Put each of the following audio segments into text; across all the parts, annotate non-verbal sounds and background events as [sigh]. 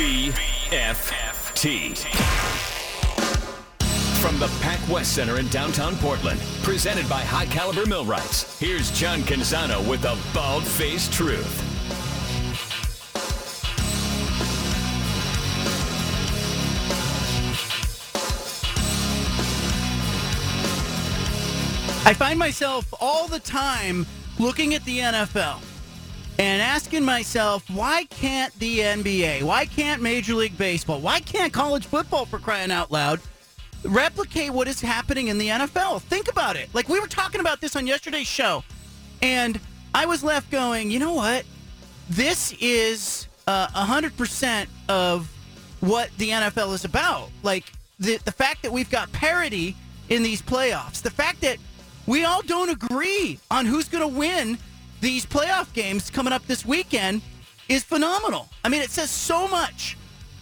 BFT. From the Pac West Center in downtown Portland, presented by High Caliber Millwrights, here's John Canzano with the bald faced truth. I find myself all the time looking at the NFL and asking myself, why can't the NBA, why can't Major League Baseball, why can't college football, for crying out loud, replicate what is happening in the NFL? Think about it. Like we were talking about this on yesterday's show, and I was left going, you know what? This is uh, 100% of what the NFL is about. Like the, the fact that we've got parity in these playoffs, the fact that we all don't agree on who's going to win these playoff games coming up this weekend is phenomenal. I mean, it says so much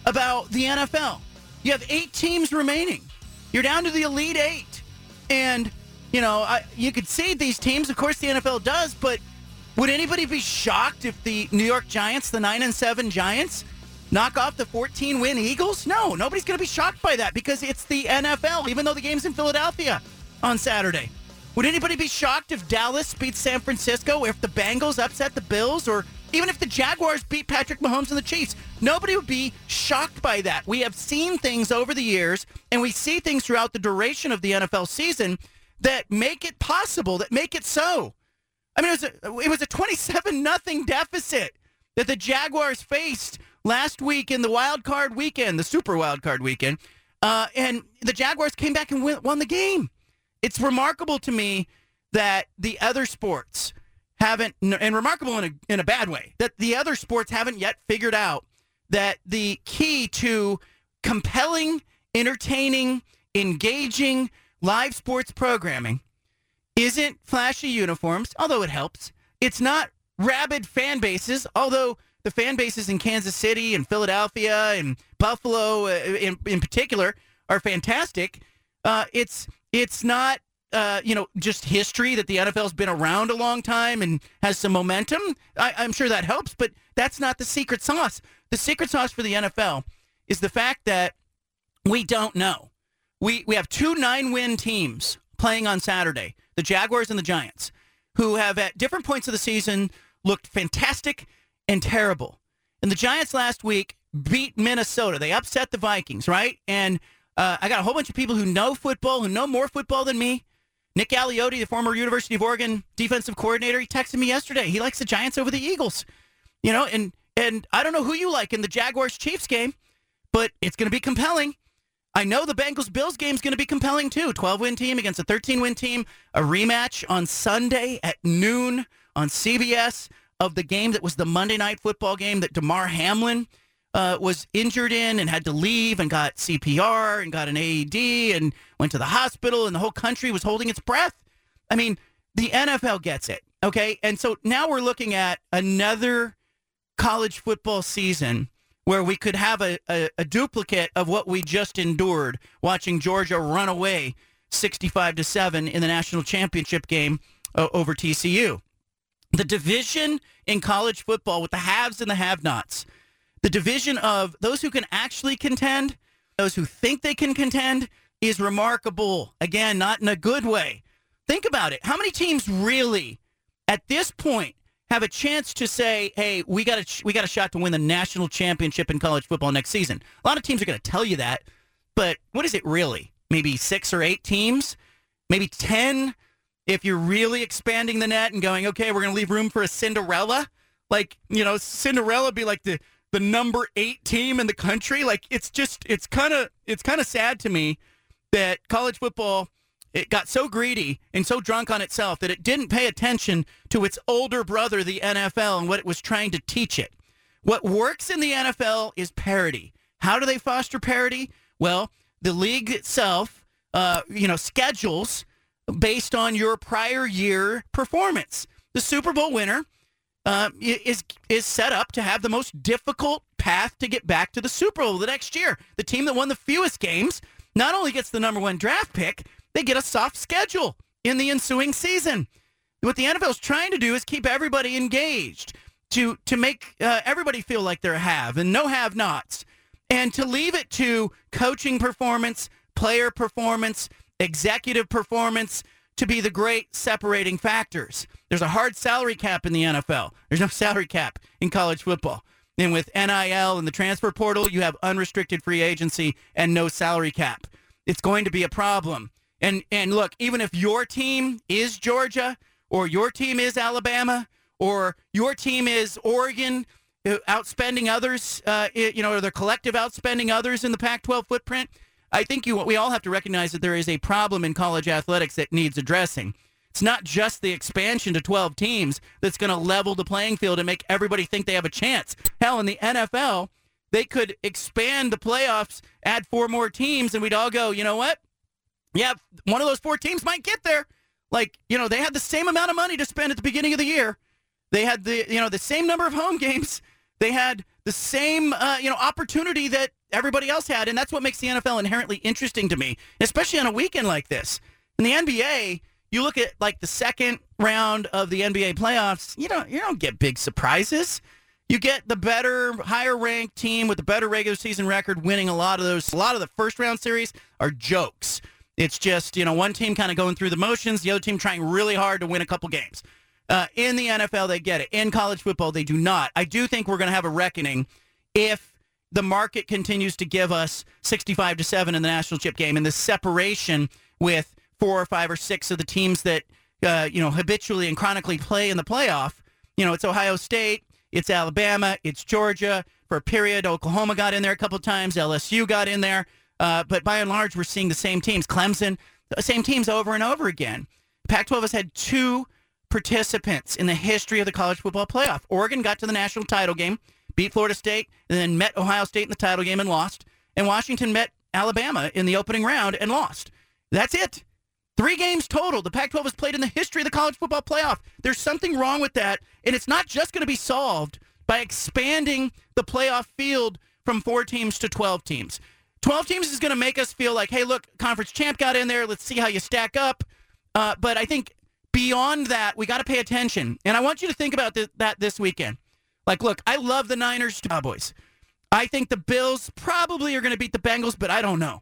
about the NFL. You have eight teams remaining. You're down to the Elite Eight. And, you know, I, you could see these teams. Of course, the NFL does, but would anybody be shocked if the New York Giants, the 9 and 7 Giants, knock off the 14 win Eagles? No, nobody's going to be shocked by that because it's the NFL, even though the game's in Philadelphia on Saturday. Would anybody be shocked if Dallas beats San Francisco, if the Bengals upset the Bills, or even if the Jaguars beat Patrick Mahomes and the Chiefs? Nobody would be shocked by that. We have seen things over the years, and we see things throughout the duration of the NFL season that make it possible, that make it so. I mean, it was a, it was a 27 nothing deficit that the Jaguars faced last week in the wild card weekend, the super wild card weekend, uh, and the Jaguars came back and won the game. It's remarkable to me that the other sports haven't, and remarkable in a, in a bad way, that the other sports haven't yet figured out that the key to compelling, entertaining, engaging live sports programming isn't flashy uniforms, although it helps. It's not rabid fan bases, although the fan bases in Kansas City and Philadelphia and Buffalo uh, in, in particular are fantastic. Uh, it's it's not uh, you know, just history that the NFL's been around a long time and has some momentum. I, I'm sure that helps, but that's not the secret sauce. The secret sauce for the NFL is the fact that we don't know. We we have two nine win teams playing on Saturday, the Jaguars and the Giants, who have at different points of the season looked fantastic and terrible. And the Giants last week beat Minnesota. They upset the Vikings, right? And uh, I got a whole bunch of people who know football, who know more football than me. Nick Aliotti, the former University of Oregon defensive coordinator, he texted me yesterday. He likes the Giants over the Eagles. You know, and and I don't know who you like in the Jaguars Chiefs game, but it's going to be compelling. I know the Bengals Bills game is going to be compelling too. 12 win team against a 13 win team. A rematch on Sunday at noon on CBS of the game that was the Monday night football game that Damar Hamlin uh, was injured in and had to leave and got CPR and got an AED and went to the hospital and the whole country was holding its breath. I mean, the NFL gets it. Okay. And so now we're looking at another college football season where we could have a, a, a duplicate of what we just endured watching Georgia run away 65 to 7 in the national championship game uh, over TCU. The division in college football with the haves and the have nots the division of those who can actually contend, those who think they can contend, is remarkable. Again, not in a good way. Think about it. How many teams really, at this point, have a chance to say, "Hey, we got a we got a shot to win the national championship in college football next season"? A lot of teams are going to tell you that, but what is it really? Maybe six or eight teams, maybe ten. If you're really expanding the net and going, okay, we're going to leave room for a Cinderella, like you know, Cinderella be like the the number eight team in the country. Like it's just it's kind of it's kind of sad to me that college football it got so greedy and so drunk on itself that it didn't pay attention to its older brother, the NFL, and what it was trying to teach it. What works in the NFL is parity. How do they foster parity? Well, the league itself, uh, you know, schedules based on your prior year performance. The Super Bowl winner uh, is is set up to have the most difficult path to get back to the Super Bowl the next year. The team that won the fewest games not only gets the number one draft pick, they get a soft schedule in the ensuing season. What the NFL is trying to do is keep everybody engaged. to to make uh, everybody feel like they're have and no have nots, and to leave it to coaching performance, player performance, executive performance to be the great separating factors. There's a hard salary cap in the NFL. There's no [laughs] salary cap in college football. And with NIL and the transfer portal, you have unrestricted free agency and no salary cap. It's going to be a problem. And and look, even if your team is Georgia or your team is Alabama or your team is Oregon uh, outspending others, uh, you know, or their collective outspending others in the Pac-12 footprint, I think you we all have to recognize that there is a problem in college athletics that needs addressing. It's not just the expansion to 12 teams that's going to level the playing field and make everybody think they have a chance. Hell, in the NFL, they could expand the playoffs, add four more teams, and we'd all go, you know what? Yeah, one of those four teams might get there. Like, you know, they had the same amount of money to spend at the beginning of the year. They had the, you know, the same number of home games. They had the same, uh, you know, opportunity that everybody else had, and that's what makes the NFL inherently interesting to me, especially on a weekend like this. In the NBA, you look at like the second round of the NBA playoffs. You don't, you don't get big surprises. You get the better, higher ranked team with the better regular season record winning a lot of those. A lot of the first round series are jokes. It's just you know one team kind of going through the motions, the other team trying really hard to win a couple games. Uh, in the NFL, they get it. In college football, they do not. I do think we're going to have a reckoning if the market continues to give us 65 to 7 in the national chip game and the separation with four or five or six of the teams that uh, you know habitually and chronically play in the playoff you know it's ohio state it's alabama it's georgia. For a period oklahoma got in there a couple times lsu got in there. Uh, but by and large we're seeing the same teams. Clemson the same teams over and over again. Pac 12 has had two participants in the history of the college football playoff. Oregon got to the national title game, beat Florida State, and then met Ohio State in the title game and lost. And Washington met Alabama in the opening round and lost. That's it. Three games total. The Pac 12 has played in the history of the college football playoff. There's something wrong with that. And it's not just going to be solved by expanding the playoff field from four teams to 12 teams. 12 teams is going to make us feel like, hey, look, conference champ got in there. Let's see how you stack up. Uh, but I think beyond that, we got to pay attention. And I want you to think about th- that this weekend. Like, look, I love the Niners Cowboys. I think the Bills probably are going to beat the Bengals, but I don't know.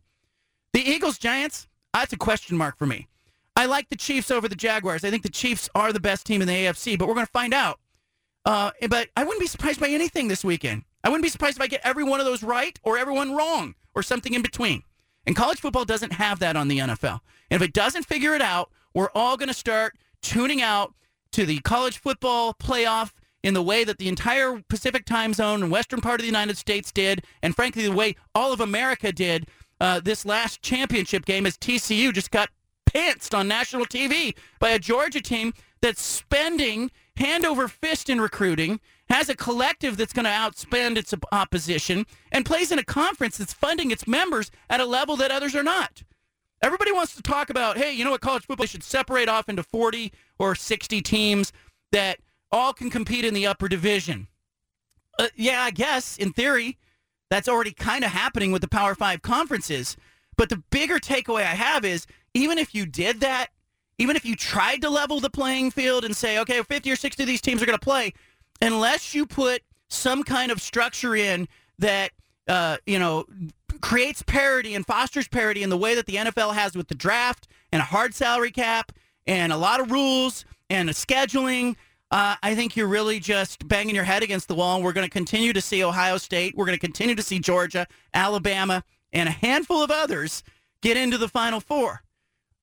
The Eagles Giants, that's a question mark for me. I like the Chiefs over the Jaguars. I think the Chiefs are the best team in the AFC, but we're going to find out. Uh, but I wouldn't be surprised by anything this weekend. I wouldn't be surprised if I get every one of those right or everyone wrong or something in between. And college football doesn't have that on the NFL. And if it doesn't figure it out, we're all going to start tuning out to the college football playoff in the way that the entire Pacific time zone and western part of the United States did, and frankly, the way all of America did uh, this last championship game as TCU just got pantsed on national TV by a Georgia team that's spending hand over fist in recruiting, has a collective that's going to outspend its opposition, and plays in a conference that's funding its members at a level that others are not. Everybody wants to talk about, hey, you know what, college football should separate off into 40 or 60 teams that all can compete in the upper division. Uh, yeah, I guess in theory, that's already kind of happening with the Power Five conferences. But the bigger takeaway I have is even if you did that, even if you tried to level the playing field and say, okay, 50 or 60 of these teams are going to play, unless you put some kind of structure in that, uh, you know, creates parity and fosters parity in the way that the NFL has with the draft and a hard salary cap and a lot of rules and a scheduling. Uh, I think you're really just banging your head against the wall. And we're going to continue to see Ohio State. We're going to continue to see Georgia, Alabama, and a handful of others get into the Final Four.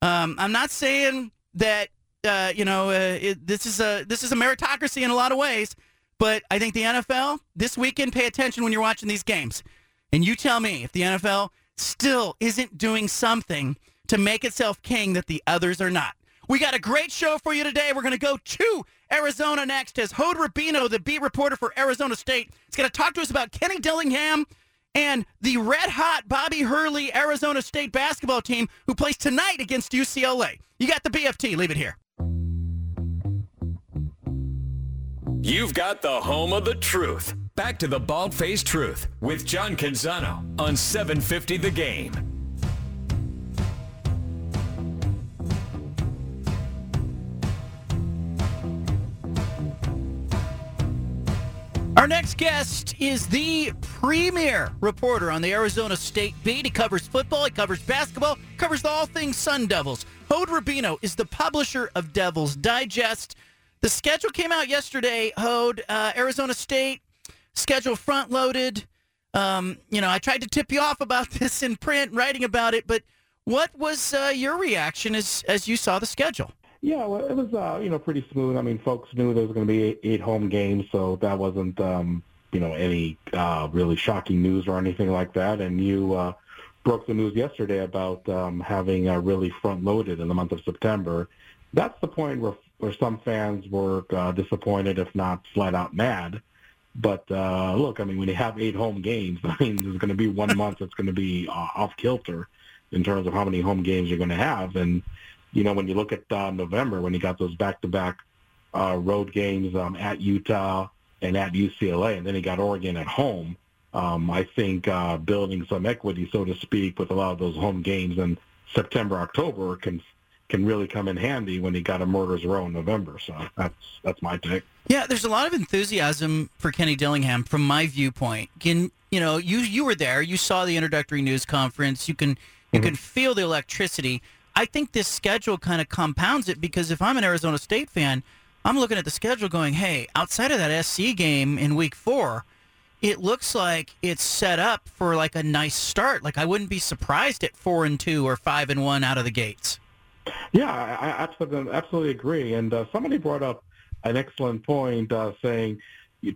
Um, I'm not saying that uh, you know uh, it, this is a this is a meritocracy in a lot of ways, but I think the NFL this weekend pay attention when you're watching these games. And you tell me if the NFL still isn't doing something to make itself king that the others are not. We got a great show for you today. We're going to go to Arizona next as Hod Rabino, the beat reporter for Arizona State, is going to talk to us about Kenny Dillingham and the red hot Bobby Hurley Arizona State basketball team who plays tonight against UCLA. You got the BFT. Leave it here. You've got the home of the truth. Back to the Bald Faced Truth with John Canzano on 750 The Game. Our next guest is the premier reporter on the Arizona State beat. He covers football, he covers basketball, covers all things Sun Devils. Hod Rabino is the publisher of Devils Digest. The schedule came out yesterday, Hod. Uh, Arizona State schedule front loaded. Um, you know, I tried to tip you off about [laughs] this in print, writing about it, but what was uh, your reaction as as you saw the schedule? Yeah, well, it was uh, you know pretty smooth. I mean, folks knew there was going to be eight, home games, so that wasn't um, you know any uh, really shocking news or anything like that. And you uh, broke the news yesterday about um, having uh, really front loaded in the month of September. That's the point where where some fans were uh, disappointed, if not flat out mad. But uh, look, I mean, when you have eight home games, [laughs] I mean, there's going to be one month that's going to be uh, off kilter in terms of how many home games you're going to have, and you know, when you look at uh, November, when you got those back-to-back uh, road games um, at Utah and at UCLA, and then he got Oregon at home, um, I think uh, building some equity, so to speak, with a lot of those home games in September, October can can really come in handy when he got a murder's row in November. So that's that's my take. Yeah, there's a lot of enthusiasm for Kenny Dillingham from my viewpoint. Can you know you you were there, you saw the introductory news conference, you can you mm-hmm. can feel the electricity. I think this schedule kind of compounds it because if I'm an Arizona State fan, I'm looking at the schedule going, hey, outside of that SC game in week four, it looks like it's set up for like a nice start. Like I wouldn't be surprised at four and two or five and one out of the gates. Yeah, I, absolutely, absolutely agree. And uh, somebody brought up an excellent point, uh, saying,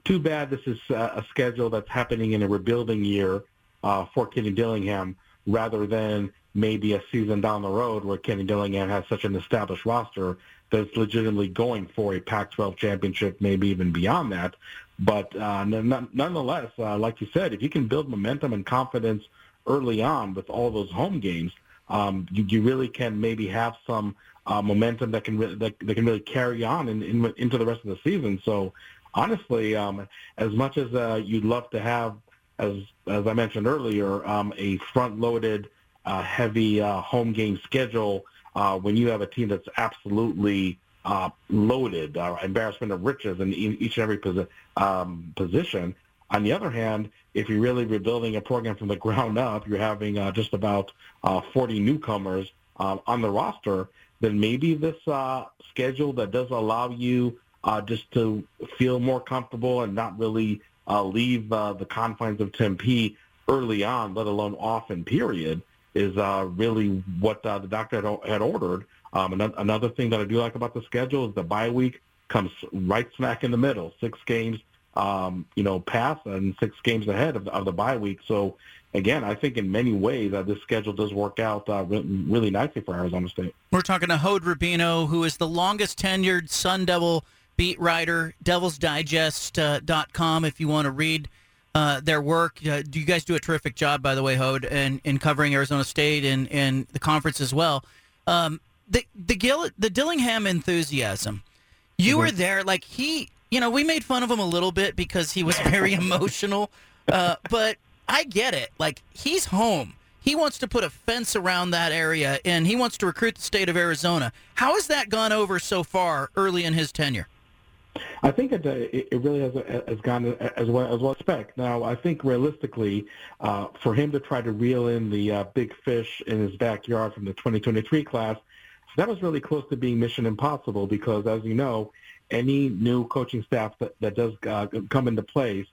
"Too bad this is uh, a schedule that's happening in a rebuilding year uh, for Kenny Dillingham, rather than maybe a season down the road where Kenny Dillingham has such an established roster that's legitimately going for a Pac-12 championship, maybe even beyond that. But uh, n- nonetheless, uh, like you said, if you can build momentum and confidence early on with all those home games, um, you, you really can maybe have some uh, momentum that can re- that, that can really carry on in, in, into the rest of the season. So honestly, um, as much as uh, you'd love to have, as as I mentioned earlier, um, a front-loaded uh, heavy uh, home game schedule uh, when you have a team that's absolutely uh, loaded, uh, embarrassment of riches in each and every posi- um, position. On the other hand, if you're really rebuilding a program from the [laughs] ground up, you're having uh, just about uh, 40 newcomers uh, on the roster, then maybe this uh, schedule that does allow you uh, just to feel more comfortable and not really uh, leave uh, the confines of Tempe early on, let alone often, period, is uh, really what uh, the doctor had, had ordered. Um, another thing that I do like about the schedule is the bye week comes right smack in the middle, six games, um, you know, pass and six games ahead of the, of the bye week. So again, I think in many ways uh, this schedule does work out uh, re- really nicely for Arizona State. We're talking to Hod Rabino, who is the longest tenured Sun Devil beat writer, devilsdigest.com, uh, if you want to read uh, their work. Uh, do you guys do a terrific job, by the way, Hod, in, in covering Arizona State and, and the conference as well. Um, the the Gill, the Dillingham enthusiasm. You mm-hmm. were there, like he. You know, we made fun of him a little bit because he was very [laughs] emotional, uh, but I get it. Like he's home. He wants to put a fence around that area, and he wants to recruit the state of Arizona. How has that gone over so far early in his tenure? I think it, it really has, has gone as well as well expect. Now, I think realistically, uh, for him to try to reel in the uh, big fish in his backyard from the 2023 class, that was really close to being mission impossible because, as you know, any new coaching staff that, that does uh, come into place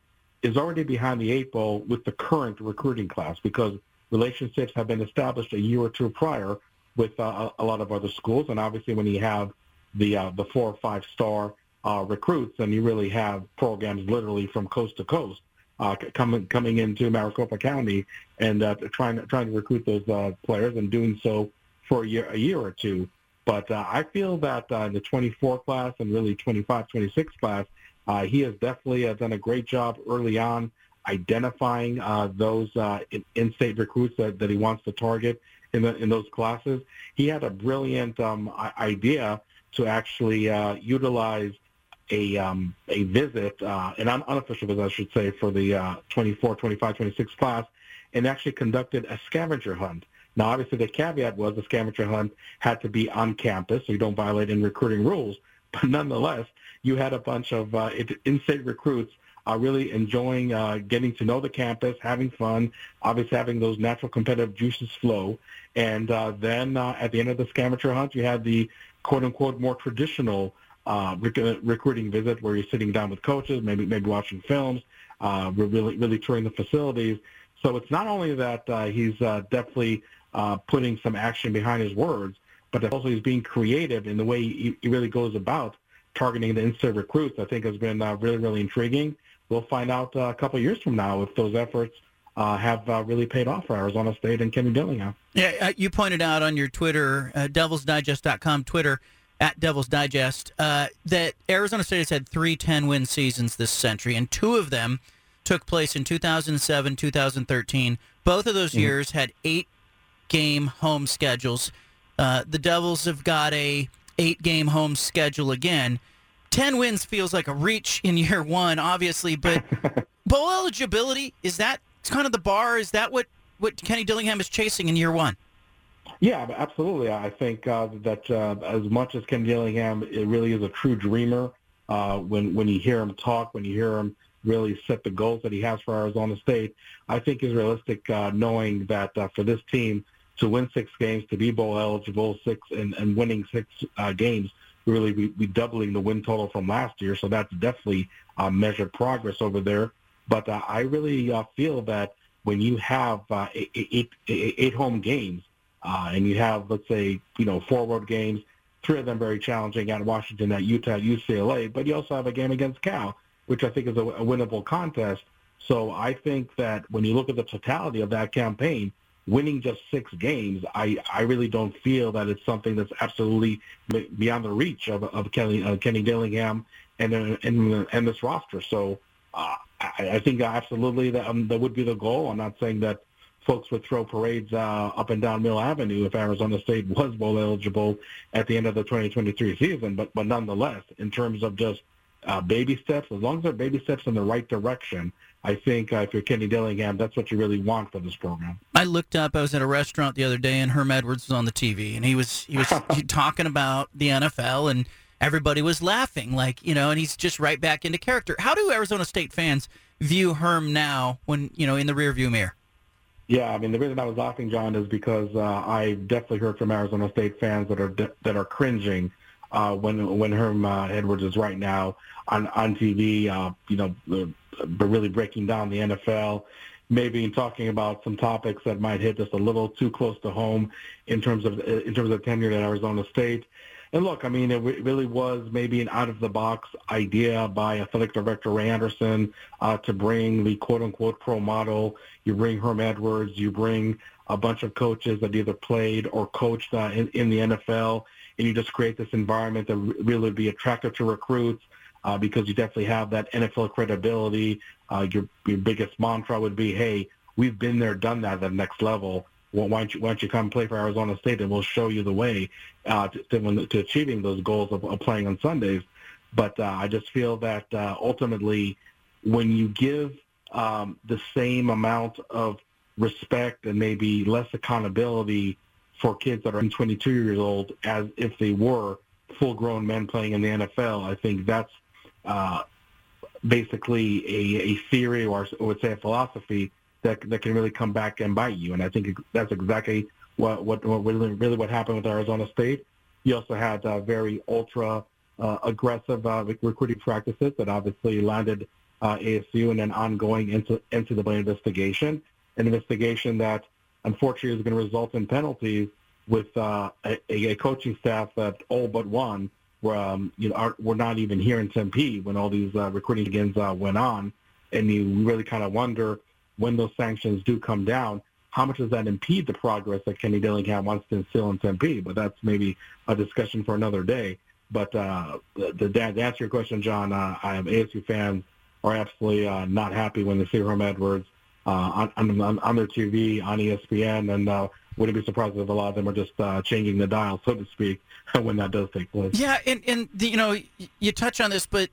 is already behind the eight ball with the current recruiting class because relationships have been established a year or two prior with uh, a lot of other schools, and obviously when you have the uh, the four or five star uh, recruits, and you really have programs literally from coast to coast uh, coming coming into Maricopa County and uh, trying trying to recruit those uh, players and doing so for a year a year or two. But uh, I feel that uh, the 24 class and really 25, 26 class, uh, he has definitely uh, done a great job early on identifying uh, those uh, in-state recruits that, that he wants to target in the in those classes. He had a brilliant um, idea to actually uh, utilize a um, a visit, uh, an unofficial visit, I should say, for the uh, 24, 25, 26 class, and actually conducted a scavenger hunt. Now, obviously, the caveat was the scavenger hunt had to be on campus, so you don't violate any recruiting rules. [laughs] but nonetheless, you had a bunch of uh, in-state recruits uh, really enjoying uh, getting to know the campus, having fun, obviously having those natural competitive juices flow. And uh, then uh, at the end of the scavenger hunt, you had the quote-unquote more traditional uh, rec- recruiting visit where you're sitting down with coaches, maybe maybe watching films, uh, really really touring the facilities. So it's not only that uh, he's uh, definitely uh, putting some action behind his words, but also he's being creative in the way he, he really goes about targeting the in-state recruits. I think has been uh, really really intriguing. We'll find out uh, a couple years from now if those efforts uh, have uh, really paid off for Arizona State and Kenny Dillingham. Yeah, uh, you pointed out on your Twitter, uh, DevilsDigest.com Twitter at Devil's Digest, uh, that Arizona State has had three 10-win seasons this century, and two of them took place in 2007, 2013. Both of those mm-hmm. years had eight-game home schedules. Uh, the Devils have got a eight-game home schedule again. Ten wins feels like a reach in year one, obviously, but [laughs] bowl eligibility is that it's kind of the bar? Is that what what Kenny Dillingham is chasing in year one? Yeah, absolutely. I think uh, that uh, as much as Ken Dillingham, it really is a true dreamer. Uh, when when you hear him talk, when you hear him really set the goals that he has for Arizona State, I think is realistic. Uh, knowing that uh, for this team to win six games, to be bowl eligible, six and, and winning six uh, games, really be doubling the win total from last year. So that's definitely measured progress over there. But I really feel that when you have eight, eight, eight home games uh, and you have, let's say, you know, four road games, three of them very challenging at Washington, at Utah, UCLA, but you also have a game against Cal, which I think is a, a winnable contest. So I think that when you look at the totality of that campaign, winning just six games, I, I really don't feel that it's something that's absolutely beyond the reach of, of Kenny, uh, Kenny Dillingham and, uh, and, and this roster. So uh, I, I think absolutely that, um, that would be the goal. I'm not saying that folks would throw parades uh, up and down Mill Avenue if Arizona State was bowl eligible at the end of the 2023 season. But but nonetheless, in terms of just uh, baby steps, as long as they're baby steps in the right direction, I think uh, if you're Kenny Dillingham, that's what you really want for this program. I looked up. I was at a restaurant the other day, and Herm Edwards was on the TV, and he was he was [laughs] talking about the NFL, and everybody was laughing, like you know, and he's just right back into character. How do Arizona State fans view Herm now, when you know in the rearview mirror? Yeah, I mean the reason I was laughing, John, is because uh, I definitely heard from Arizona State fans that are that are cringing uh, when when Herm uh, Edwards is right now on on TV, uh, you know, but really breaking down the NFL, maybe talking about some topics that might hit just a little too close to home in terms of in terms of tenure at Arizona State. And look, I mean, it really was maybe an out-of-the-box idea by athletic director Ray Anderson uh, to bring the quote-unquote pro model. You bring Herm Edwards, you bring a bunch of coaches that either played or coached uh, in, in the NFL, and you just create this environment that really would be attractive to recruits uh, because you definitely have that NFL credibility. Uh, your, your biggest mantra would be, hey, we've been there, done that at the next level why don't you why don't you come play for Arizona State and we'll show you the way uh, to, to, to achieving those goals of, of playing on Sundays. But uh, I just feel that uh, ultimately, when you give um, the same amount of respect and maybe less accountability for kids that are 22 years old as if they were full-grown men playing in the NFL, I think that's uh, basically a, a theory or I would say a philosophy that that can really come back and bite you. And I think that's exactly what what, what really, really what happened with Arizona State. You also had uh, very ultra uh, aggressive uh, recruiting practices that obviously landed uh, ASU in an ongoing into into the investigation, an investigation that unfortunately is going to result in penalties with uh, a, a coaching staff that all but one were um, you know are, were not even here in Tempe when all these uh, recruiting games uh, went on, and you really kind of wonder when those sanctions do come down, how much does that impede the progress that Kenny Dillingham wants to instill in Tempe? But that's maybe a discussion for another day. But uh, the, the, to answer your question, John, uh, I am ASU fans are absolutely uh, not happy when they see Herm Edwards uh, on, on, on their TV, on ESPN, and uh, wouldn't be surprised if a lot of them are just uh, changing the dial, so to speak, [laughs] when that does take place. Yeah, and, and the, you know, you touch on this, but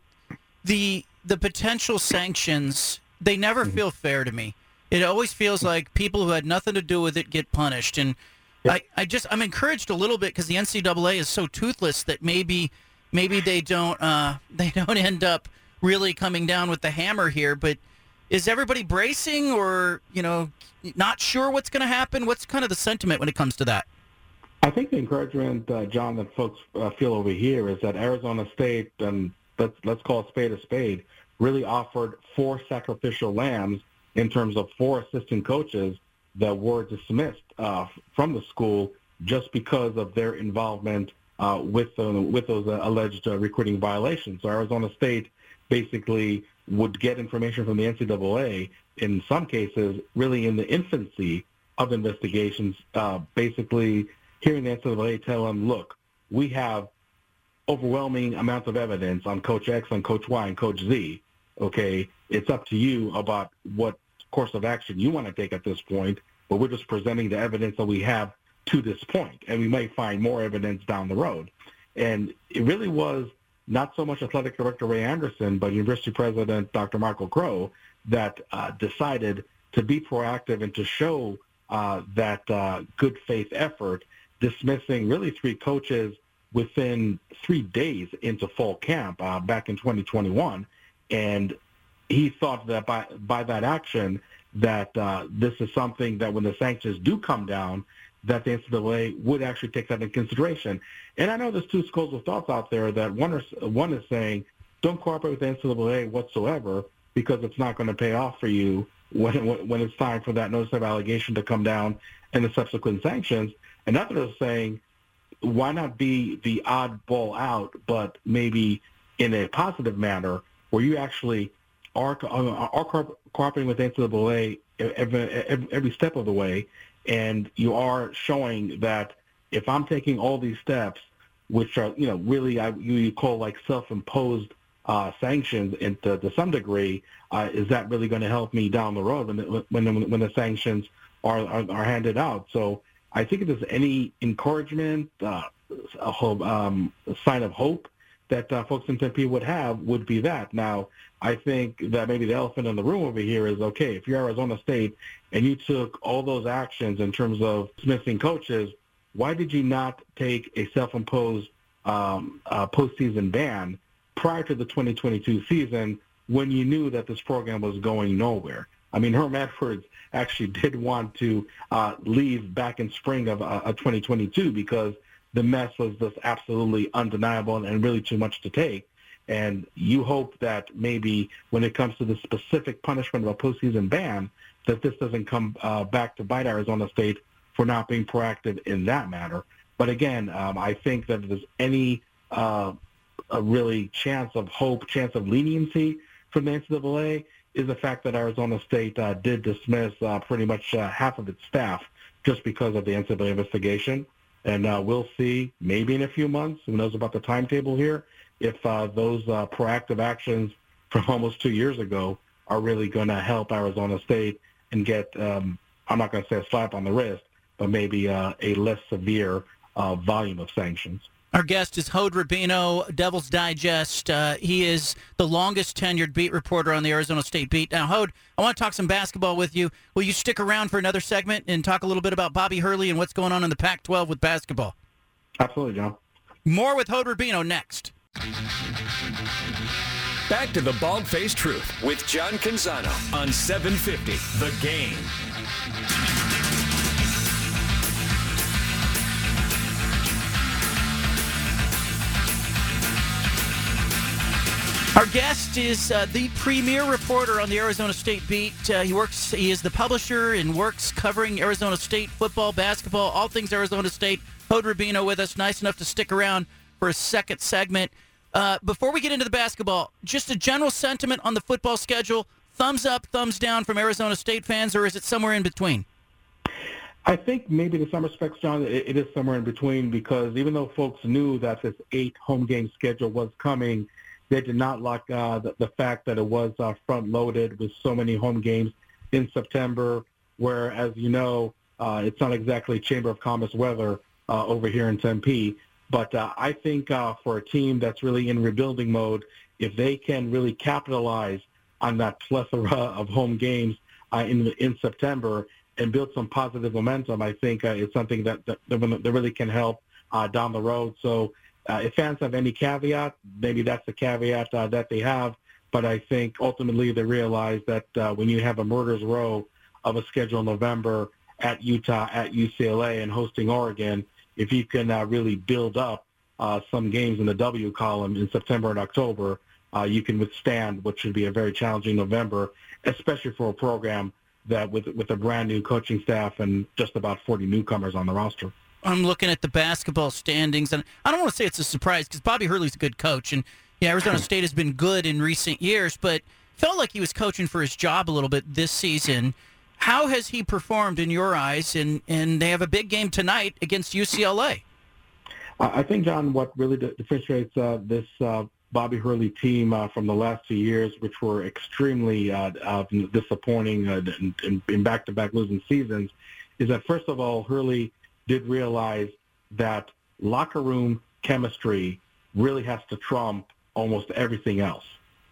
the the potential sanctions they never mm-hmm. feel fair to me. It always feels like people who had nothing to do with it get punished. And I, I just I'm encouraged a little bit because the NCAA is so toothless that maybe maybe they don't uh, [laughs] they don't end up really coming down with the hammer here. But is everybody bracing, or you know, not sure what's going to happen? What's kind of the sentiment when it comes to that? I think the encouragement, uh, John, that folks uh, feel over here is that Arizona State, and let's let's call a spade a spade, really offered four sacrificial lambs in terms of four assistant coaches that were dismissed uh, from the school just because of their involvement uh, with uh, with those uh, alleged recruiting violations. So Arizona State basically would get information from the NCAA in some cases, really in the infancy of investigations, uh, basically hearing the NCAA tell them, look, we have overwhelming amounts of evidence on Coach X, on Coach Y, and Coach Z. Okay, it's up to you about what course of action you want to take at this point, but we're just presenting the evidence that we have to this point, and we may find more evidence down the road. And it really was not so much athletic director Ray Anderson, but University President Dr. Michael Crow that uh, decided to be proactive and to show uh, that uh, good faith effort, dismissing really three coaches within three days into fall camp uh, back in 2021. And he thought that by, by that action, that uh, this is something that when the sanctions do come down, that the NCAA would actually take that into consideration. And I know there's two schools of thoughts out there that one is, one is saying, don't cooperate with the NCAA whatsoever because it's not going to pay off for you when, when it's time for that notice of allegation to come down and the subsequent sanctions. And Another is saying, why not be the oddball out, but maybe in a positive manner where you actually are, are cooperating with NCAA every, every, step of the way and you are showing that if I'm taking all these steps, which are you know really I, you call like self-imposed uh, sanctions into, to some degree, uh, is that really going to help me down the road when the, when the, when the sanctions are, are, are handed out? So I think if there's any encouragement, uh, a, hope, um, a sign of hope that uh, folks in Tempe would have would be that. Now, I think that maybe the elephant in the room over here is okay. If you're Arizona State and you took all those actions in terms of dismissing coaches, why did you not take a self-imposed um, uh, postseason ban prior to the 2022 season when you knew that this program was going nowhere? I mean, Herm Edwards actually [laughs] did want to uh, leave back in spring of, uh, of 2022 because the mess was just absolutely undeniable and really too much to take. And you hope that maybe when it comes to the specific punishment of a postseason ban, that this doesn't come uh, back to bite Arizona State for not being proactive in that matter. But again, um, I think that if there's any uh, really chance of hope, chance of leniency from the NCAA, is the fact that Arizona State uh, did dismiss uh, pretty much uh, half of its staff just because of the NCAA investigation. And uh, we'll see maybe in a few months, who knows about the timetable here, if uh, those uh, proactive actions from [laughs] almost two years ago are really going to help Arizona State and get, um, I'm not going to say a slap on the wrist, but maybe uh, a less severe uh, volume of sanctions. Our guest is Hod Rabino, Devil's Digest. Uh, he is the longest tenured beat reporter on the Arizona State beat. Now, Hod, I want to talk some basketball with you. Will you stick around for another segment and talk a little bit about Bobby Hurley and what's going on in the Pac 12 with basketball? Absolutely, John. More with Hod Rabino next. Back to the Bald Faced Truth with John Canzano on 750 The Game. Our guest is uh, the premier reporter on the Arizona State beat. Uh, he works. He is the publisher and works covering Arizona State football, basketball, all things Arizona State. Hod Rabino with us, nice enough to stick around for a second segment. Uh, before we get into the basketball, just a general sentiment on the football schedule: thumbs up, thumbs down from Arizona State fans, or is it somewhere in between? I think maybe in some respects, John, it, it is somewhere in between because even though folks knew that this eight home game schedule was coming they did not like uh, the, the fact that it was uh, front-loaded with so many home games in September, where, as you know, uh, it's not exactly Chamber of Commerce weather uh, over here in Tempe. But uh, I think uh, for a team that's really in rebuilding mode, if they can really capitalize on that plethora of home games in in September and build some positive momentum, I think it's something that that, that really can help down the road. So uh, if fans have any caveat, maybe that's the caveat uh, that they have. But I think ultimately they realize that uh, when you have a murder's row of a schedule in November at Utah, at UCLA, and hosting Oregon, if you can uh, really build up uh, some games in the W column in September and October, uh, you can withstand what should be a very challenging November, especially for a program that with with a brand new coaching staff and just about 40 newcomers on the roster. I'm looking at the basketball standings, and I don't want to say it's a surprise because Bobby Hurley's a good coach, and yeah, Arizona State has been good in recent years, but felt like he was coaching for his job a little bit this season. How has he performed in your eyes? And and they have a big game tonight against UCLA. I think, John, what really differentiates uh, this uh, Bobby Hurley team uh, from the last two years, which were extremely uh, uh, disappointing uh, in, in back-to-back losing seasons, is that first of all, Hurley did realize that locker room chemistry really has to trump almost everything else.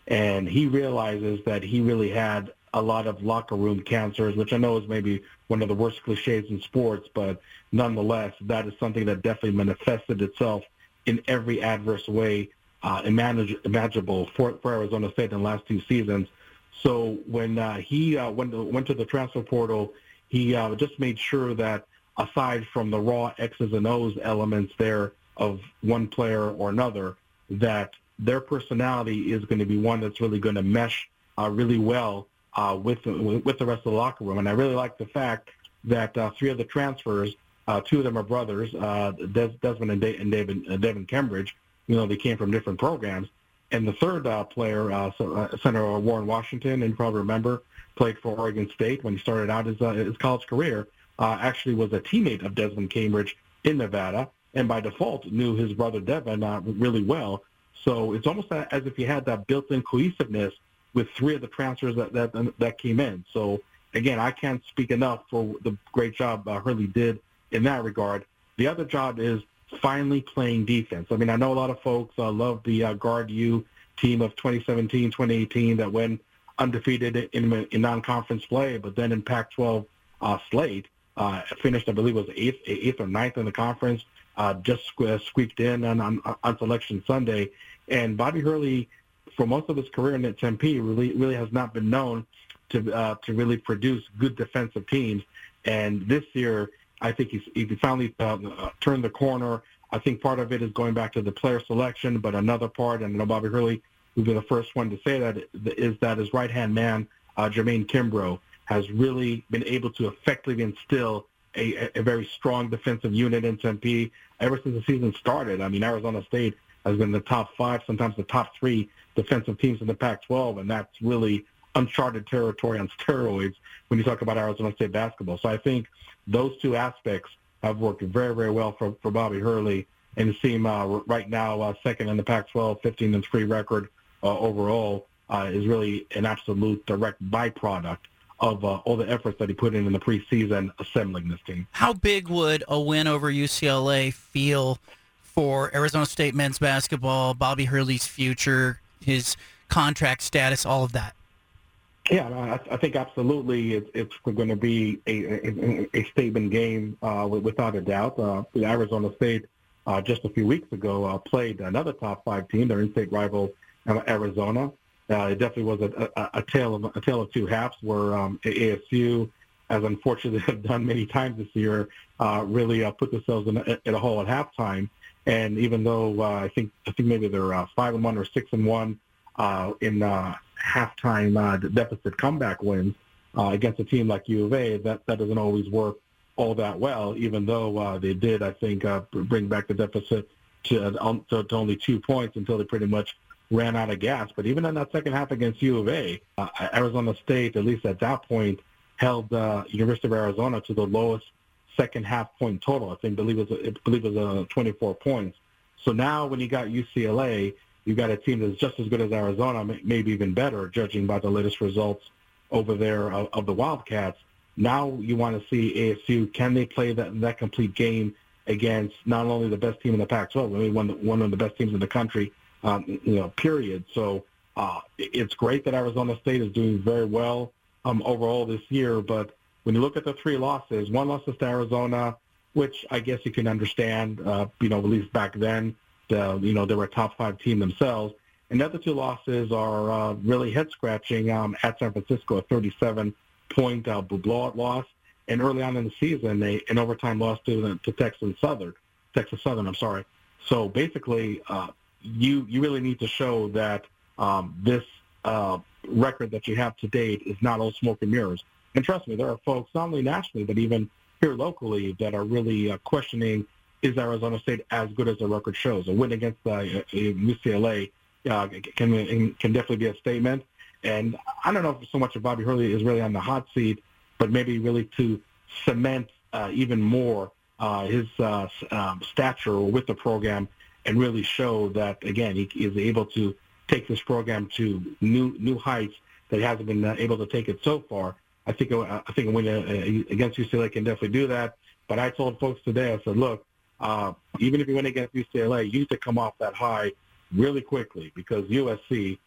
And he realizes that he really had a lot of locker room cancers, which I know is maybe one of the worst cliches in sports, but nonetheless, that is something that definitely manifested itself in every adverse way uh, imaginable for, for Arizona State in the last two seasons. So when uh, he uh, went, went to the transfer portal, he uh, just made sure that aside from the raw X's and O's elements there of one player or another, that their personality is going to be one that's really going to mesh uh, really well uh, with with the rest of the locker room. And I really like the fact that uh, three of the transfers, uh, two of them are brothers, uh, Des- Desmond and, da- and David uh, Devin Cambridge, you know, they came from different programs. And the third player, uh, Senator Warren Washington, and you probably remember, played for Oregon State when he started out his, his college career, uh, actually was a teammate of Desmond Cambridge in Nevada, and by default knew his brother Devin uh, really well. So it's almost as if he had that built-in cohesiveness with three of the transfers that that, that came in. So again, I can't speak enough for the great job uh, Hurley did in that regard. The other job is finally playing defense. I mean, I know a lot of folks uh, love the uh, Guard U team of 2017, 2018 that went undefeated in, in non-conference play, but then in Pac-12 uh, slate uh, finished, I believe, was eighth, eighth or ninth in the conference, uh, just squeaked in on, on, on Selection Sunday. And Bobby Hurley, for most of his career in Tempe, really really has not been known to uh, to really produce good defensive teams. And this year, I think he's he finally uh, turned the corner. I think part of it is going back to the player selection, but another part, and I know Bobby Hurley would be the first one to say that, is that his right-hand man, uh, Jermaine Kimbrough, has really been able to effectively instill a, a very strong defensive unit in Tempe ever since the season started. I mean, Arizona State has been the top five, sometimes the top three defensive teams in the Pac-12, and that's really uncharted territory on [laughs] steroids when you talk about Arizona State basketball. So I think those two aspects have worked very, very well for, for Bobby Hurley and seem uh, right now uh, second in the Pac-12, 15 and 3 record uh, overall uh, is really an absolute direct byproduct of uh, all the efforts that he put in in the preseason assembling this team. How big would a win over UCLA feel for Arizona State men's basketball, Bobby Hurley's future, his contract status, all of that? Yeah, I, I think absolutely it's, it's going to be a, a, a statement game uh, without a doubt. Uh, Arizona State uh, just a few weeks ago uh, played another top five team, their in-state rival Arizona. Uh, it definitely was a, a, a tale of a tale of two halves, where um, ASU, as unfortunately [laughs] have done many times this year, uh, really uh, put themselves in a, in a hole at halftime. And even though uh, I think I think maybe they're uh, five and one or six and one uh, in halftime deficit comeback wins against a team like U of A, that, that doesn't always work all that well, even though they did, I think, bring back the deficit to, um, to, to only two points until they pretty much ran out of gas. But even in that second half against U of A, uh, Arizona State, at least at that point, held uh, University of Arizona to the lowest second half point total. I think believe it was I believe it was uh, 24 points. So now when you got UCLA, you've got a team that's just as good as Arizona, maybe even better, judging by the latest results over there of, of the Wildcats. Now you want to see ASU, can they play that, that complete game against not only the best team in the Pac-12, I one, one of the best teams in the country, um, you know, period. So uh, it's great that Arizona State is doing very well um, overall this year, but when you look at the three losses, one loss to Arizona, which I guess you can understand, uh, you know, at least back then you know they were a top five team themselves. And the other two losses are uh, really head scratching um, at San Francisco, a 37 point uh, blowout loss, and early on in the season, they an overtime loss to to Texas Southern, Texas Southern. I'm sorry. So basically, uh, you you really need to show that um, this uh, record that you have to date is not all smoke and mirrors. And trust me, there are folks not only nationally but even here locally that are really uh, questioning is Arizona State as good as the record shows. A win against uh, UCLA uh, can can definitely be a statement. And I don't know if so much of Bobby Hurley is really on the hot seat, but maybe really to cement uh, even more uh, his uh, um, stature with the program and really show that again he is able to take this program to new new heights that he hasn't been uh, able to take it so far. I think uh, I think a win uh, against UCLA can definitely do that. But I told folks today, I said, look, uh, even if you win against UCLA, you need to come off that high really quickly because USC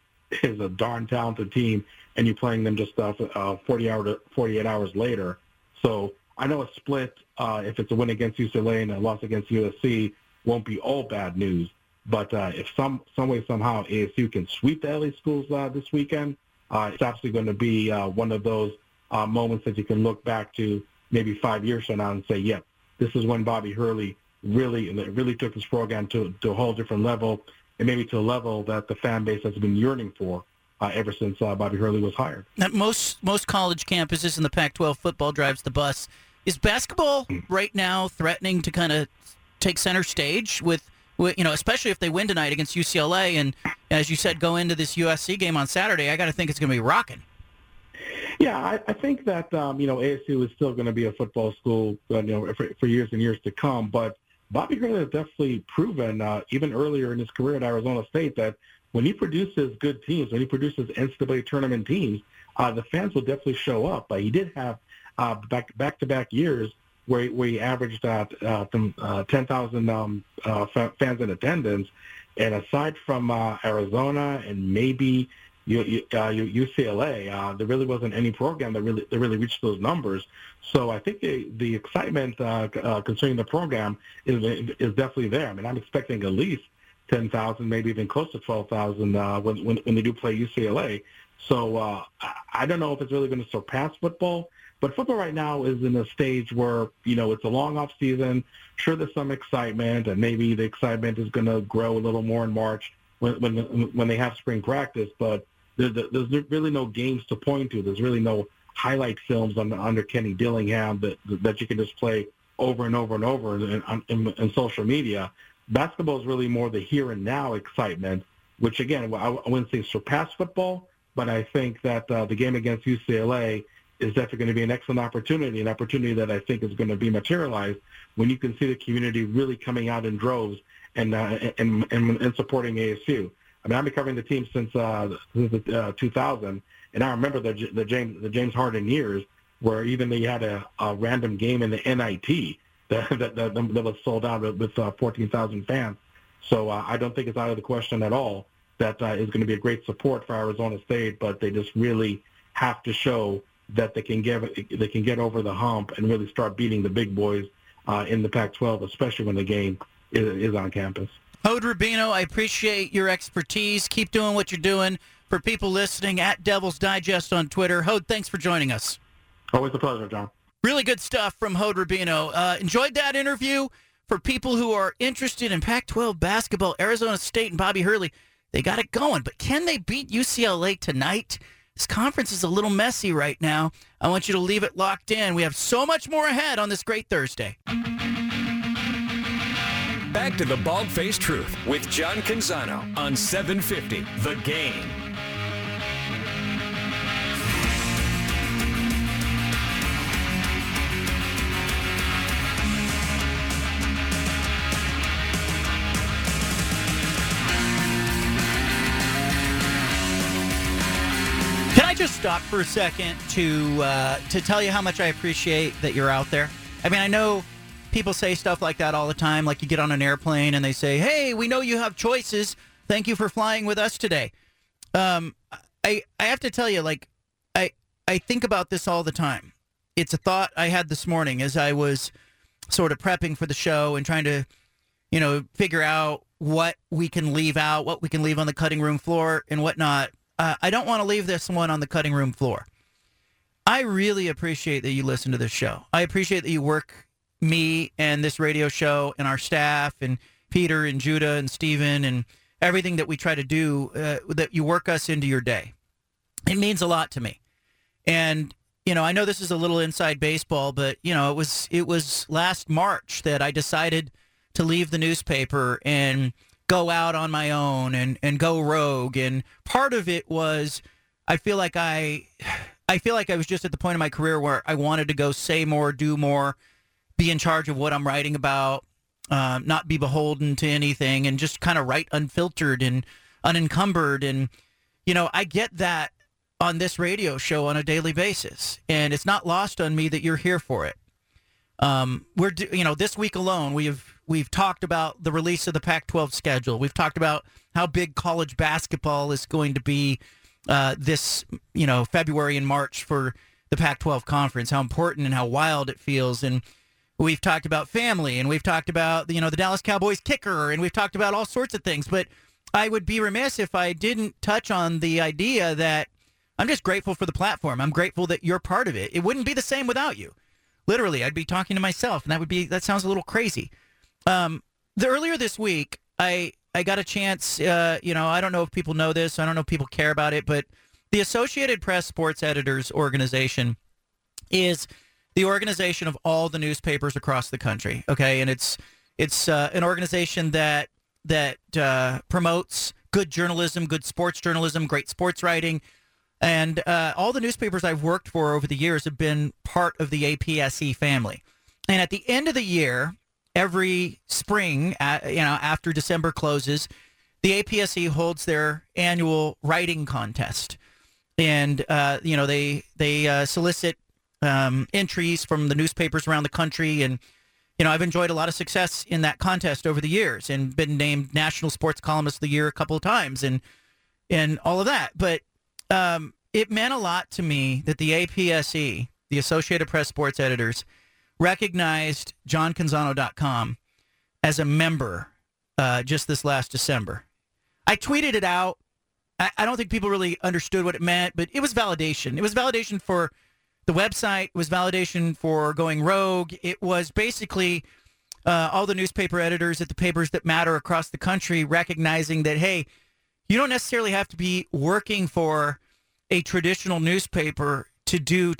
is a darn talented team, and you're playing them just uh, uh, 40 hour 48 hours later. So I know a split, uh, if it's a win against UCLA and a loss against USC, won't be all bad news. But uh, if some some way somehow ASU can sweep the LA schools uh, this weekend, uh, it's absolutely going to be uh, one of those uh, moments that you can look back to maybe five years from now and say, "Yep, yeah, this is when Bobby Hurley really really took his program to to a whole different level, and maybe to a level that the fan base has been yearning for." Uh, ever since uh, Bobby Hurley was hired. At most most college campuses in the Pac-12, football drives the bus. Is basketball right now threatening to kind of take center stage with, with, you know, especially if they win tonight against UCLA and as you said, go into this USC game on Saturday? I got to think it's going to be rocking. Yeah, I, I think that um, you know ASU is still going to be a football school, uh, you know, for, for years and years to come. But Bobby Hurley has definitely proven, uh, even earlier in his career at Arizona State, that when he produces good teams, when he produces NCAA tournament teams, uh, the fans will definitely show up. Uh, he did have uh, back back to back years where he averaged uh, uh, uh, 10,000 um, uh, fans in attendance, and aside from uh, Arizona and maybe UCLA, uh, there really wasn't any program that really that really reached those numbers. So I think the, the excitement uh, uh, concerning the program is is definitely there. I mean, I'm expecting at least 10,000, maybe even close to 12,000 uh, when, when, when they do play UCLA. So uh, I don't know if it's really going to surpass football, but football right now is in a stage where, you know, it's a long off season. Sure, there's some excitement, and maybe the excitement is going to grow a little more in March when, when, when they have spring practice, but there's, there's really no games to point to. There's really no highlight films under, under Kenny Dillingham that, that you can just play over and over and over in, in, in social media basketball is really more the here and now excitement, which again, I wouldn't say surpass football, but I think that uh, the game against UCLA is definitely going to be an excellent opportunity, an opportunity that I think is going to be materialized when you can see the community really coming out in droves and uh, and, and, and supporting ASU. I mean, I've been covering the team since uh, since uh, 2000, and I remember the the James the James Harden years where even they had a, a random game in the NIT [laughs] that that, that, that was sold out with uh, 14,000 fans. So uh, I don't think it's out of the question at all that uh, is going to be a great support for Arizona State, but they just really have to show that they can get they can get over the hump and really start beating the big boys uh, in the Pac-12, especially when the game is, is on campus. Hod Rabino, I appreciate your expertise. Keep doing what you're doing. For people listening, at Devil's Digest on Twitter. Hod, thanks for joining us. Always a pleasure, John. Really good stuff from Hod Rabino. Uh, enjoyed that interview. For people who are interested in Pac 12 basketball, Arizona State and Bobby Hurley, they got it going. But can they beat UCLA tonight? This conference is a little messy right now. I want you to leave it locked in. We have so much more ahead on this great Thursday. Back to the Bald Faced Truth with John Canzano on 750 The Game. Stop for a second to uh, to tell you how much I appreciate that you're out there? I mean, I know people say stuff like that all the time. Like you get on an airplane and they say, "Hey, we know you have choices. Thank you for flying with us today." Um, I I have to tell you, like I I think about this all the time. It's a thought I had this morning as I was sort of prepping for the show and trying to, you know, figure out what we can leave out, what we can leave on the cutting room floor, and whatnot. Uh, I don't want to leave this one on the cutting room floor. I really appreciate that you listen to this show. I appreciate that you work me and this radio show and our staff and Peter and Judah and Stephen and everything that we try to do, uh, that you work us into your day. It means a lot to me. And you know, I know this is a little inside baseball, but you know, it was it was last March that I decided to leave the newspaper and go out on my own and and go rogue. And part of it was I feel like I I feel like I was just at the point of my career where I wanted to go say more, do more, be in charge of what I'm writing about, um, not be beholden to anything, and just kind of write unfiltered and unencumbered. And you know, I get that on this radio show on a daily basis, and it's not lost on me that you're here for it. Um, we're you know this week alone we've we've talked about the release of the Pac-12 schedule. We've talked about how big college basketball is going to be uh, this you know February and March for the Pac-12 conference. How important and how wild it feels, and we've talked about family, and we've talked about you know the Dallas Cowboys kicker, and we've talked about all sorts of things. But I would be remiss if I didn't touch on the idea that I'm just grateful for the platform. I'm grateful that you're part of it. It wouldn't be the same without you. Literally, I'd be talking to myself, and that would be that sounds a little crazy. Um, the earlier this week, I I got a chance. Uh, you know, I don't know if people know this. I don't know if people care about it, but the Associated Press Sports Editors Organization is the organization of all the newspapers across the country. Okay, and it's it's uh, an organization that that uh, promotes good journalism, good sports journalism, great sports writing and uh, all the newspapers I've worked for over the years have been part of the APSE family. And at the end of the year, every spring, uh, you know, after December closes, the APSE holds their annual writing contest, and uh, you know they they uh, solicit um, entries from the newspapers around the country, and you know I've enjoyed a lot of success in that contest over the years, and been named National Sports Columnist of the Year a couple of times, and and all of that. But um, it meant a lot to me that the APSE, the Associated Press Sports Editors, recognized JohnCanzano.com as a member uh, just this last December. I tweeted it out. I, I don't think people really understood what it meant, but it was validation. It was validation for the website. It was validation for going rogue. It was basically uh, all the newspaper editors at the papers that matter across the country recognizing that, hey, you don't necessarily have to be working for a traditional newspaper to do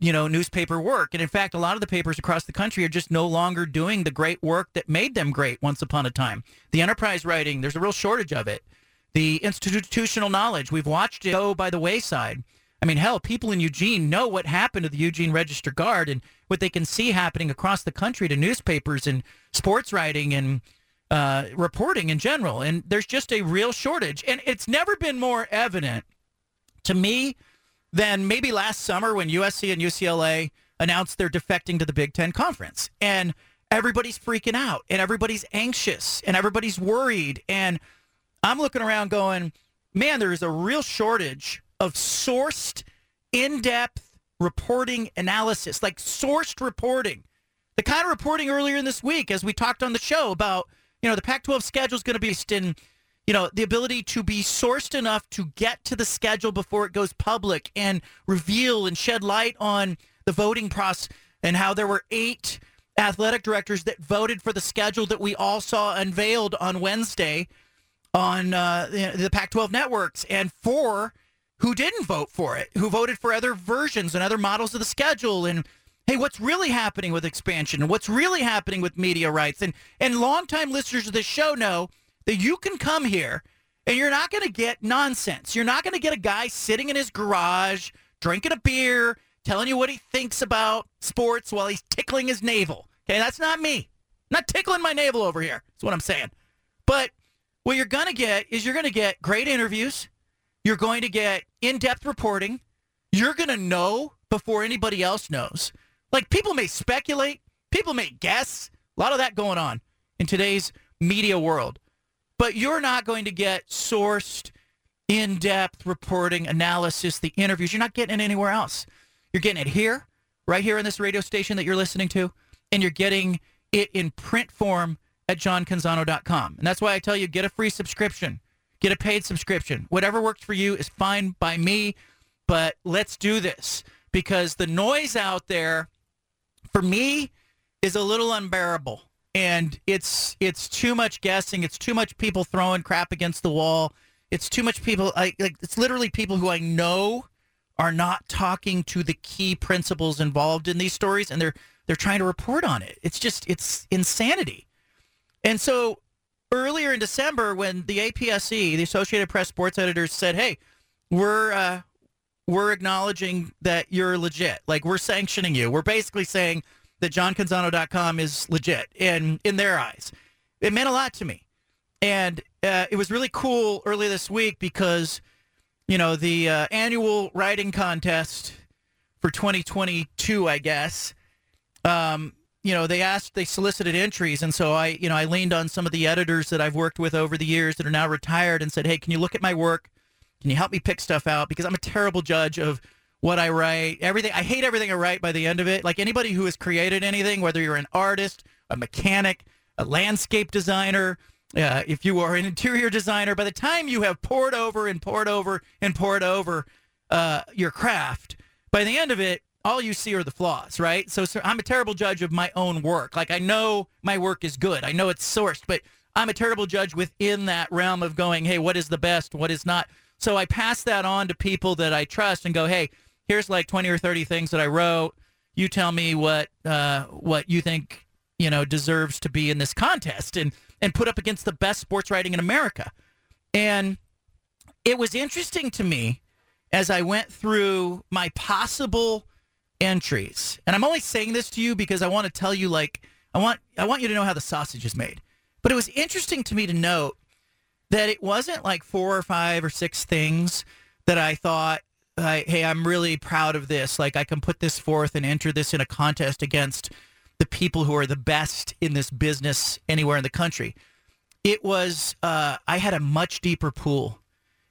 you know newspaper work and in fact a lot of the papers across the country are just no longer doing the great work that made them great once upon a time the enterprise writing there's a real shortage of it the institutional knowledge we've watched it go by the wayside i mean hell people in eugene know what happened to the eugene register guard and what they can see happening across the country to newspapers and sports writing and uh, reporting in general. And there's just a real shortage. And it's never been more evident to me than maybe last summer when USC and UCLA announced they're defecting to the Big Ten Conference. And everybody's freaking out and everybody's anxious and everybody's worried. And I'm looking around going, man, there is a real shortage of sourced, in depth reporting analysis, like sourced reporting. The kind of reporting earlier in this week, as we talked on the show about you know, the Pac-12 schedule is going to be in, you know, the ability to be sourced enough to get to the schedule before it goes public and reveal and shed light on the voting process and how there were eight athletic directors that voted for the schedule that we all saw unveiled on Wednesday on uh, the Pac-12 networks, and four who didn't vote for it, who voted for other versions and other models of the schedule, and hey, what's really happening with expansion and what's really happening with media rights. And and longtime listeners of this show know that you can come here and you're not going to get nonsense. You're not going to get a guy sitting in his garage drinking a beer, telling you what he thinks about sports while he's tickling his navel. Okay, that's not me. I'm not tickling my navel over here. That's what I'm saying. But what you're going to get is you're going to get great interviews. You're going to get in-depth reporting. You're going to know before anybody else knows. Like people may speculate, people may guess, a lot of that going on in today's media world. But you're not going to get sourced, in-depth reporting, analysis, the interviews. You're not getting it anywhere else. You're getting it here, right here in this radio station that you're listening to, and you're getting it in print form at johncanzano.com. And that's why I tell you get a free subscription, get a paid subscription. Whatever works for you is fine by me, but let's do this because the noise out there for me is a little unbearable and it's it's too much guessing, it's too much people throwing crap against the wall. It's too much people I like it's literally people who I know are not talking to the key principals involved in these stories and they're they're trying to report on it. It's just it's insanity. And so earlier in December when the APSE, the Associated Press sports editors said, "Hey, we're uh, we're acknowledging that you're legit. Like we're sanctioning you. We're basically saying that johncanzano.com is legit in in their eyes." It meant a lot to me. And uh, it was really cool early this week because you know the uh, annual writing contest for 2022, I guess um, you know, they asked, they solicited entries, and so I, you know, I leaned on some of the editors that I've worked with over the years that are now retired, and said, "Hey, can you look at my work? Can you help me pick stuff out? Because I'm a terrible judge of what I write. Everything, I hate everything I write. By the end of it, like anybody who has created anything, whether you're an artist, a mechanic, a landscape designer, uh, if you are an interior designer, by the time you have pored over and pored over and pored over uh, your craft, by the end of it, all you see are the flaws, right? So, so, I'm a terrible judge of my own work. Like I know my work is good. I know it's sourced, but I'm a terrible judge within that realm of going, hey, what is the best? What is not? So I pass that on to people that I trust and go, hey, here's like 20 or 30 things that I wrote. You tell me what uh, what you think you know deserves to be in this contest and and put up against the best sports writing in America. And it was interesting to me as I went through my possible entries. And I'm only saying this to you because I want to tell you like I want I want you to know how the sausage is made. But it was interesting to me to note that it wasn't like four or five or six things that I thought hey, I'm really proud of this. Like I can put this forth and enter this in a contest against the people who are the best in this business anywhere in the country. It was uh, I had a much deeper pool.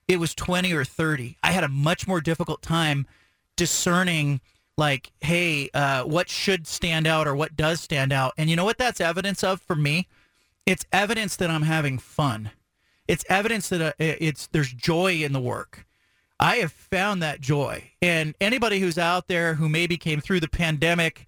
It was 20 or 30. I had a much more difficult time discerning like, hey, uh, what should stand out or what does stand out? And you know what that's evidence of for me? It's evidence that I'm having fun. It's evidence that uh, it's there's joy in the work. I have found that joy. And anybody who's out there who maybe came through the pandemic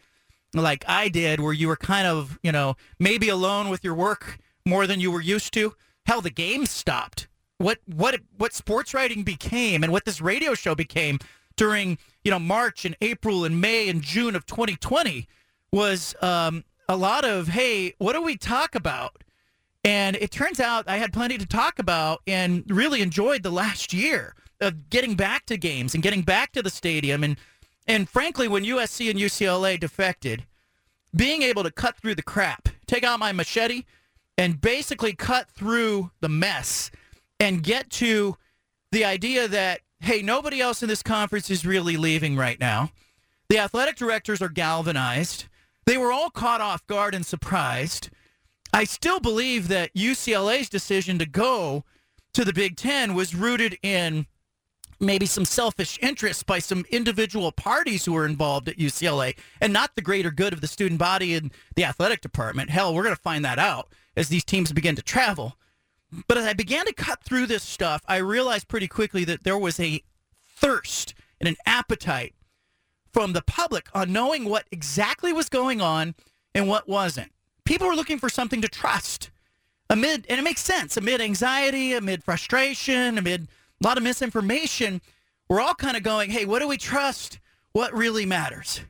like I did, where you were kind of, you know, maybe alone with your work more than you were used to. Hell, the game stopped. What what what sports writing became and what this radio show became during you know March and April and May and June of 2020 was um, a lot of hey, what do we talk about? And it turns out I had plenty to talk about and really enjoyed the last year of getting back to games and getting back to the stadium and and frankly when USC and UCLA defected, being able to cut through the crap, take out my machete and basically cut through the mess and get to the idea that hey, nobody else in this conference is really leaving right now. The athletic directors are galvanized. They were all caught off guard and surprised. I still believe that UCLA's decision to go to the Big Ten was rooted in maybe some selfish interests by some individual parties who are involved at UCLA and not the greater good of the student body and the athletic department. Hell, we're going to find that out as these teams begin to travel. But as I began to cut through this stuff, I realized pretty quickly that there was a thirst and an appetite from the public on knowing what exactly was going on and what wasn't. People were looking for something to trust amid, and it makes sense, amid anxiety, amid frustration, amid a lot of misinformation. We're all kind of going, hey, what do we trust? What really matters?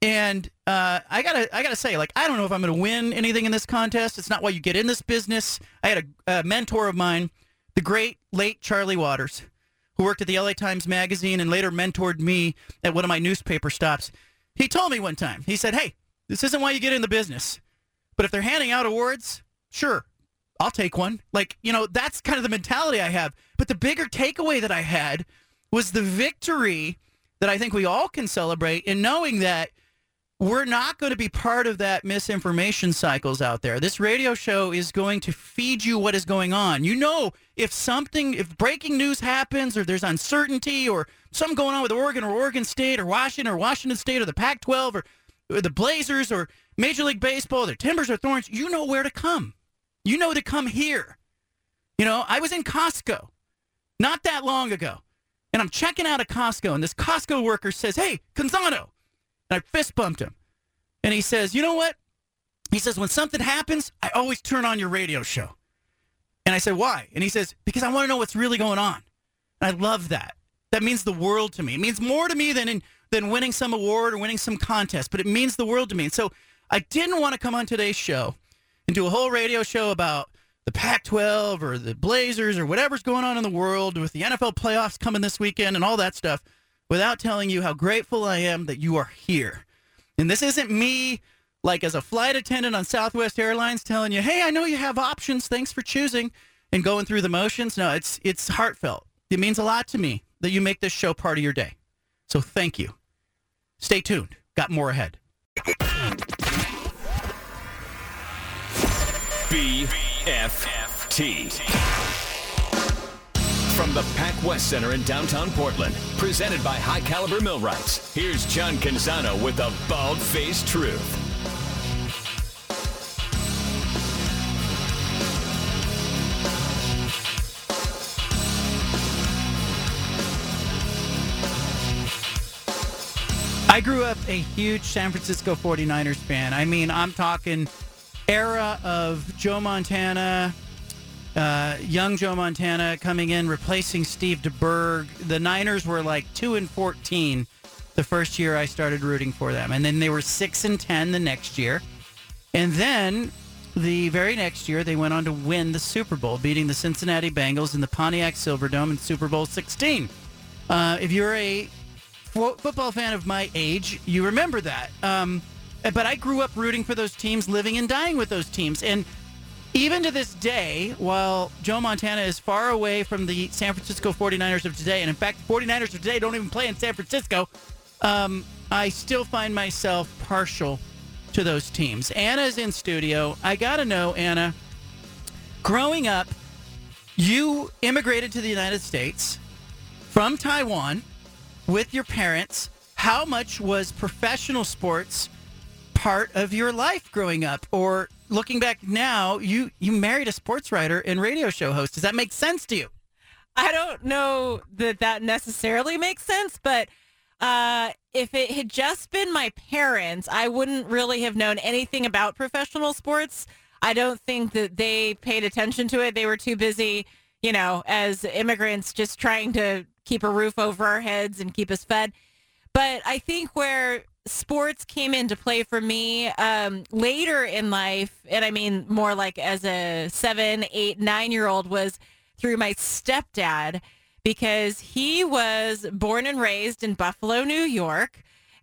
And uh, I gotta, I gotta say, like, I don't know if I'm gonna win anything in this contest. It's not why you get in this business. I had a, a mentor of mine, the great late Charlie Waters, who worked at the LA Times Magazine and later mentored me at one of my newspaper stops. He told me one time, he said, Hey, this isn't why you get in the business. But if they're handing out awards, sure, I'll take one. Like, you know, that's kind of the mentality I have. But the bigger takeaway that I had was the victory that I think we all can celebrate in knowing that we're not going to be part of that misinformation cycles out there. This radio show is going to feed you what is going on. You know, if something, if breaking news happens or there's uncertainty or something going on with Oregon or Oregon State or Washington or Washington State or the Pac 12 or, or the Blazers or Major League Baseball, the Timbers or Thorns, you know where to come. You know to come here. You know, I was in Costco not that long ago, and I'm checking out a Costco, and this Costco worker says, Hey, Canzano. And I fist bumped him. And he says, You know what? He says, When something happens, I always turn on your radio show. And I said, Why? And he says, Because I want to know what's really going on. And I love that. That means the world to me. It means more to me than in, than winning some award or winning some contest, but it means the world to me. And so I didn't want to come on today's show and do a whole radio show about the Pac-12 or the Blazers or whatever's going on in the world with the NFL playoffs coming this weekend and all that stuff without telling you how grateful I am that you are here. And this isn't me like as a flight attendant on Southwest Airlines telling you, "Hey, I know you have options. Thanks for choosing." And going through the motions. No, it's it's heartfelt. It means a lot to me that you make this show part of your day. So thank you. Stay tuned. Got more ahead. BFT. From the Pac West Center in downtown Portland, presented by High Caliber Millwrights, here's John Canzano with the bald faced truth. I grew up a huge San Francisco 49ers fan. I mean, I'm talking era of Joe Montana, uh, young Joe Montana coming in, replacing Steve DeBerg. The Niners were like 2 and 14 the first year I started rooting for them. And then they were 6 and 10 the next year. And then the very next year, they went on to win the Super Bowl, beating the Cincinnati Bengals in the Pontiac Silverdome in Super Bowl 16. Uh, if you're a fo- football fan of my age, you remember that. Um, but I grew up rooting for those teams, living and dying with those teams. And even to this day, while Joe Montana is far away from the San Francisco 49ers of today, and in fact, the 49ers of today don't even play in San Francisco, um, I still find myself partial to those teams. Anna's in studio. I got to know, Anna, growing up, you immigrated to the United States from Taiwan with your parents. How much was professional sports part of your life growing up? Or looking back now, you, you married a sports writer and radio show host. Does that make sense to you? I don't know that that necessarily makes sense, but uh, if it had just been my parents, I wouldn't really have known anything about professional sports. I don't think that they paid attention to it. They were too busy, you know, as immigrants just trying to keep a roof over our heads and keep us fed. But I think where sports came into play for me um, later in life, and I mean more like as a seven, eight, nine year old, was through my stepdad because he was born and raised in Buffalo, New York,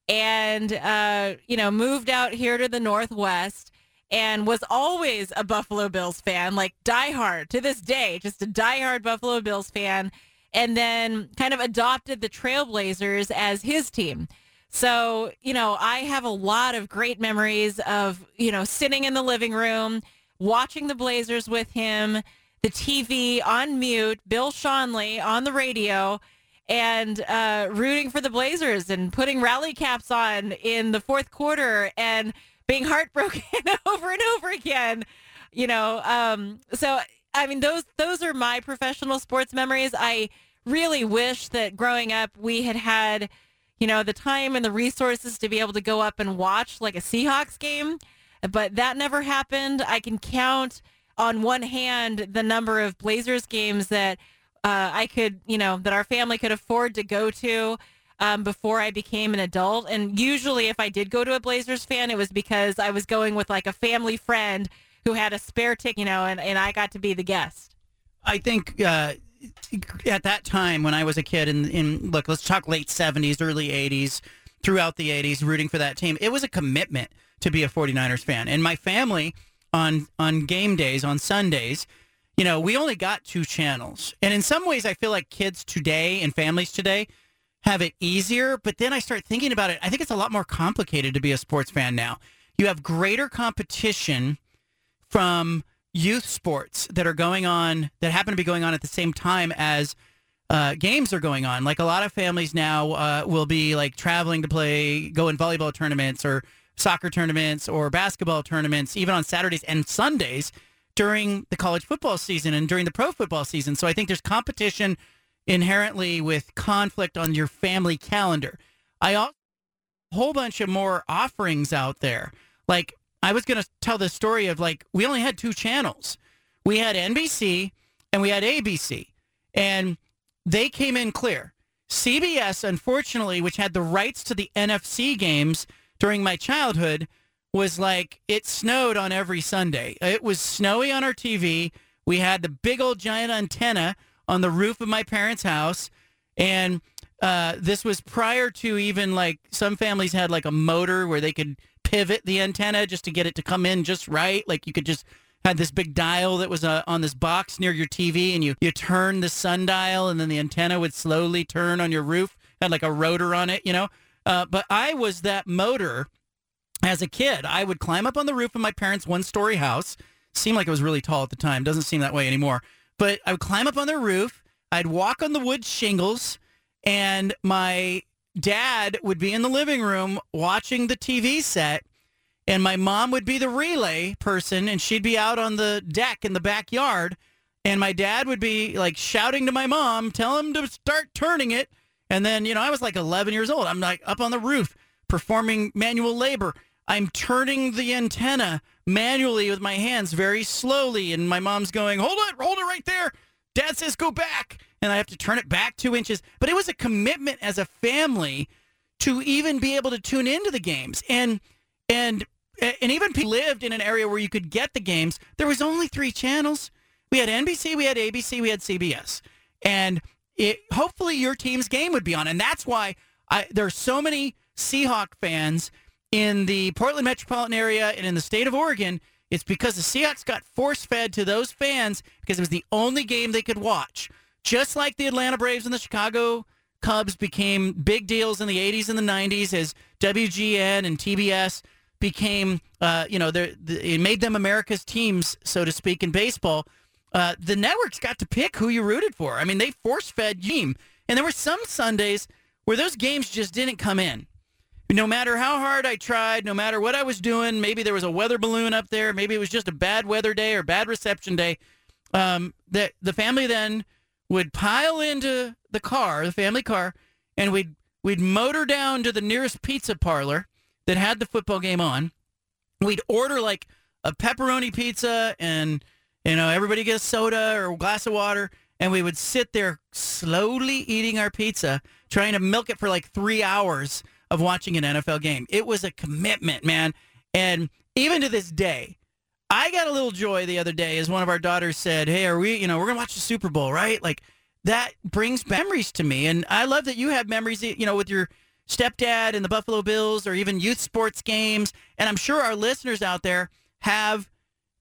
and uh, you know moved out here to the Northwest and was always a Buffalo Bills fan, like diehard to this day, just a diehard Buffalo Bills fan, and then kind of adopted the Trailblazers as his team. So, you know, I have a lot of great memories of, you know, sitting in the living room, watching the Blazers with him, the TV on mute, Bill Schonely on the radio, and uh, rooting for the Blazers and putting rally caps on in the fourth quarter and being heartbroken [laughs] over and over again. You know, um, so I mean, those those are my professional sports memories. I really wish that growing up we had had, you know, the time and the resources to be able to go up and watch like a Seahawks game, but that never happened. I can count on one hand the number of Blazers games that uh, I could, you know, that our family could afford to go to. Um, before I became an adult. And usually, if I did go to a Blazers fan, it was because I was going with like a family friend who had a spare ticket, you know, and, and I got to be the guest. I think uh, at that time when I was a kid, in, in look, let's talk late 70s, early 80s, throughout the 80s, rooting for that team, it was a commitment to be a 49ers fan. And my family on on game days, on Sundays, you know, we only got two channels. And in some ways, I feel like kids today and families today have it easier. But then I start thinking about it. I think it's a lot more complicated to be a sports fan now. You have greater competition from youth sports that are going on that happen to be going on at the same time as uh, games are going on. Like a lot of families now uh, will be like traveling to play, go in volleyball tournaments or soccer tournaments or basketball tournaments, even on Saturdays and Sundays, during the college football season and during the pro football season. So I think there's competition inherently with conflict on your family calendar. I also a whole bunch of more offerings out there. Like I was going to tell the story of like we only had two channels. We had NBC and we had ABC. And they came in clear. CBS, unfortunately, which had the rights to the NFC games during my childhood, was like it snowed on every Sunday. It was snowy on our TV. We had the big old giant antenna on the roof of my parents' house. And uh, this was prior to even like some families had like a motor where they could pivot the antenna just to get it to come in just right. Like you could just had this big dial that was uh, on this box near your TV, and you you turn the sundial, and then the antenna would slowly turn on your roof. Had like a rotor on it, you know. Uh, but I was that motor as a kid. I would climb up on the roof of my parents' one-story house. Seemed like it was really tall at the time. Doesn't seem that way anymore. But I would climb up on their roof. I'd walk on the wood shingles, and my dad would be in the living room watching the TV set and my mom would be the relay person and she'd be out on the deck in the backyard and my dad would be like shouting to my mom tell him to start turning it. And then you know i was like 11 years old. I'm like up on the roof performing manual labor. I'm turning the antenna manually with my hands very slowly and my mom's going hold it hold it right there. Dad says go back and i have to turn it back two inches but it was a commitment as a family to even be able to tune into the games and and and even people lived in an area where you could get the games. There was only three channels. We had NBC, we had ABC, we had CBS, and it, hopefully your team's game would be on. And that's why I, there are so many Seahawk fans in the Portland metropolitan area and in the state of Oregon. It's because the Seahawks got force fed to those fans because it was the only game they could watch. Just like the Atlanta Braves and the Chicago Cubs became big deals in the 80s and the 90s as WGN and TBS became, uh, you know, it made them America's teams, so to speak, in baseball. Uh, the networks got to pick who you rooted for. I mean, they force fed team, and there were some Sundays where those games just didn't come in. No matter how hard I tried, no matter what I was doing, maybe there was a weather balloon up there, maybe it was just a bad weather day or bad reception day. Um, that the family then would pile into the car, the family car, and we'd we'd motor down to the nearest pizza parlor that had the football game on. We'd order like a pepperoni pizza and you know everybody get a soda or a glass of water and we would sit there slowly eating our pizza trying to milk it for like 3 hours of watching an NFL game. It was a commitment, man. And even to this day, I got a little joy the other day as one of our daughters said, "Hey, are we, you know, we're to watch the Super Bowl, right?" Like that brings memories to me and I love that you have memories, you know, with your stepdad and the Buffalo Bills or even youth sports games. And I'm sure our listeners out there have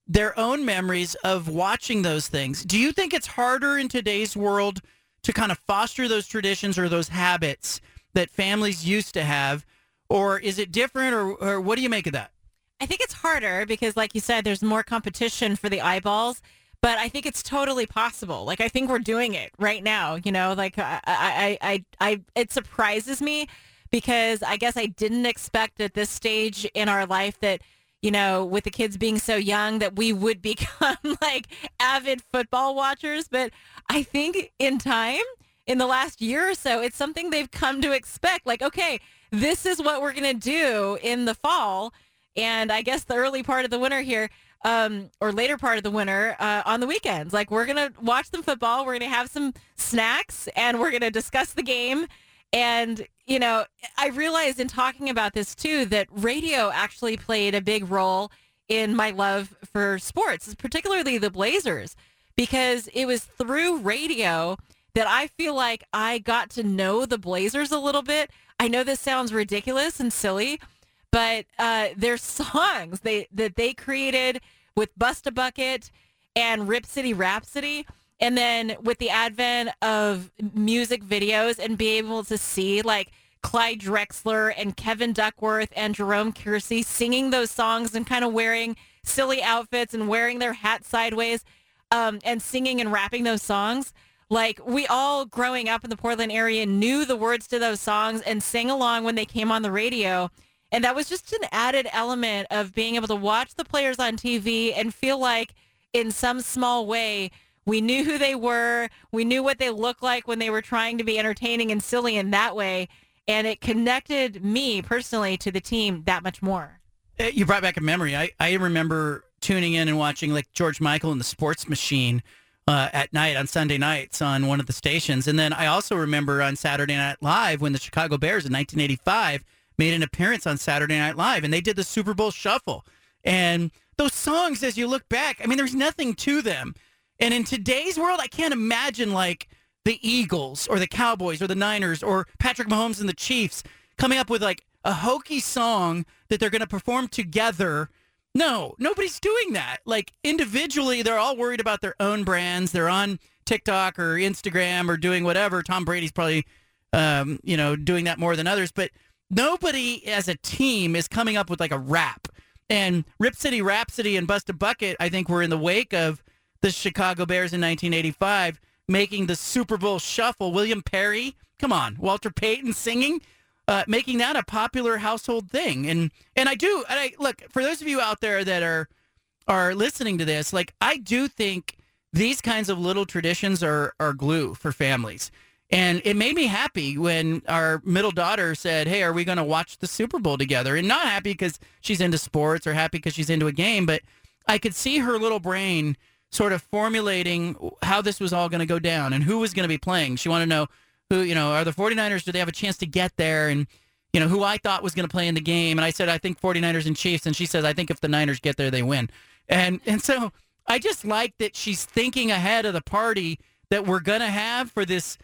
their own memories of watching those things. Do you think it's harder in today's world to kind of foster those traditions or those habits that families used to have? Or is it different, or, or what do you make of that? I think it's harder because, like you said, there's more competition for the eyeballs. But I think it's totally possible. Like I think we're doing it right now. You know, like I, I, I, I it surprises me because I guess I didn't expect at this stage in our life that you know, with the kids being so young that we would [laughs] become like avid football watchers. But I think in time, in the last year or so, it's something they've come to expect. Like, okay, this is what we're going to do in the fall. And I guess the early part of the winter here, um, or later part of the winter uh, on the weekends. Like, we're to watch some football. We're to have some snacks and we're to discuss the game and, you know, I realized in talking about this too that radio actually played a big role in my love for sports, particularly the Blazers, because it was through radio that I feel like I got to know the Blazers a little bit. I know this sounds ridiculous and silly, but uh, their songs they that they created with Bust a Bucket and Rip City Rhapsody and then with the advent of music videos and be able to see like Clyde Drexler and Kevin Duckworth and Jerome Kersey singing those songs and kind of wearing silly outfits and wearing their hats sideways um, and singing and rapping those songs. Like we all growing up in the Portland area knew the words to those songs and sang along when they came on the radio. And that was just an added element of being able to watch the players on TV and feel like in some small way, we knew who they were. We knew what they looked like when they were trying to be entertaining and silly in that way. And it connected me personally to the team that much more. Uh, You brought back a memory. I, I remember tuning in and watching like George Michael and the Sports Machine uh, at night on Sunday nights on one of the stations. And then I also remember on Saturday Night Live when the Chicago Bears in 1985 made an appearance on Saturday Night Live and they did the Super Bowl shuffle. And those songs, as you look back, I mean, there's nothing to them. And in today's world, I can't imagine like the Eagles or the Cowboys or the Niners or Patrick Mahomes and the Chiefs coming up with like a hokey song that they're going to perform together. No, nobody's doing that. Like individually, they're all worried about their own brands. They're on TikTok or Instagram or doing whatever. Tom Brady's probably, um, you know, doing that more than others. But nobody as a team is coming up with like a rap. And Rip City Rhapsody and Bust a Bucket, I think, were in the wake of the Chicago Bears in 1985 making the Super Bowl shuffle. William Perry, come on, Walter Payton singing, uh, making that a popular household thing. And and I do, and I look for those of you out there that are are listening to this, like I do think these kinds of little traditions are are glue for families. And it made me happy when our middle daughter said, "Hey, are we going to watch the Super Bowl together?" And not happy because she's into sports or happy because she's into a game, but I could see her little brain sort of formulating how this was all going to go down and who was going to be playing. She wanted to know who, you know, are the 49ers, do they have a chance to get there? And, you know, who I thought was going to play in the game. And I said, I think 49ers and Chiefs. And she says, I think if the Niners get there, they win. And, and so I just like that she's thinking ahead of the party that we're going to have for this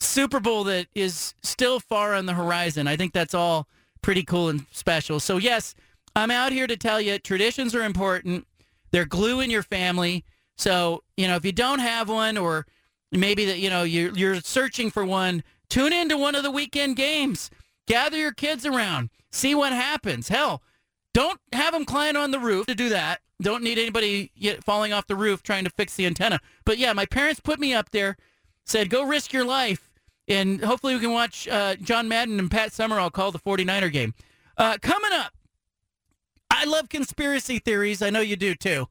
Super Bowl that is still far on the horizon. I think that's all pretty cool and special. So, yes, I'm out here to tell you traditions are important. They're glue in your family. So, you know, if you don't have one or maybe that, you know, you're, you're searching for one, tune into one of the weekend games. Gather your kids around. See what happens. Hell, don't have them climb on the roof to do that. Don't need anybody falling off the roof trying to fix the antenna. But yeah, my parents put me up there, said, go risk your life. And hopefully we can watch uh, John Madden and Pat Summerall call the 49er game. Uh, coming up, I love conspiracy theories. I know you do too.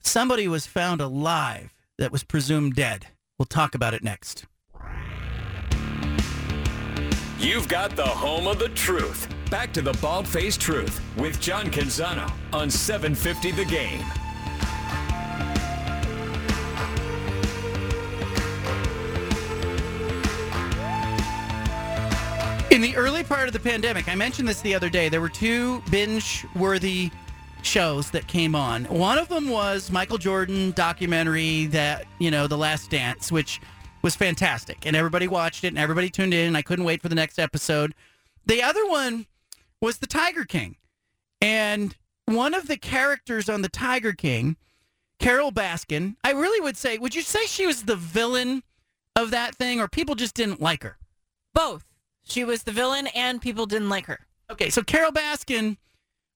Somebody was found alive that was presumed dead. We'll talk about it next. You've got the home of the truth. Back to the bald faced truth with John Canzano on 750 The Game. In the early part of the pandemic, I mentioned this the other day, there were two binge worthy shows that came on. One of them was Michael Jordan documentary that, you know, The Last Dance, which was fantastic. And everybody watched it and everybody tuned in. I couldn't wait for the next episode. The other one was The Tiger King. And one of the characters on The Tiger King, Carole Baskin, I really would say, would you say she was the villain of that thing or people just didn't like her? Both. She was the villain and people didn't like her. Okay, so Carole Baskin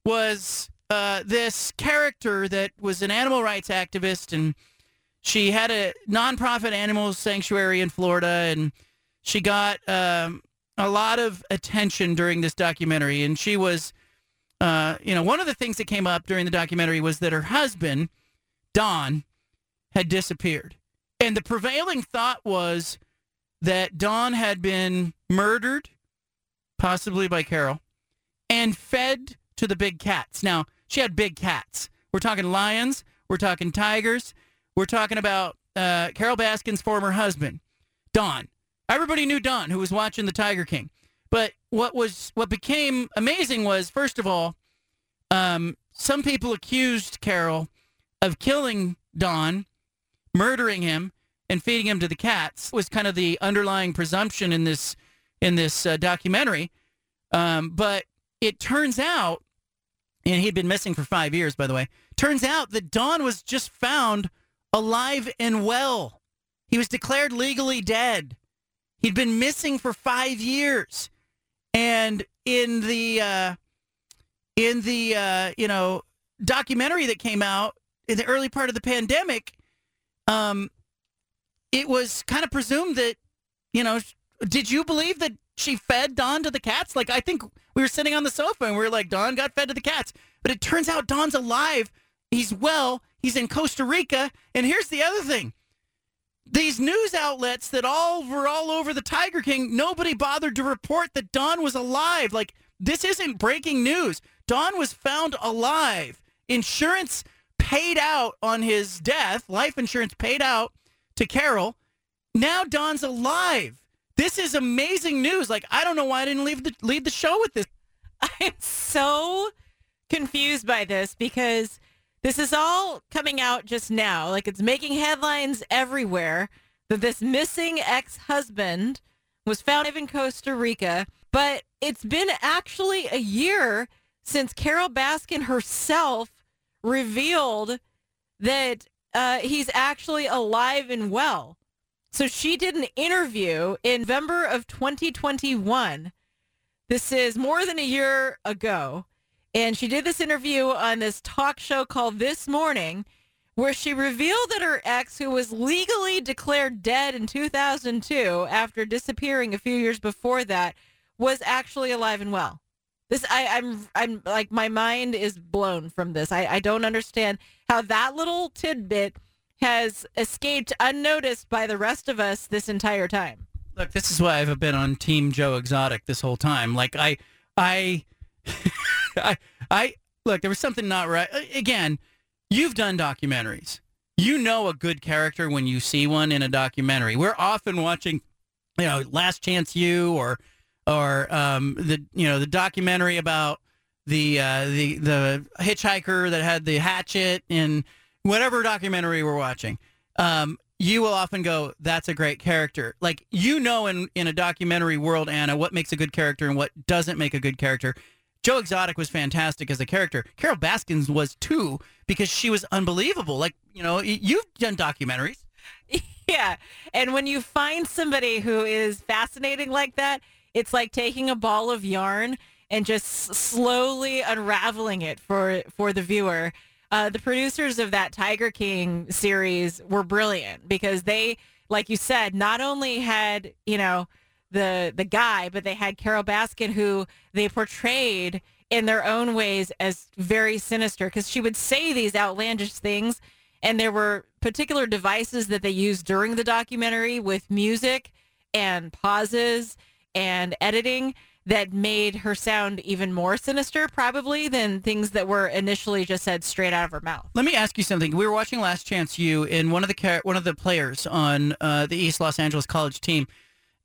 was uh, this character that was an animal rights activist, and she had a nonprofit animal sanctuary in Florida, and she got um, a lot of attention during this documentary. And she was, uh, you know, one of the things that came up during the documentary was that her husband, Don, had disappeared, and the prevailing thought was that Don had been murdered, possibly by Carole, and fed to the big cats. Now, she had big cats. We're talking lions, we're talking tigers, we're talking about uh, Carole Baskin's former husband, Don. Everybody knew Don, who was watching the Tiger King. But what was what became amazing was, first of all, um, some people accused Carole of killing Don, murdering him, and feeding him to the cats was kind of the underlying presumption in this in this uh, documentary. Um, but it turns out, and he'd been missing for five years, by the way. Turns out that Don was just found alive and well. He was declared legally dead. He'd been missing for five years, and in the uh, in the uh, you know documentary that came out in the early part of the pandemic, um, it was kind of presumed that, you know, did you believe that she fed Don to the cats? Like, I think we were sitting on the sofa and we were like, Don got fed to the cats. But it turns out Don's alive. He's well. he's in Costa Rica. And here's the other thing these news outlets that all were all over the Tiger King, nobody bothered to report that Don was alive. Like, this isn't breaking news. Don was found alive. Insurance paid out on his death, life insurance paid out to Carole. Now Don's alive. This is amazing news. Like, I don't know why I didn't leave the, lead the show with this. [laughs] I'm so confused by this because this is all coming out just now. Like it's making headlines everywhere that this missing ex-husband was found in Costa Rica, but it's been actually a year since Carole Baskin herself revealed that uh, he's actually alive and well. So she did an interview in November of 2021. This is more than a year ago. And she did this interview on this talk show called This Morning, where she revealed that her ex, who was legally declared dead in 2002 after disappearing a few years before that, was actually alive and well. This I, I'm I'm like my mind is blown from this. I, I don't understand how that little tidbit has escaped unnoticed by the rest of us this entire time. Look, this is why I've been on Team Joe Exotic this whole time. Like I I [laughs] I, I look. There was something not right. Again, you've done documentaries. You know a good character when you see one in a documentary. We're often watching, you know, Last Chance U or or um, the you know the documentary about the uh, the the hitchhiker that had the hatchet in whatever documentary we're watching. Um, you will often go, "That's a great character." Like you know, in in a documentary world, Anna, what makes a good character and what doesn't make a good character. Joe Exotic was fantastic as a character. Carole Baskins was too because she was unbelievable. Like, you know, you've done documentaries. [laughs] Yeah. And when you find somebody who is fascinating like that, it's like taking a ball of yarn and just slowly unraveling it for for the viewer. Uh, the producers of that Tiger King series were brilliant because they, like you said, not only had, you know, the the guy, but they had Carole Baskin, who they portrayed in their own ways as very sinister because she would say these outlandish things, and there were particular devices that they used during the documentary with music and pauses and editing that made her sound even more sinister probably than things that were initially just said straight out of her mouth. Let me ask you something. We were watching Last Chance U, and one of the one of the players on uh, the East Los Angeles College team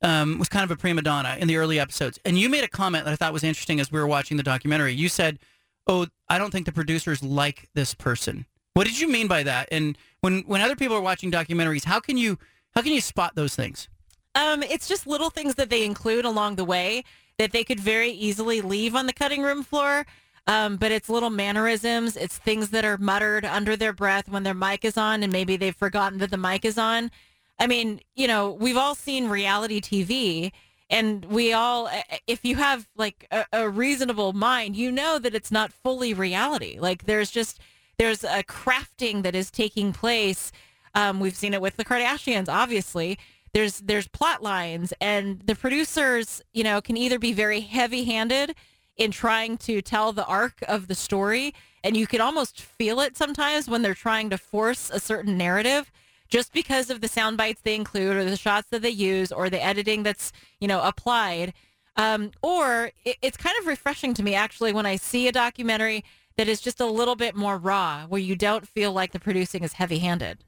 um, was kind of a prima donna in the early episodes. And you made a comment that I thought was interesting as we were watching the documentary. You said, "Oh, I don't think the producers like this person." What did you mean by that? And when when other people are watching documentaries, how can you how can you spot those things? Um, it's just little things that they include along the way that they could very easily leave on the cutting room floor. Um, but it's little mannerisms. It's things that are muttered under their breath when their mic is on, and maybe they've forgotten that the mic is on. I mean, you know, we've all seen reality TV and we all if you have like a, a, reasonable mind you know that it's not fully reality like there's just there's a crafting that is taking place um, we've seen it with the kardashians obviously there's there's plot lines and the producers you know can either be very heavy handed in trying to tell the arc of the story and you can almost feel it sometimes when they're trying to force a certain narrative just because of the sound bites they include or the shots that they use or the editing that's, you know, applied. Um, or it, it's kind of refreshing to me actually when I see a documentary that is just a little bit more raw, where you don't feel like the producing is heavy handed.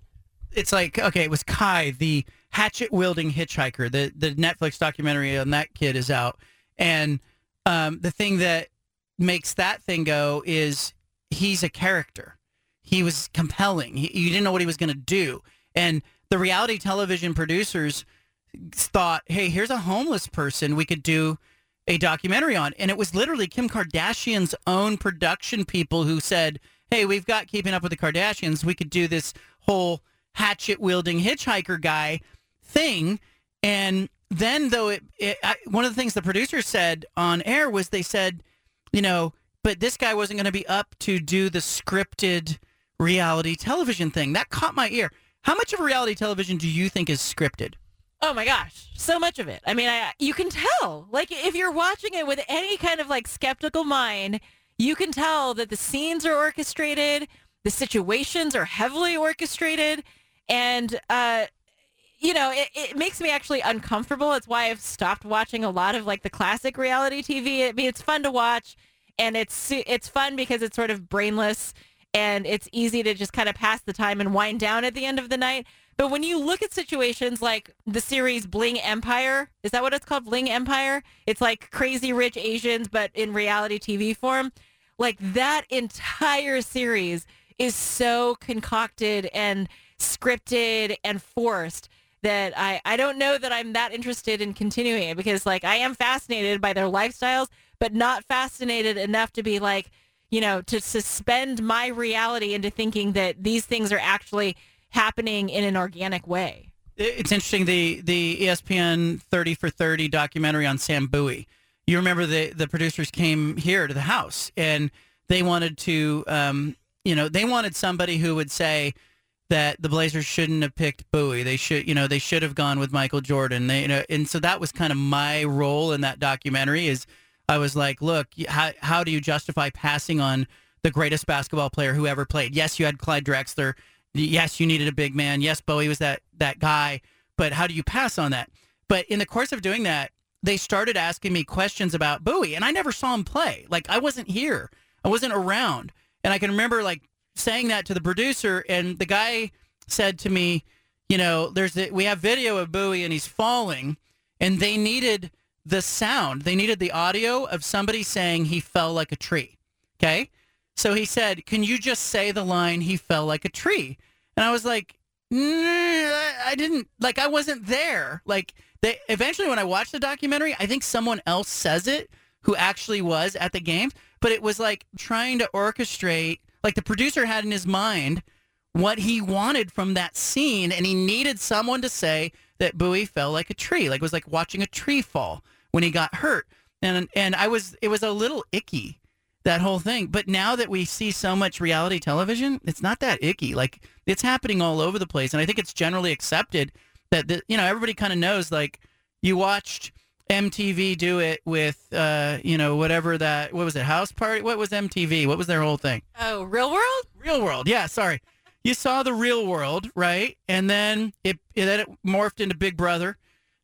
It's like, okay, it was Kai, the hatchet wielding hitchhiker. The, the Netflix documentary on that kid is out. And um, the thing that makes that thing go is he's a character. He was compelling. He, you didn't know what he was going to do. And the reality television producers thought, hey, here's a homeless person we could do a documentary on. And it was literally Kim Kardashian's own production people who said, hey, we've got Keeping Up with the Kardashians. We could do this whole hatchet wielding hitchhiker guy thing. And then, though, it, it I, one of the things the producers said on air was they said, you know, but this guy wasn't going to be up to do the scripted reality television thing. That caught my ear. How much of reality television do you think is scripted? Oh my gosh, so much of it. I mean, I, you can tell. Like if you're watching it with any kind of like skeptical mind, you can tell that the scenes are orchestrated, The situations are heavily orchestrated, and uh, you know, it, it makes me actually uncomfortable. It's why I've stopped watching a lot of like the classic reality TV. I mean, it's fun to watch, and it's it's fun because it's sort of brainless and it's easy to just kind of pass the time and wind down at the end of the night. But when you look at situations like the series Bling Empire, is that what it's called? Bling Empire? It's like crazy rich Asians, but in reality TV form. Like that entire series is so concocted and scripted and forced that I, I don't know that I'm that interested in continuing it because like I am fascinated by their lifestyles, but not fascinated enough to be like, you know, to suspend my reality into thinking that these things are actually happening in an organic way. It's interesting the the ESPN 30 for 30 documentary on Sam Bowie. You remember the the producers came here to the house and they wanted to um, you know, they wanted somebody who would say that the Blazers shouldn't have picked Bowie. They should, you know, they should have gone with Michael Jordan. They, you know, and so that was kind of my role in that documentary. Is I was like, look, how how do you justify passing on the greatest basketball player who ever played? Yes, you had Clyde Drexler. Yes, you needed a big man. Yes, Bowie was that that guy. But how do you pass on that? But in the course of doing that, they started asking me questions about Bowie, and I never saw him play. Like I wasn't here. I wasn't around. And I can remember like saying that to the producer, and the guy said to me, you know, there's the, we have video of Bowie and he's falling, and they needed the sound. They needed the audio of somebody saying he fell like a tree. Okay. So he said, Can you just say the line, he fell like a tree? And I was like, I didn't, like, I wasn't there. Like, they eventually, when I watched the documentary, I think someone else says it who actually was at the games, but it was like trying to orchestrate, like, the producer had in his mind what he wanted from that scene, and he needed someone to say that Bowie fell like a tree. Like, it was like watching a tree fall when he got hurt. And, and I was, it was a little icky that whole thing. But now that we see so much reality television, it's not that icky. Like it's happening all over the place, and I think it's generally accepted that the, you know everybody kind of knows. Like you watched MTV do it with uh, you know whatever that what was it House Party? What was MTV? What was their whole thing? Oh, Real World. Real World. Yeah, sorry. You saw the Real World, right? And then it, it then it morphed into Big Brother.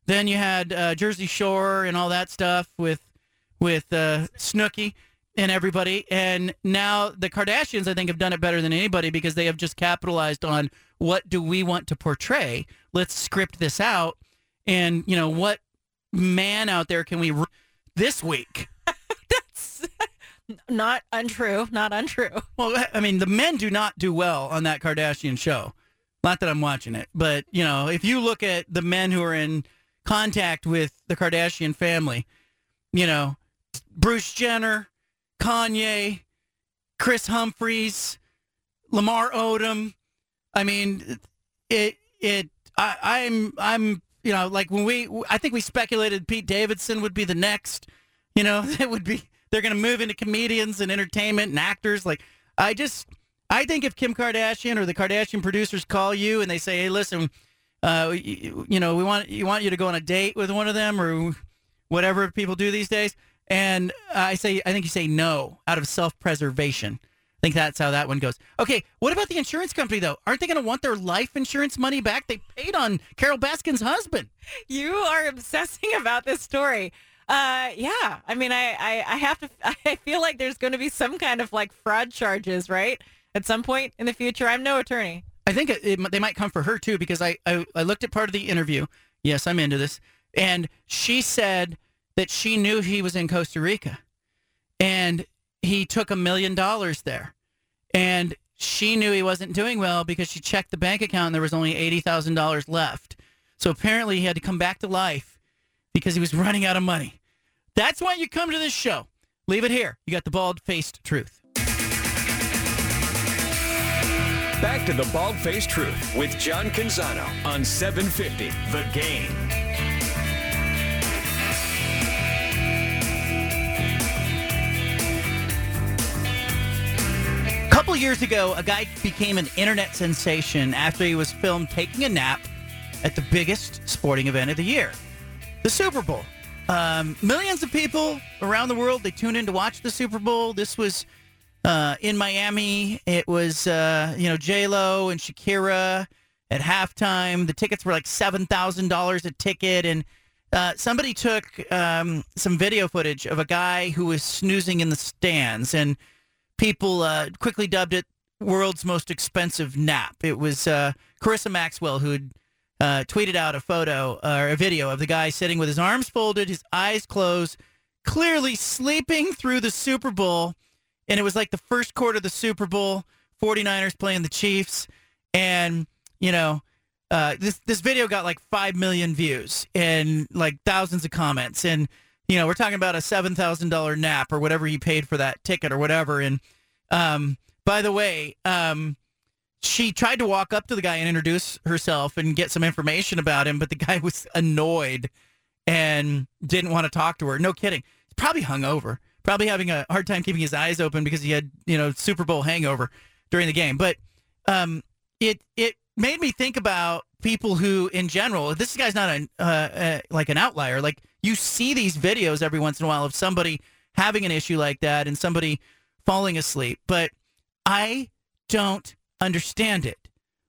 Then you had uh, Jersey Shore and all that stuff with with uh, Snooki and everybody. And now the Kardashians, I think, have done it better than anybody because they have just capitalized on what do we want to portray. Let's script this out. And, you know, what man out there can we re- this week? [laughs] That's [laughs] not untrue. Not untrue. Well, I mean, the men do not do well on that Kardashian show. Not that I'm watching it, but, you know, if you look at the men who are in contact with the Kardashian family, you know, Bruce Jenner, Kanye, Kris Humphries, Lamar Odom. I mean, it it I, I'm I'm you know like when we I think we speculated Pete Davidson would be the next. You know, [laughs] it would be they're going to move into comedians and entertainment and actors. Like I just I think if Kim Kardashian or the Kardashian producers call you and they say, "Hey, listen, uh, you, you know, we want you want you to go on a date with one of them or whatever people do these days." And I say, I think you say no out of self preservation. I think that's how that one goes. Okay, what about the insurance company though? Aren't they going to want their life insurance money back? They paid on Carole Baskin's husband. You are obsessing about this story. Uh, yeah. I mean, I, I, I have to. [laughs] I feel like there's going to be some kind of like fraud charges, right? At some point in the future. I'm no attorney. I think it, it, they might come for her too because I, I I looked at part of the interview. Yes, I'm into this, and she said that she knew he was in Costa Rica and he took a million dollars there. And she knew he wasn't doing well because she checked the bank account and there was only $80,000 left. So apparently he had to come back to life because he was running out of money. That's why you come to this show. Leave it here. You got the bald faced truth. Back to the bald faced truth with John Canzano on 750 The Game. Couple years ago, a guy became an internet sensation after he was filmed taking a nap at the biggest sporting event of the year, the Super Bowl. Um, millions of people around the world they tune in to watch the Super Bowl. This was Uh, in Miami, it was uh, you know J Lo and Shakira at halftime. The tickets were like seven thousand dollars a ticket, and uh, somebody took um, some video footage of a guy who was snoozing in the stands, and people uh, quickly dubbed it "world's most expensive nap." It was uh, Carissa Maxwell who uh, tweeted out a photo or a video of the guy sitting with his arms folded, his eyes closed, clearly sleeping through the Super Bowl. And it was like the first quarter of the Super Bowl, 49ers playing the Chiefs. And, you know, uh, this this video got like five million views and like thousands of comments, and you know we're talking about a seven thousand dollar nap or whatever he paid for that ticket or whatever. And um, by the way, um, she tried to walk up to the guy and introduce herself and get some information about him, but the [laughs] guy was annoyed and didn't want to talk to her. No kidding, he's probably hungover, probably having a hard time keeping his eyes open because he had you know Super Bowl hangover during the game. But um, it it made me think about people who, in general, this guy's not a uh, uh, like an outlier. Like you see these videos every once in a while of somebody having an issue like that and somebody falling asleep, but I don't understand it.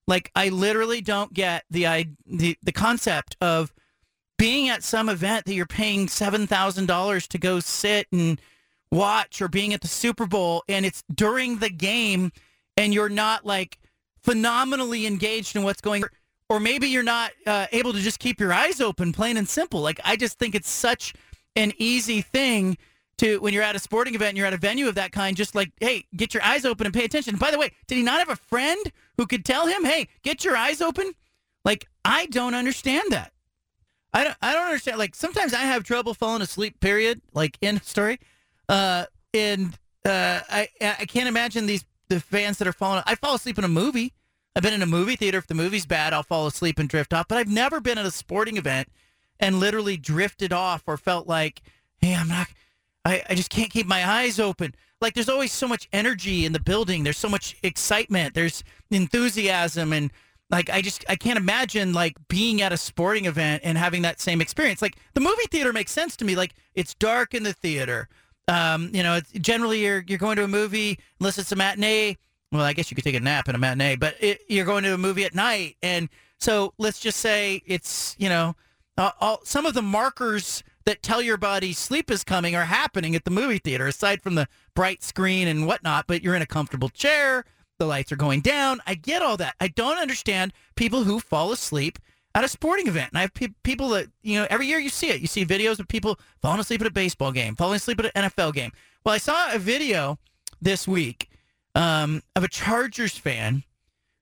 Like I literally don't get the I, the the concept of being at some event that you're paying seven thousand dollars to go sit and watch, or being at the Super Bowl and it's during the game and you're not like phenomenally engaged in what's going or maybe you're not uh, able to just keep your eyes open plain and simple like i just think it's such an easy thing to when you're at a sporting event and you're at a venue of that kind just like hey get your eyes open and pay attention by the way did he not have a friend who could tell him hey get your eyes open like i don't understand that i don't, I don't understand like sometimes i have trouble falling asleep period like in story uh and uh i i can't imagine these the fans that are falling. I fall asleep in a movie. I've been in a movie theater. If the movie's bad, I'll fall asleep and drift off. But I've never been at a sporting event and literally drifted off or felt like, hey, I'm not. I, I just can't keep my eyes open. Like there's always so much energy in the building. There's so much excitement. There's enthusiasm and like I just I can't imagine like being at a sporting event and having that same experience. Like the movie theater makes sense to me. Like it's dark in the theater. Um, you know, generally you're you're going to a movie unless it's a matinee. Well, I guess you could take a nap in a matinee, but it, you're going to a movie at night, and so let's just say it's you know, uh, all, some of the markers that tell your body sleep is coming are happening at the movie theater, aside from the bright screen and whatnot. But you're in a comfortable chair, the lights are going down. I get all that. I don't understand people who fall asleep at a sporting event. And I have pe- people that, you know, every year you see it. You see videos of people falling asleep at a baseball game, falling asleep at an NFL game. Well, I saw a video this week um, of a Chargers fan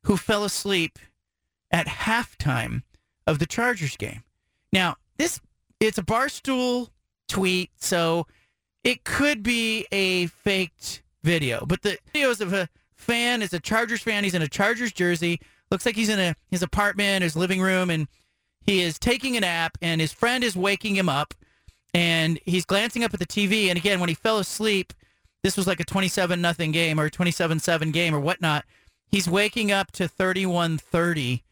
who fell asleep at halftime of the Chargers game. Now, this it's a barstool tweet, so it could be a faked video. But the videos of a fan is a Chargers fan. He's in a Chargers jersey looks like he's in a, his apartment, his living room, and he is taking a nap, and his friend is waking him up, and he's glancing up at the TV. And again, when he fell asleep, this was like a 27 nothing game or 27 7 game or whatnot. He's waking up to 31 30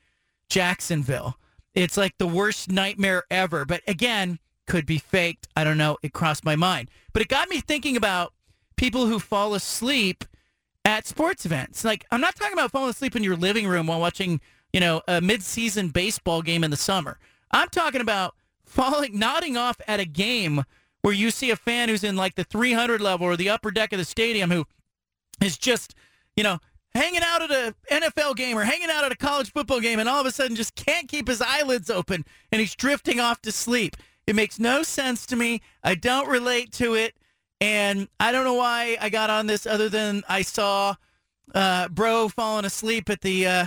Jacksonville. It's like the worst nightmare ever. But again, could be faked. I don't know. It crossed my mind. But it got me thinking about people who fall asleep at sports events. Like I'm not talking about falling asleep in your living room while watching, you know, a mid-season baseball game in the summer. I'm talking about falling nodding off at a game where you see a fan who's in like the 300 level or the upper deck of the stadium who is just, you know, hanging out at a NFL game or hanging out at a college football game and all of a sudden just can't keep his eyelids open and he's drifting off to sleep. It makes no sense to me. I don't relate to it. And I don't know why I got on this other than I saw uh, Bro falling asleep at the uh,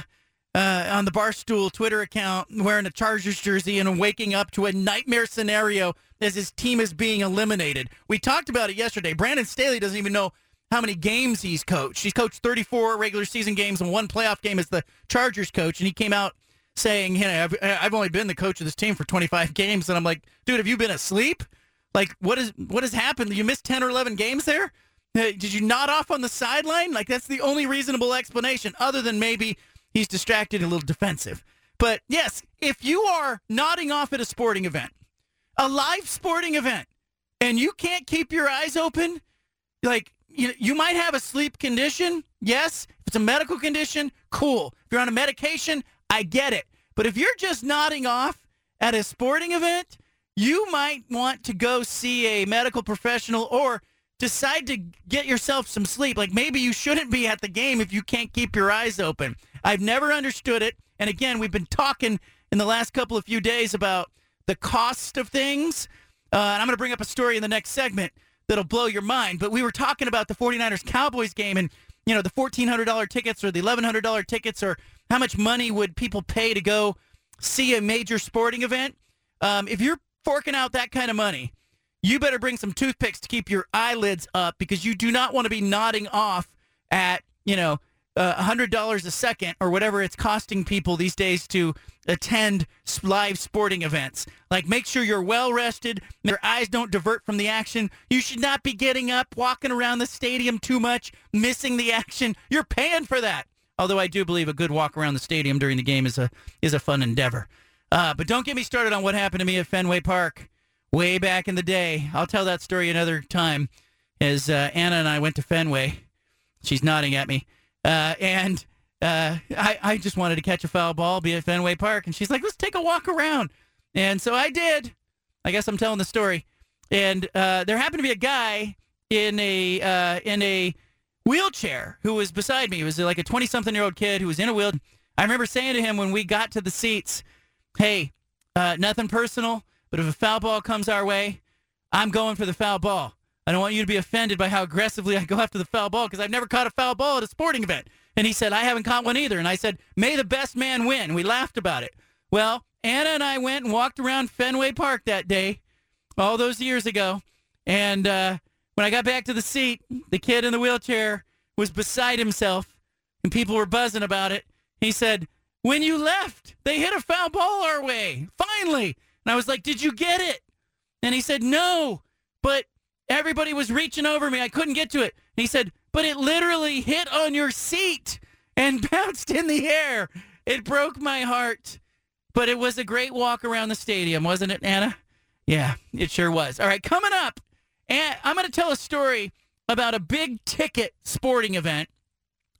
uh, on the Barstool Twitter account wearing a Chargers jersey and waking up to a nightmare scenario as his team is being eliminated. We talked about it yesterday. Brandon Staley doesn't even know how many games he's coached. He's coached 34 regular season games and one playoff game as the Chargers coach, and he came out saying, "You know, I've, I've only been the coach of this team for 25 [laughs] games." And I'm like, "Dude, have you been asleep?" Like, what is what has happened? You missed ten or eleven games there. Did you nod off on the sideline? Like, that's the only reasonable explanation, other than maybe he's distracted, and a little defensive. But yes, if you are nodding off at a sporting event, a live sporting event, and you can't keep your eyes open, like you, you might have a sleep condition. Yes. If it's a medical condition, cool. If you're on a medication, I get it. But if you're just nodding off at a sporting event, you might want to go see a medical professional or decide to get yourself some sleep. Like maybe you shouldn't be at the game if you can't keep your eyes open. I've never understood it. And again, we've been talking in the last couple of few days about the cost of things. Uh, and I'm going to bring up a story in the next segment that'll blow your mind. But we were talking about the 49ers Cowboys game and, you know, the $1,400 tickets or the $1,100 tickets or how much money would people pay to go see a major sporting event. Um, if you're forking out that kind of money, you better bring some toothpicks to keep your eyelids up because you do not want to be nodding off at, you know, uh, $100 a second or whatever it's costing people these days to attend live sporting events. Like, make sure you're well rested, your eyes don't divert from the action. You should not be getting up, walking around the stadium too much, missing the action. You're paying for that. Although I do believe a good walk around the stadium during the game is a is a fun endeavor. Uh, but don't get me started on what happened to me at Fenway Park way back in the day. I'll tell that story another time. As uh, Anna and I went to Fenway, she's nodding at me, uh, and uh, I, I just wanted to catch a foul ball, be at Fenway Park, and she's like, "Let's take a walk around," and so I did. I guess I'm telling the story, and uh, there happened to be a guy in a uh, in a wheelchair who was beside me. He was like a 20 something year old kid who was in a wheel. I remember saying to him when we got to the seats, "Hey, uh, nothing personal, but if a foul ball comes our way, I'm going for the foul ball. I don't want you to be offended by how aggressively I go after the foul ball because I've never caught a foul ball at a sporting event." And he said, I haven't caught one either. And I said, may the best man win. We laughed about it. Well, Anna and I went and walked around Fenway Park that day, all those years ago. And uh, when I got back to the seat, the kid in the wheelchair was beside himself, and people were buzzing about it. He said, When you left, they hit a foul ball our way, finally. And I was like, Did you get it? And he said, No, but everybody was reaching over me. I couldn't get to it. And he said, but it literally hit on your seat and [laughs] bounced in the air. It broke my heart. But it was a great walk around the stadium, wasn't it, Anna? Yeah, it sure was. All right, coming up, I'm going to tell a story about a big ticket sporting event.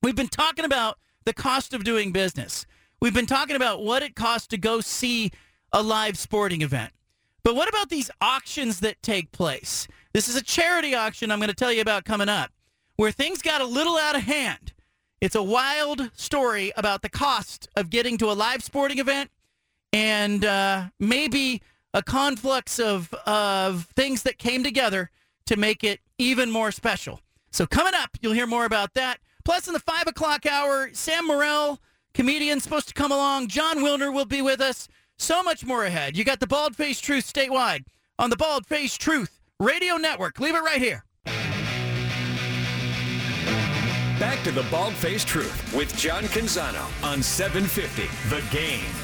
We've been talking about the cost of doing business. We've been talking about what it costs to go see a live sporting event. But what about these auctions that take place? This is a charity auction I'm going to tell you about coming up where things got a little out of hand. It's a wild story about the cost of getting to a live sporting event and uh, maybe a conflux of, of things that came together to make it even more special. So, coming up, you'll hear more about that. Plus, in the five o'clock hour, Sam Morril, comedian, supposed to come along. Jon Wilner will be with us. So much more ahead. You got the Bald Face Truth statewide on the Bald Face Truth Radio Network. Leave it right here. Back to the Bald Faced Truth with John Canzano on 750 The Game.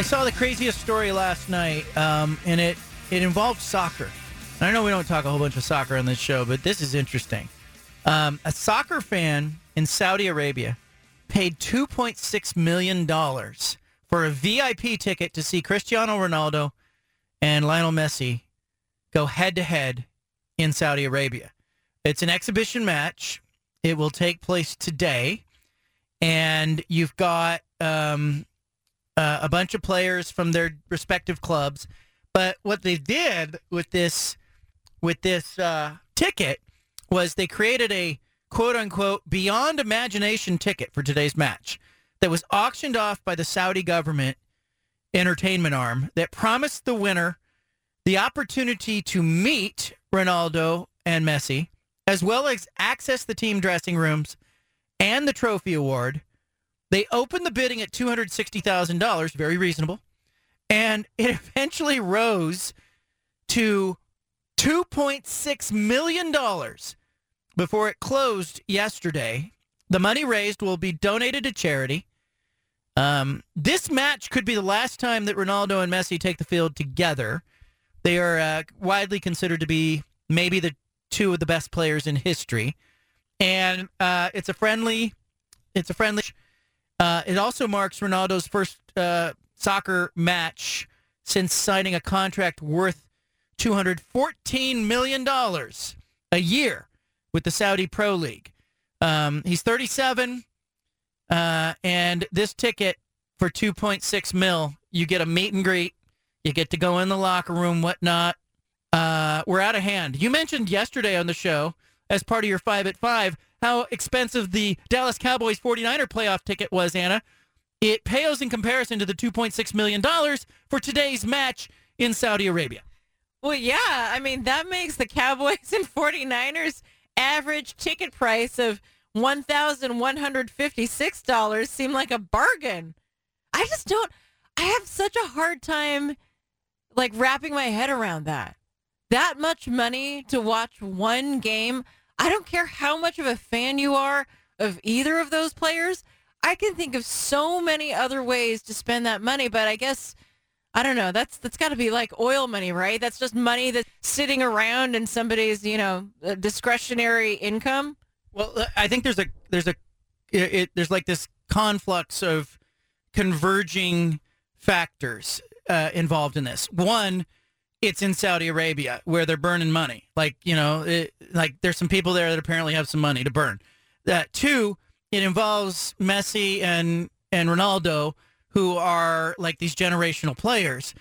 I saw the craziest story last night, um, and it it involved soccer. And I know we don't talk a whole bunch of soccer on this show, but this is interesting. Um, a soccer fan in Saudi Arabia paid two point six million dollars for a VIP ticket to see Cristiano Ronaldo and Lionel Messi go head to head in Saudi Arabia. It's an exhibition match. It will take place today, and you've got um, uh, a bunch of players from their respective clubs. But what they did with this with this uh, ticket was they created a quote unquote beyond imagination ticket for today's match that was auctioned off by the Saudi government entertainment arm that promised the winner the opportunity to meet Ronaldo and Messi, as well as access the team dressing rooms and the trophy award they opened the bidding at $260,000, very reasonable. And it [laughs] eventually rose to $2.6 million before it closed yesterday. The money raised will be donated to charity. Um, this match could be the last time that Ronaldo and Messi take the field together. They are uh, widely considered to be maybe the two of the best players in history, and uh, it's a friendly. It's a friendly. Uh, it also marks Ronaldo's first uh, soccer match since signing a contract worth two hundred fourteen million dollars a year with the Saudi Pro League. Um, he's thirty seven. Uh, and this ticket for 2.6 mil, you get a meet and greet. You get to go in the locker room, whatnot. Uh, we're out of hand. You mentioned yesterday on the show, as part of your five at five, how expensive the Dallas Cowboys 49er playoff ticket was, Anna. It pales in comparison to the $2.6 million for today's match in Saudi Arabia. Well, yeah. I mean, that makes the Cowboys [laughs] and 49ers average ticket price of $1,156 seem like a bargain. I just don't, I have such a hard time like wrapping my head around that. That much money to watch one game. I don't care how much of a fan you are of either of those players. I can think of so many other ways to spend that money, but I guess I don't know. That's that's got to be like oil money, right? That's just money that's sitting around in somebody's, you know, uh, discretionary income. Well, uh, I think there's a there's a it, it, there's like this conflux of converging factors uh, involved in this. One, it's in Saudi Arabia where they're burning money. Like you know, it, like there's some people there that apparently have some money to burn. That two, it involves Messi and and Ronaldo, who are like these generational players.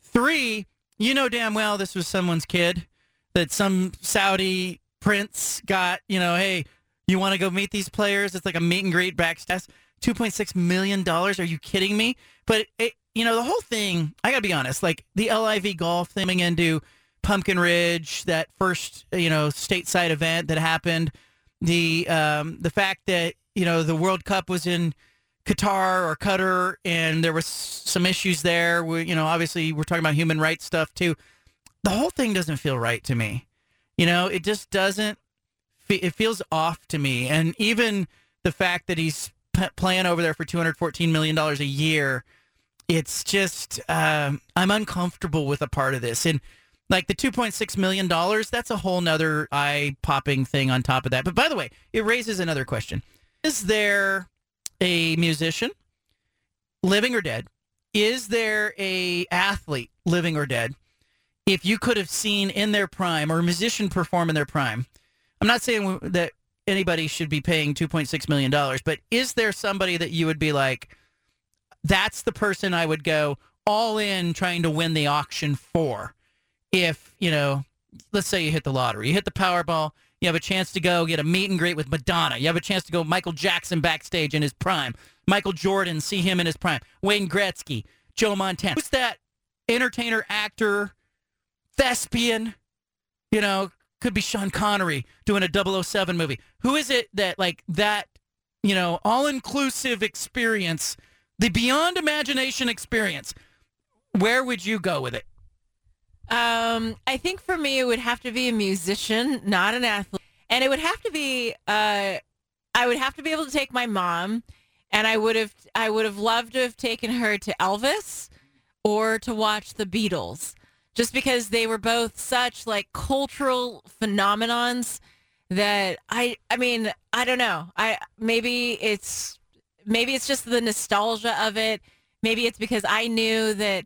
Three, you know damn well this was someone's kid that some Saudi prince got. You know, hey, you want to go meet these players? It's like a meet and greet backstage. Two point six million dollars? Are you kidding me? But it, you know, the whole thing. I gotta be honest. Like the LIV golf thing into Pumpkin Ridge, that first you know stateside event that happened. The um, the fact that you know the World Cup was in Qatar or Qatar, and there was some issues there. We, you know, obviously we're talking about human rights stuff too. The whole thing doesn't feel right to me. You know, it just doesn't. It feels off to me, and even the fact that he's p- playing over there for two hundred fourteen million dollars a year, it's just um, I'm uncomfortable with a part of this, and like the two point six million dollars, that's a whole nother eye popping thing on top of that. But by the way, it raises another question: Is there a musician, living or dead? Is there a athlete, living or dead, if you could have seen in their prime or a musician perform in their prime, I'm not saying that anybody should be paying 2.6 million dollars, but is there somebody that you would be like, that's the person I would go all in trying to win the auction for? If you know, let's say you hit the lottery, you hit the Powerball, you have a chance to go get a meet and greet with Madonna. You have a chance to go Michael Jackson backstage in his prime. Michael Jordan, see him in his prime. Wayne Gretzky, Joe Montana. Who's that entertainer, actor, thespian, you know, could be Sean Connery doing a 007 movie. Who is it that like that, you know, all-inclusive experience, the beyond imagination experience? Where would you go with it? Um, I think for me it would have to be a musician, not an athlete, and it would have to be. Uh, I would have to be able to take my mom, and I would have. I would have loved to have taken her to Elvis, or to watch the Beatles just because they were both such like cultural phenomenons that I I mean, I don't know. I maybe it's maybe it's just the nostalgia of it. Maybe it's because I knew that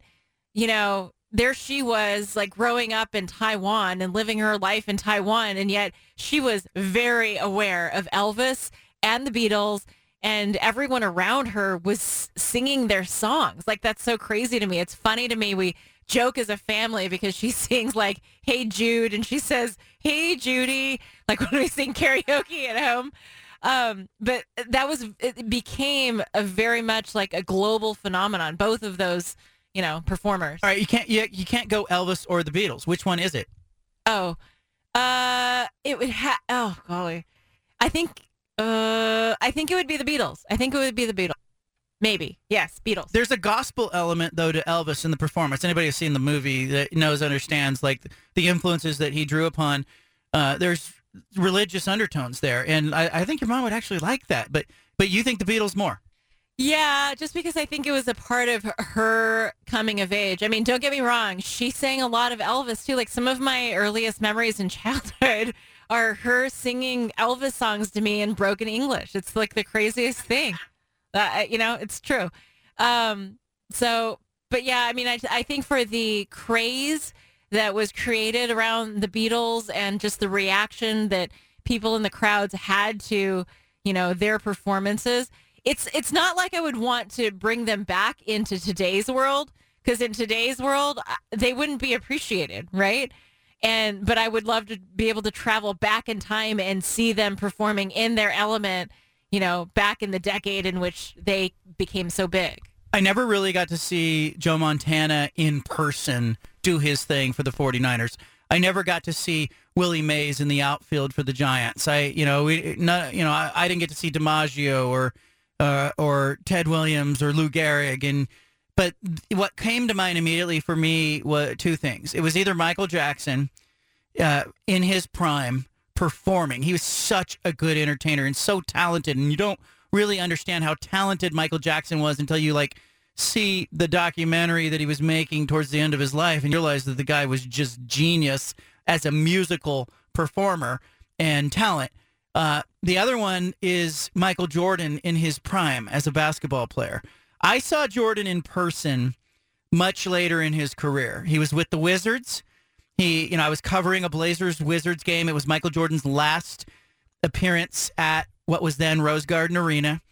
you know, there she was like growing up in Taiwan and living her life in Taiwan and yet she was very aware of Elvis and the Beatles and everyone around her was singing their songs. Like that's so crazy to me. It's funny to me we joke as a family because she [laughs] sings like "Hey Jude" and she says "Hey Judy" like [laughs] when we sing karaoke at home. Um, but that was it became a very much like a global phenomenon. Both of those, you know, performers. All right, you can't you, you can't go Elvis or the Beatles. Which one is it? Oh, uh, it would have. Oh golly, I think. Uh, I think it would be the Beatles. I think it would be the Beatles. Maybe. Yes, Beatles. There's a gospel element though to Elvis in the performance. Anybody who's seen the movie that knows understands like the influences that he drew upon. Uh, there's religious undertones there, and I, I think your mom would actually like that. But but you think the Beatles more? Yeah, just because I think it was a part of her coming of age. I mean, don't get me wrong, she sang a lot of Elvis too. Like some of my earliest memories in [laughs] childhood are her singing Elvis songs to me in broken English. It's like the craziest thing. Uh, you know, it's true. Um, so, but yeah, I mean, I, I think for the craze that was created around the Beatles and just the reaction that people in the crowds had to, you know, their performances – it's it's not like I would want to bring them back into today's world because in today's world uh, they wouldn't be appreciated, right? And but I would love to be able to travel back in time and see them performing in their element, you know, back in the decade in which they became so big. I never really got to see Joe Montana in person do his thing for the 49ers. I never got to see Willie Mays in the outfield for the Giants. I, you know, we, not, you know, I, I didn't get to see DiMaggio or uh, or Ted Williams or Lou Gehrig. And but what came to mind immediately for me was two things. It was either Michael Jackson uh, in his prime performing. He was such a good entertainer and so talented, and you don't really understand how talented Michael Jackson was until you like see the documentary that he was making towards the end of his life and realize that the guy was just genius as a musical performer and talent. Uh, the other one is Michael Jordan in his prime as a basketball player. I saw Jordan in person much later in his career. He was with the Wizards. He, you know, I was covering a Blazers Wizards game. It was Michael Jordan's last appearance at what was then Rose Garden Arena.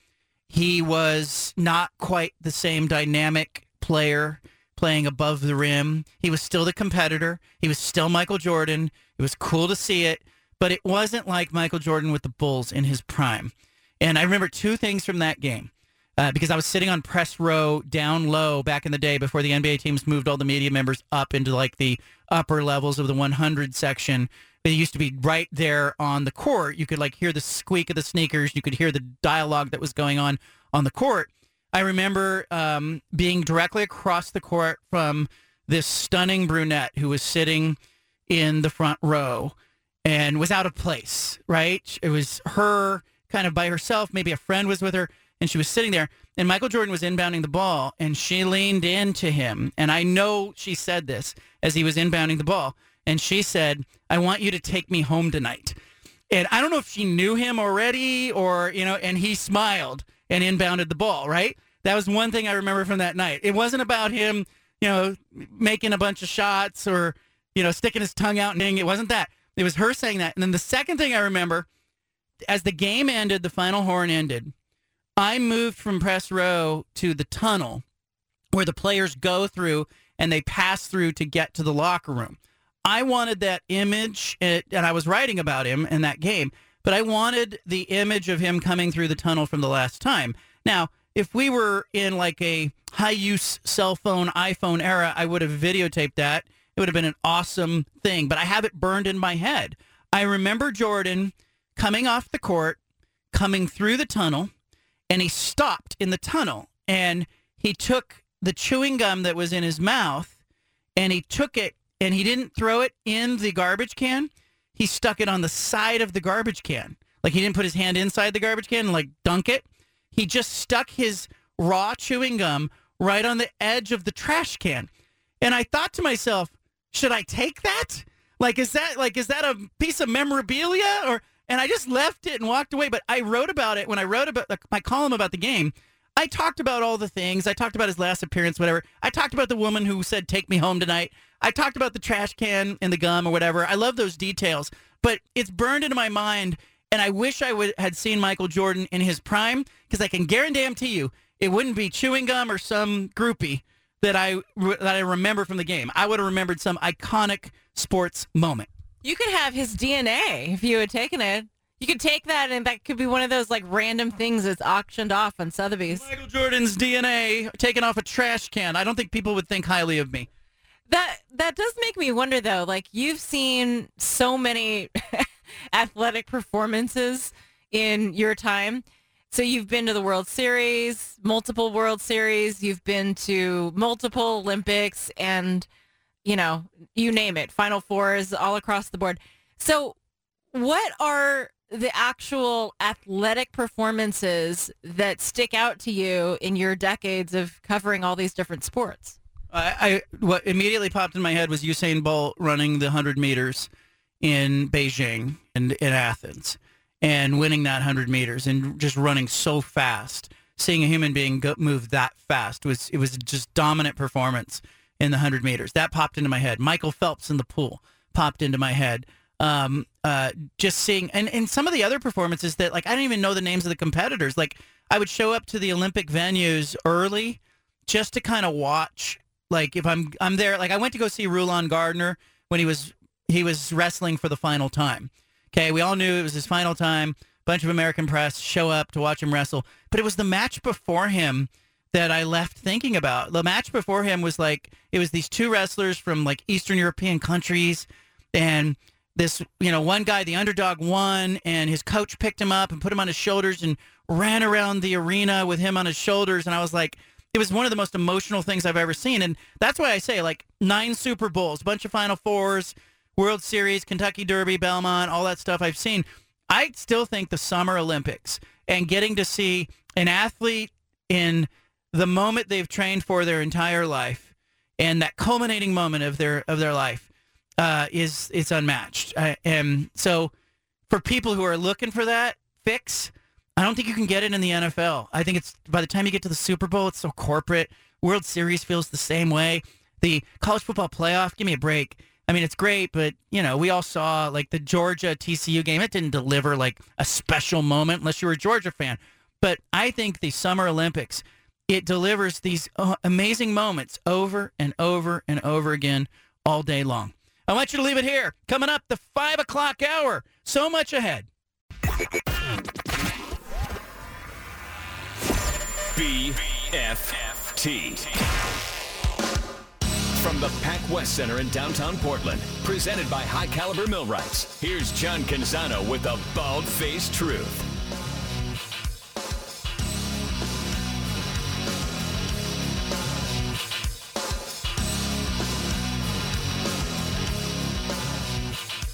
He was not quite the same dynamic player playing above the rim. He was still the competitor. He was still Michael Jordan. It was cool to see it but it wasn't like Michael Jordan with the Bulls in his prime. And I remember two things from that game. Uh, because I was sitting on press row down low back in the day before the NBA teams moved all the media members up into like the upper levels of the 100 section. It used to be right there on the court. You could like hear the squeak of the sneakers. You could hear the dialogue that was going on on the court. I remember um, being directly across the court from this stunning brunette who was sitting in the front row and was out of place, right? It was her kind of by herself. Maybe a friend was with her and she was sitting there. And Michael Jordan was inbounding the ball and she leaned into him. And I know she said this as he was inbounding the ball. And she said, I want you to take me home tonight. And I don't know if she knew him already or, you know, and he smiled and inbounded the ball, right? That was one thing I remember from that night. It wasn't about him, you know, making a bunch of shots or, you know, sticking his tongue out and ding. It wasn't that. It was her saying that. And then the second thing I remember, as the game ended, the final horn ended, I moved from press row to the tunnel where the players go through and they pass through to get to the locker room. I wanted that image, eh, and I was writing about him in that game, but I wanted the image of him coming through the tunnel from the last time. Now, if we were in like a high use cell phone, iPhone era, I would have videotaped that it would have been an awesome thing, but I have it burned in my head. I remember Jordan coming off the court, coming through the tunnel, and he stopped in the tunnel and he took the chewing gum that was in his mouth and he took it and he didn't throw it in the garbage can. He stuck it on the side of the garbage can. Like he didn't put his hand inside the garbage can and like dunk it. He just stuck his raw chewing gum right on the edge of the trash can. And I thought to myself, should I take that? Like, is that like is that a piece of memorabilia or? And I just left it and walked away. But I wrote about it when I wrote about my column about the game. I talked about all the things. I talked about his last appearance, whatever. I talked about the woman who said, "Take me home tonight." I talked about the trash can and the gum or whatever. I love those details, but it's burned into my mind. And I wish I would had seen Michael Jordan in his prime because I can guarantee you it wouldn't be chewing gum or some groupie that I that I remember from the game. I would have remembered some iconic sports moment. You could have his DNA if you had taken it. You could take that, and that could be one of those like random things that's auctioned off on Sotheby's. Michael Jordan's DNA taken off a trash can. I don't think people would think highly of me. That that does make me wonder, though. Like you've seen so many [laughs] athletic performances in your time. So you've been to the World Series, multiple World Series, you've been to multiple Olympics and you know, you name it, Final Fours all across the board. So what are the actual athletic performances that stick out to you in your decades of covering all these different sports? I, I what immediately popped in my head was Usain Bolt running the 100 meters in Beijing and in Athens and winning that 100 meters and just running so fast. Seeing a human being go, move that fast was it was just dominant performance in the 100 meters. That popped into my head. Michael Phelps in the pool popped into my head. Um, uh, just seeing and, and some of the other performances that like I don't even know the names of the competitors. Like I would show up to the Olympic venues early just to kind of watch. Like if I'm I'm there, like I went to go see Rulon Gardner when he was he was wrestling for the final time. Okay, we all knew it was his final time. Bunch of American press show up to watch him wrestle, but it was the match before him that I left thinking about. The match before him was like it was these two wrestlers from like Eastern European countries, and this you know one guy, the underdog, won, and his coach picked him up and put him on his shoulders and ran around the arena with him on his shoulders, and I was like. It was one of the most emotional things I've ever seen, and that's why I say like nine Super Bowls, bunch of Final Fours, World Series, Kentucky Derby, Belmont, all that stuff I've seen. I still think the Summer Olympics and getting to see an athlete in the moment they've trained for their entire life and that culminating moment of their of their life uh, is it's unmatched. Uh, and so for people who are looking for that fix, I don't think you can get it in the NFL. I think it's by the time you get to the Super Bowl, it's so corporate. World Series feels the same way. The college football playoff, give me a break I mean, it's great, but you know, we all saw like the Georgia TCU game. It didn't deliver like a special moment unless you were a Georgia fan. But I think the Summer Olympics, it delivers these uh, amazing moments over and over and over again all day long. I want you to leave it here. Coming up, the five o'clock hour. So much ahead. BFT from the Pac West Center in downtown Portland, presented by High Caliber Millwrights. Here's John Canzano with the bald faced truth.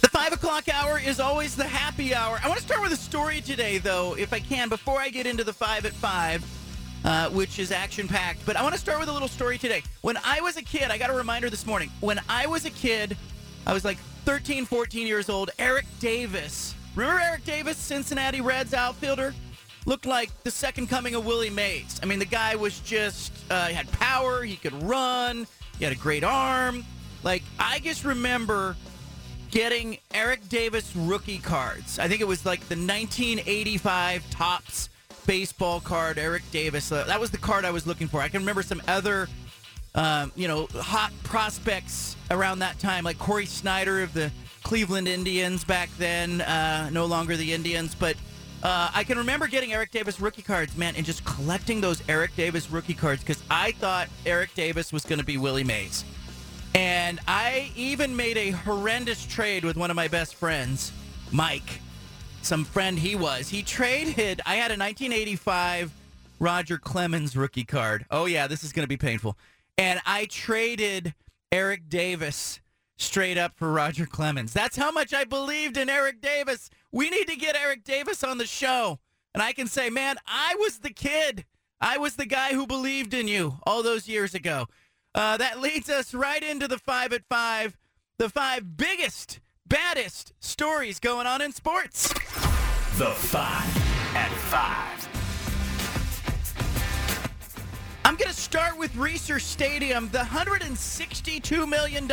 The five o'clock hour is always the happy hour. I want to start with a story today, though, if I can, before I get into the five at five uh, which is action packed. But I want to start with a little story today. When I was a kid, I got a reminder this morning. When I was a kid, I was like 13, 14 years old. Eric Davis. Remember Eric Davis, Cincinnati Reds outfielder? Looked like the second coming of Willie Mays. I mean, the guy was just, uh, he had power, he could run, he had a great arm. Like, I just remember getting Eric Davis rookie cards. I think it was like the 1985 Topps baseball card, Eric Davis. Uh, that was the card I was looking for. I can remember some other, um, you know, hot prospects around that time, like Cory Snyder of the Cleveland Indians back then, uh, no longer the Indians. But uh, I can remember getting Eric Davis rookie cards, man, and just collecting those Eric Davis rookie cards because I thought Eric Davis was going to be Willie Mays. And I even made a horrendous trade with one of my best friends, Mike some friend he was. He traded. I had a 1985 Roger Clemens rookie card. Oh yeah, this is going to be painful. And I traded Eric Davis straight up for Roger Clemens. That's how much I believed in Eric Davis. We need to get Eric Davis on the show. And I can say, man, I was the kid. I was the guy who believed in you all those years ago. Uh, that leads us right into the five at five, the five biggest baddest stories going on in sports. The Five at Five. I'm going to start with Reser Stadium. The $162 million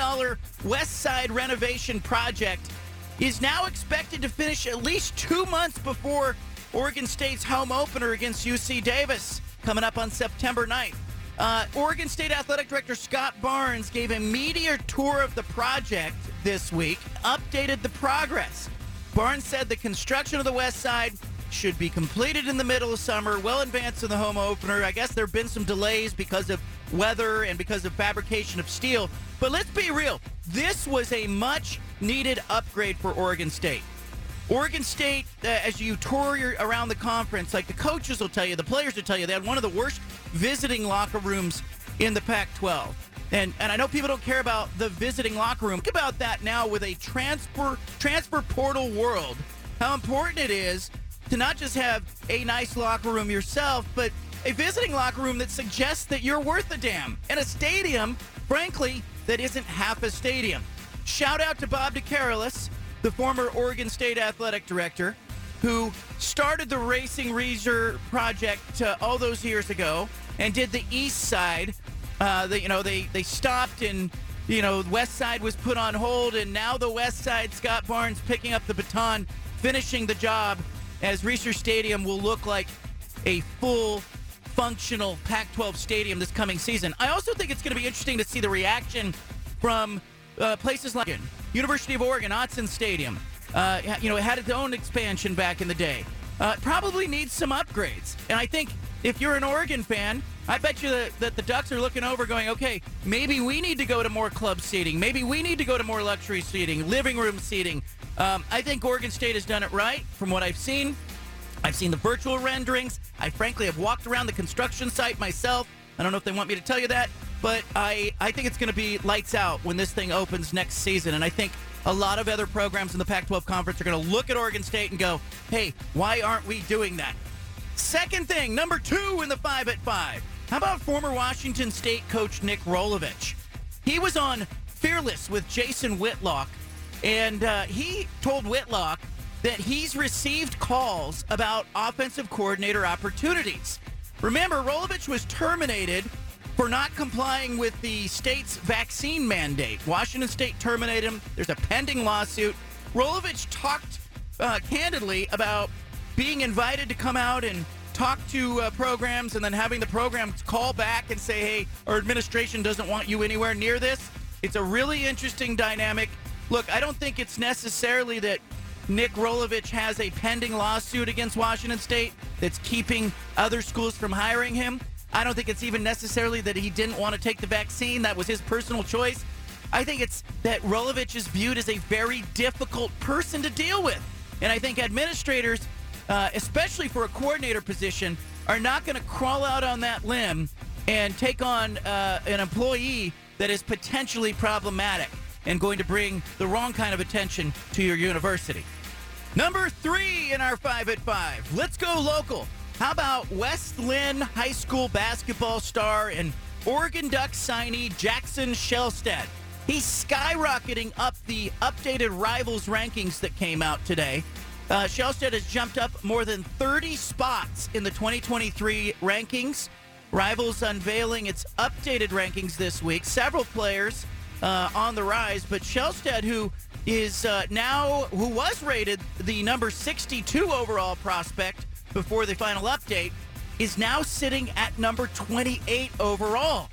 West Side renovation project is now expected to finish at least two months before Oregon State's home opener against UC Davis coming up on September 9th. Uh, Oregon State Athletic Director Scott Barnes gave a media tour of the project this week, updated the progress. Barnes said the construction of the west side should be completed in the middle of summer, well advanced in the home opener. I guess there have been some delays because of weather and because of fabrication of steel. But let's be real, this was a much needed upgrade for Oregon State. Oregon State, uh, as you tour your, around the conference, like the coaches will tell you, the players will tell you, they had one of the worst visiting locker rooms in the Pac 12. And, and I know people don't care about the visiting locker room. Think about that now with a transfer transfer portal world. how important it is to not just have a nice locker room yourself, but a visiting locker room that suggests that you're worth a damn, and a stadium, frankly, that isn't half a stadium. Shout out to Bob DeCarolis, the former Oregon State athletic director, who started the Raising Reser project uh, all those years ago and did the East Side. Uh, they, you know, they they stopped and you know West Side was put on hold, and now the West Side, Scott Barnes picking up the baton, finishing the job as Reser Stadium will look like a full functional Pac 12 stadium this coming season. I also think it's going to be interesting to see the reaction from uh, places like University of Oregon, Autzen Stadium. Uh, you know, it had its own expansion back in the day. Uh, probably needs some upgrades. And I think if you're an Oregon fan, I bet you that, that the Ducks are looking over going, okay, maybe we need to go to more club seating. Maybe we need to go to more luxury seating, living room seating. Um, I think Oregon State has done it right from what I've seen. I've seen the virtual renderings. I frankly have walked around the construction site myself. I don't know if they want me to tell you that, but I, I think it's going to be lights out when this thing opens next season. And I think a lot of other programs in the Pac 12 conference are going to look at Oregon State and go, hey, why aren't we doing that? Second thing, number two in the five at five. How about former Washington State coach Nick Rolovich? He was on Fearless with Jason Whitlock, and uh, he told Whitlock that he's received calls about offensive coordinator opportunities. Remember, Rolovich was terminated for not complying with the state's vaccine mandate. Washington State terminated him. There's a pending lawsuit. Rolovich talked uh, candidly about being invited to come out and talk to uh, programs and then having the programs call back and say, hey, our administration doesn't want you anywhere near this. It's a really interesting dynamic. Look, I don't think it's necessarily that Nick Rolovich has a pending lawsuit against Washington State that's keeping other schools from hiring him. I don't think it's even necessarily that he didn't want to take the vaccine. That was his personal choice. I think it's that Rolovich is viewed as a very difficult person to deal with. And I think administrators, uh, especially for a coordinator position, are not going to crawl out on that limb and take on uh, an employee that is potentially problematic and going to bring the wrong kind of attention to your university. Number three in our five at five. Let's go local. How about West Linn High School basketball star and Oregon Ducks signee Jackson Shelstad? He's skyrocketing up the updated rivals rankings that came out today. Uh, Shelstad has jumped up more than 30 spots in the 2023 rankings. Rivals unveiling its updated rankings this week. Several players uh, on the rise, but Shelstad, who is uh, now, who was rated the number 62 overall prospect before the final update, is now sitting at number 28 overall.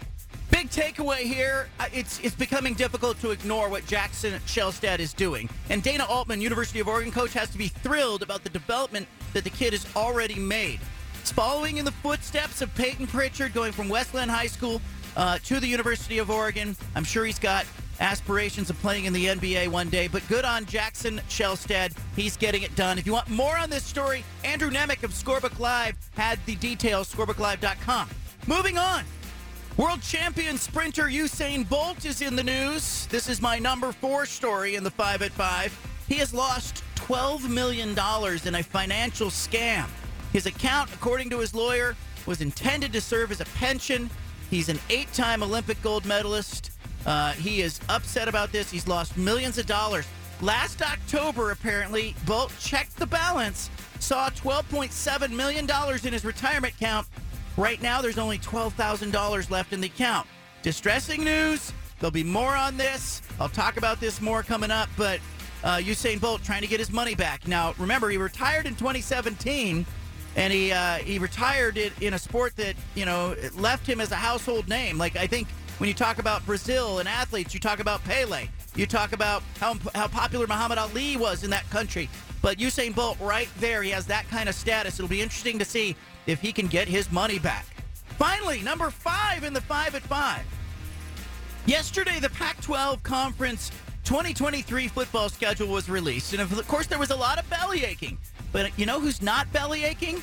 Big takeaway here, uh, it's it's becoming difficult to ignore what Jackson Shelstad is doing. And Dana Altman, University of Oregon coach, has to be thrilled about the development that the kid has already made. It's following in the footsteps of Payton Pritchard, going from West Linn High School uh, to the University of Oregon. I'm sure he's got aspirations of playing in the NBA one day, but good on Jackson Shelstad. He's getting it done. If you want more on this story, Andrew Nemec of Scorebook Live had the details, scorebooklive.com. Moving on. World champion sprinter Usain Bolt is in the news. This is my number four story in the 5 at 5. He has lost $12 million in a financial scam. His account, according to his lawyer, was intended to serve as a pension. He's an eight time Olympic gold medalist. Uh, he is upset about this. He's lost millions of dollars. Last October, apparently, Bolt checked the balance, saw $12.7 million in his retirement account. Right now, there's only $12,000 left in the account. Distressing news. There'll be more on this. I'll talk about this more coming up, but uh, Usain Bolt trying to get his money back. Now, remember, he retired in 2017, and he uh, he retired it in a sport that you know left him as a household name. Like I think when you talk about Brazil and athletes, you talk about Pele. You talk about how, how popular Muhammad Ali was in that country. But Usain Bolt, right there, he has that kind of status. It'll be interesting to see if he can get his money back. Finally, number five in the five at five. Yesterday, the Pac 12 Conference 2023 football schedule was released. And of course, there was a lot of belly aching. But you know who's not belly aching?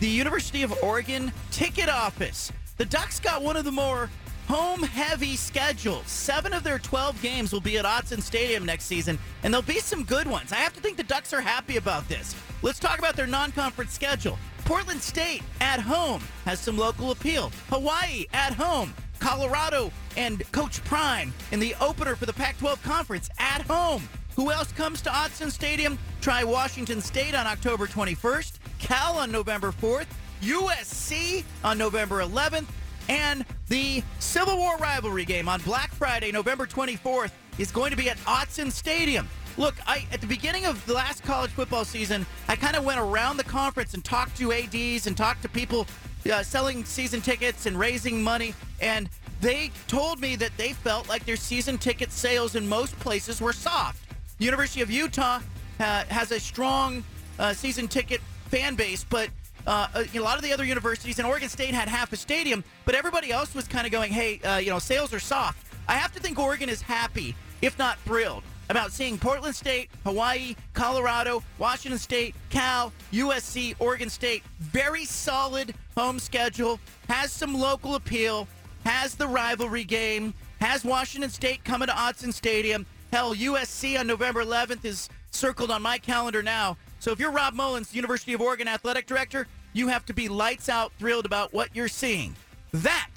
The University of Oregon ticket office. The Ducks got one of the more home heavy schedule. Seven of their 12 games will be at Autzen Stadium next season, and there'll be some good ones. I have to think the Ducks are happy about this. Let's talk about their non conference schedule. Portland State at home has some local appeal. Hawaii at home. Colorado and Coach Prime in the opener for the Pac 12 Conference at home. Who else comes to Autzen Stadium? Try Washington State on October 21st, Cal on November 4th, USC on November 11th, and the Civil War rivalry game on Black Friday, November 24th, is going to be at Autzen Stadium. Look, I at the beginning of the last college football season, I kind of went around the conference and talked to ads and talked to people uh, selling season tickets and raising money, and they told me that they felt like their season ticket sales in most places were soft. University of Utah uh, has a strong uh, season ticket fan base, but uh, a lot of the other universities and Oregon State had half a stadium, but everybody else was kind of going, "Hey, uh, you know, sales are soft." I have to think Oregon is happy, if not thrilled, about seeing Portland State, Hawaii, Colorado, Washington State, Cal, USC, Oregon State. Very solid home schedule, has some local appeal, has the rivalry game, has Washington State coming to Autzen Stadium. Hell, USC on November 11th is circled on my calendar now. So if you're Rob Mullens, University of Oregon athletic director, you have to be lights out thrilled about what you're seeing. That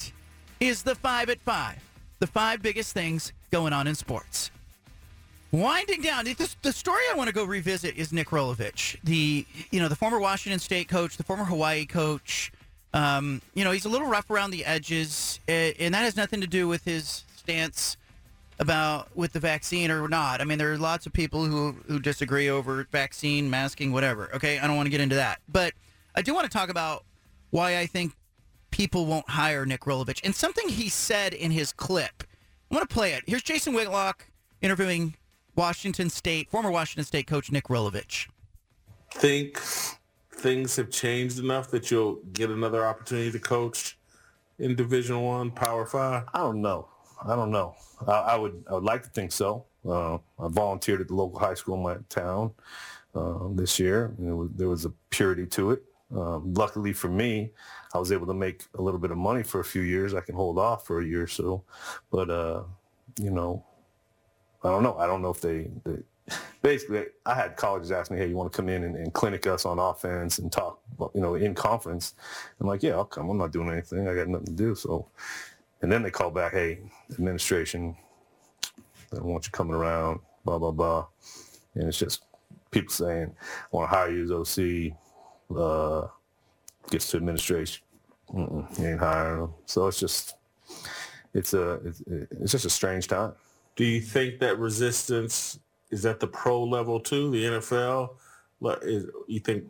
is the five at five. The five biggest things going on in sports. Winding down, the, story I want to go revisit is Nick Rolovich, the you know the former Washington State coach, the former Hawaii coach. Um, you know he's a little rough around the edges, and that has nothing to do with his stance about with the vaccine or not. I mean, there are lots of people who who disagree over vaccine, masking, whatever. Okay, I don't want to get into that, but I do want to talk about why I think people won't hire Nick Rolovich and something he said in his clip. I want to play it. Here's Jason Whitlock interviewing Washington State, former Washington State coach Nick Rolovich. Think things have changed enough that you'll get another opportunity to coach in Division One, Power Five? I don't know. I don't know. I, I would. I would like to think so. Uh, I volunteered at the local high school in my town uh, this year. Was, there was a purity to it. Um, luckily for me, I was able to make a little bit of money for a few years. I can hold off for a year or so, but uh, you know, I don't know. I don't know if they, they basically I had colleges ask me, hey, you want to come in and, and, clinic us on offense and talk, you know, in conference? I'm like, yeah, I'll come. I'm not doing anything. I got nothing to do. So, and then they call back, hey, administration, I don't want you coming around, blah, blah, blah. And it's just people saying, I want to hire you as OC, uh, gets to administration, Mm-mm, you ain't hiring them. So it's just, it's a, it's, it's just a strange time. Do you think that resistance is at the pro level too, the NFL? Is, you think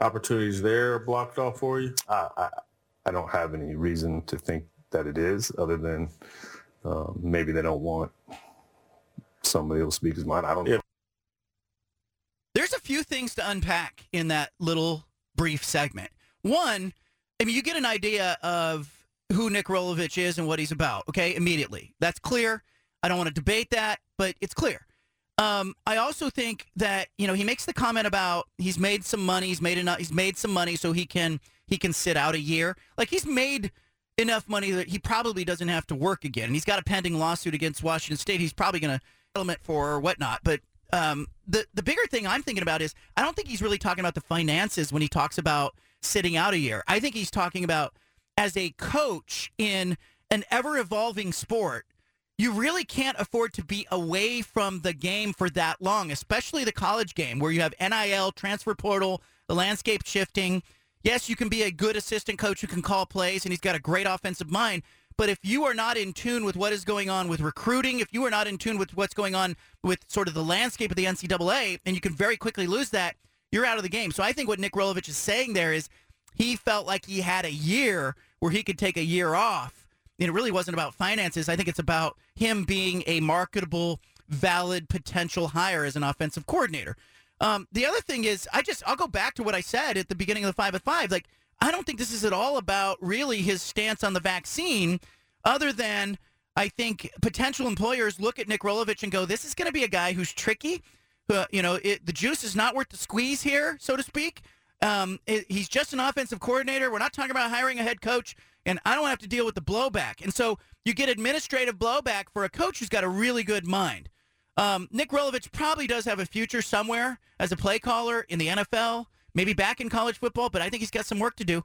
opportunities there are blocked off for you? I, I, I don't have any reason to think that it is other than uh, maybe they don't want somebody else to speak his mind. I don't know. There's a few things to unpack in that little brief segment. One, I mean, you get an idea of who Nick Rolovich is and what he's about, okay, immediately. That's clear. I don't want to debate that, but it's clear. Um, I also think that you know he makes the comment about he's made some money, he's made enough, he's made some money so he can he can sit out a year. Like he's made enough money that he probably doesn't have to work again. And he's got a pending lawsuit against Washington State. He's probably going to element for or whatnot. But um, the the bigger thing I'm thinking about is I don't think he's really talking about the finances when he talks about sitting out a year. I think he's talking about as a coach in an ever evolving sport you really can't afford to be away from the game for that long, especially the college game where you have NIL, transfer portal, the landscape shifting. Yes, you can be a good assistant coach who can call plays and he's got a great offensive mind. But if you are not in tune with what is going on with recruiting, if you are not in tune with what's going on with sort of the landscape of the NCAA, and you can very quickly lose that, you're out of the game. So I think what Nick Rolovich is saying there is he felt like he had a year where he could take a year off And it really wasn't about finances. I think it's about him being a marketable, valid potential hire as an offensive coordinator. Um, the other thing is, I just I'll go back to what I said at the beginning of the five at five. Like I don't think this is at all about really his stance on the vaccine, other than I think potential employers look at Nick Rolovich and go, "This is going to be a guy who's tricky. Uh, you know, it, the juice is not worth the squeeze here, so to speak. Um, it, he's just an offensive coordinator. We're not talking about hiring a head coach." and I don't have to deal with the blowback. And so you get administrative blowback for a coach who's got a really good mind. Um, Nick Rolovich probably does have a future somewhere as a play caller in the NFL, maybe back in college football, but I think he's got some work to do.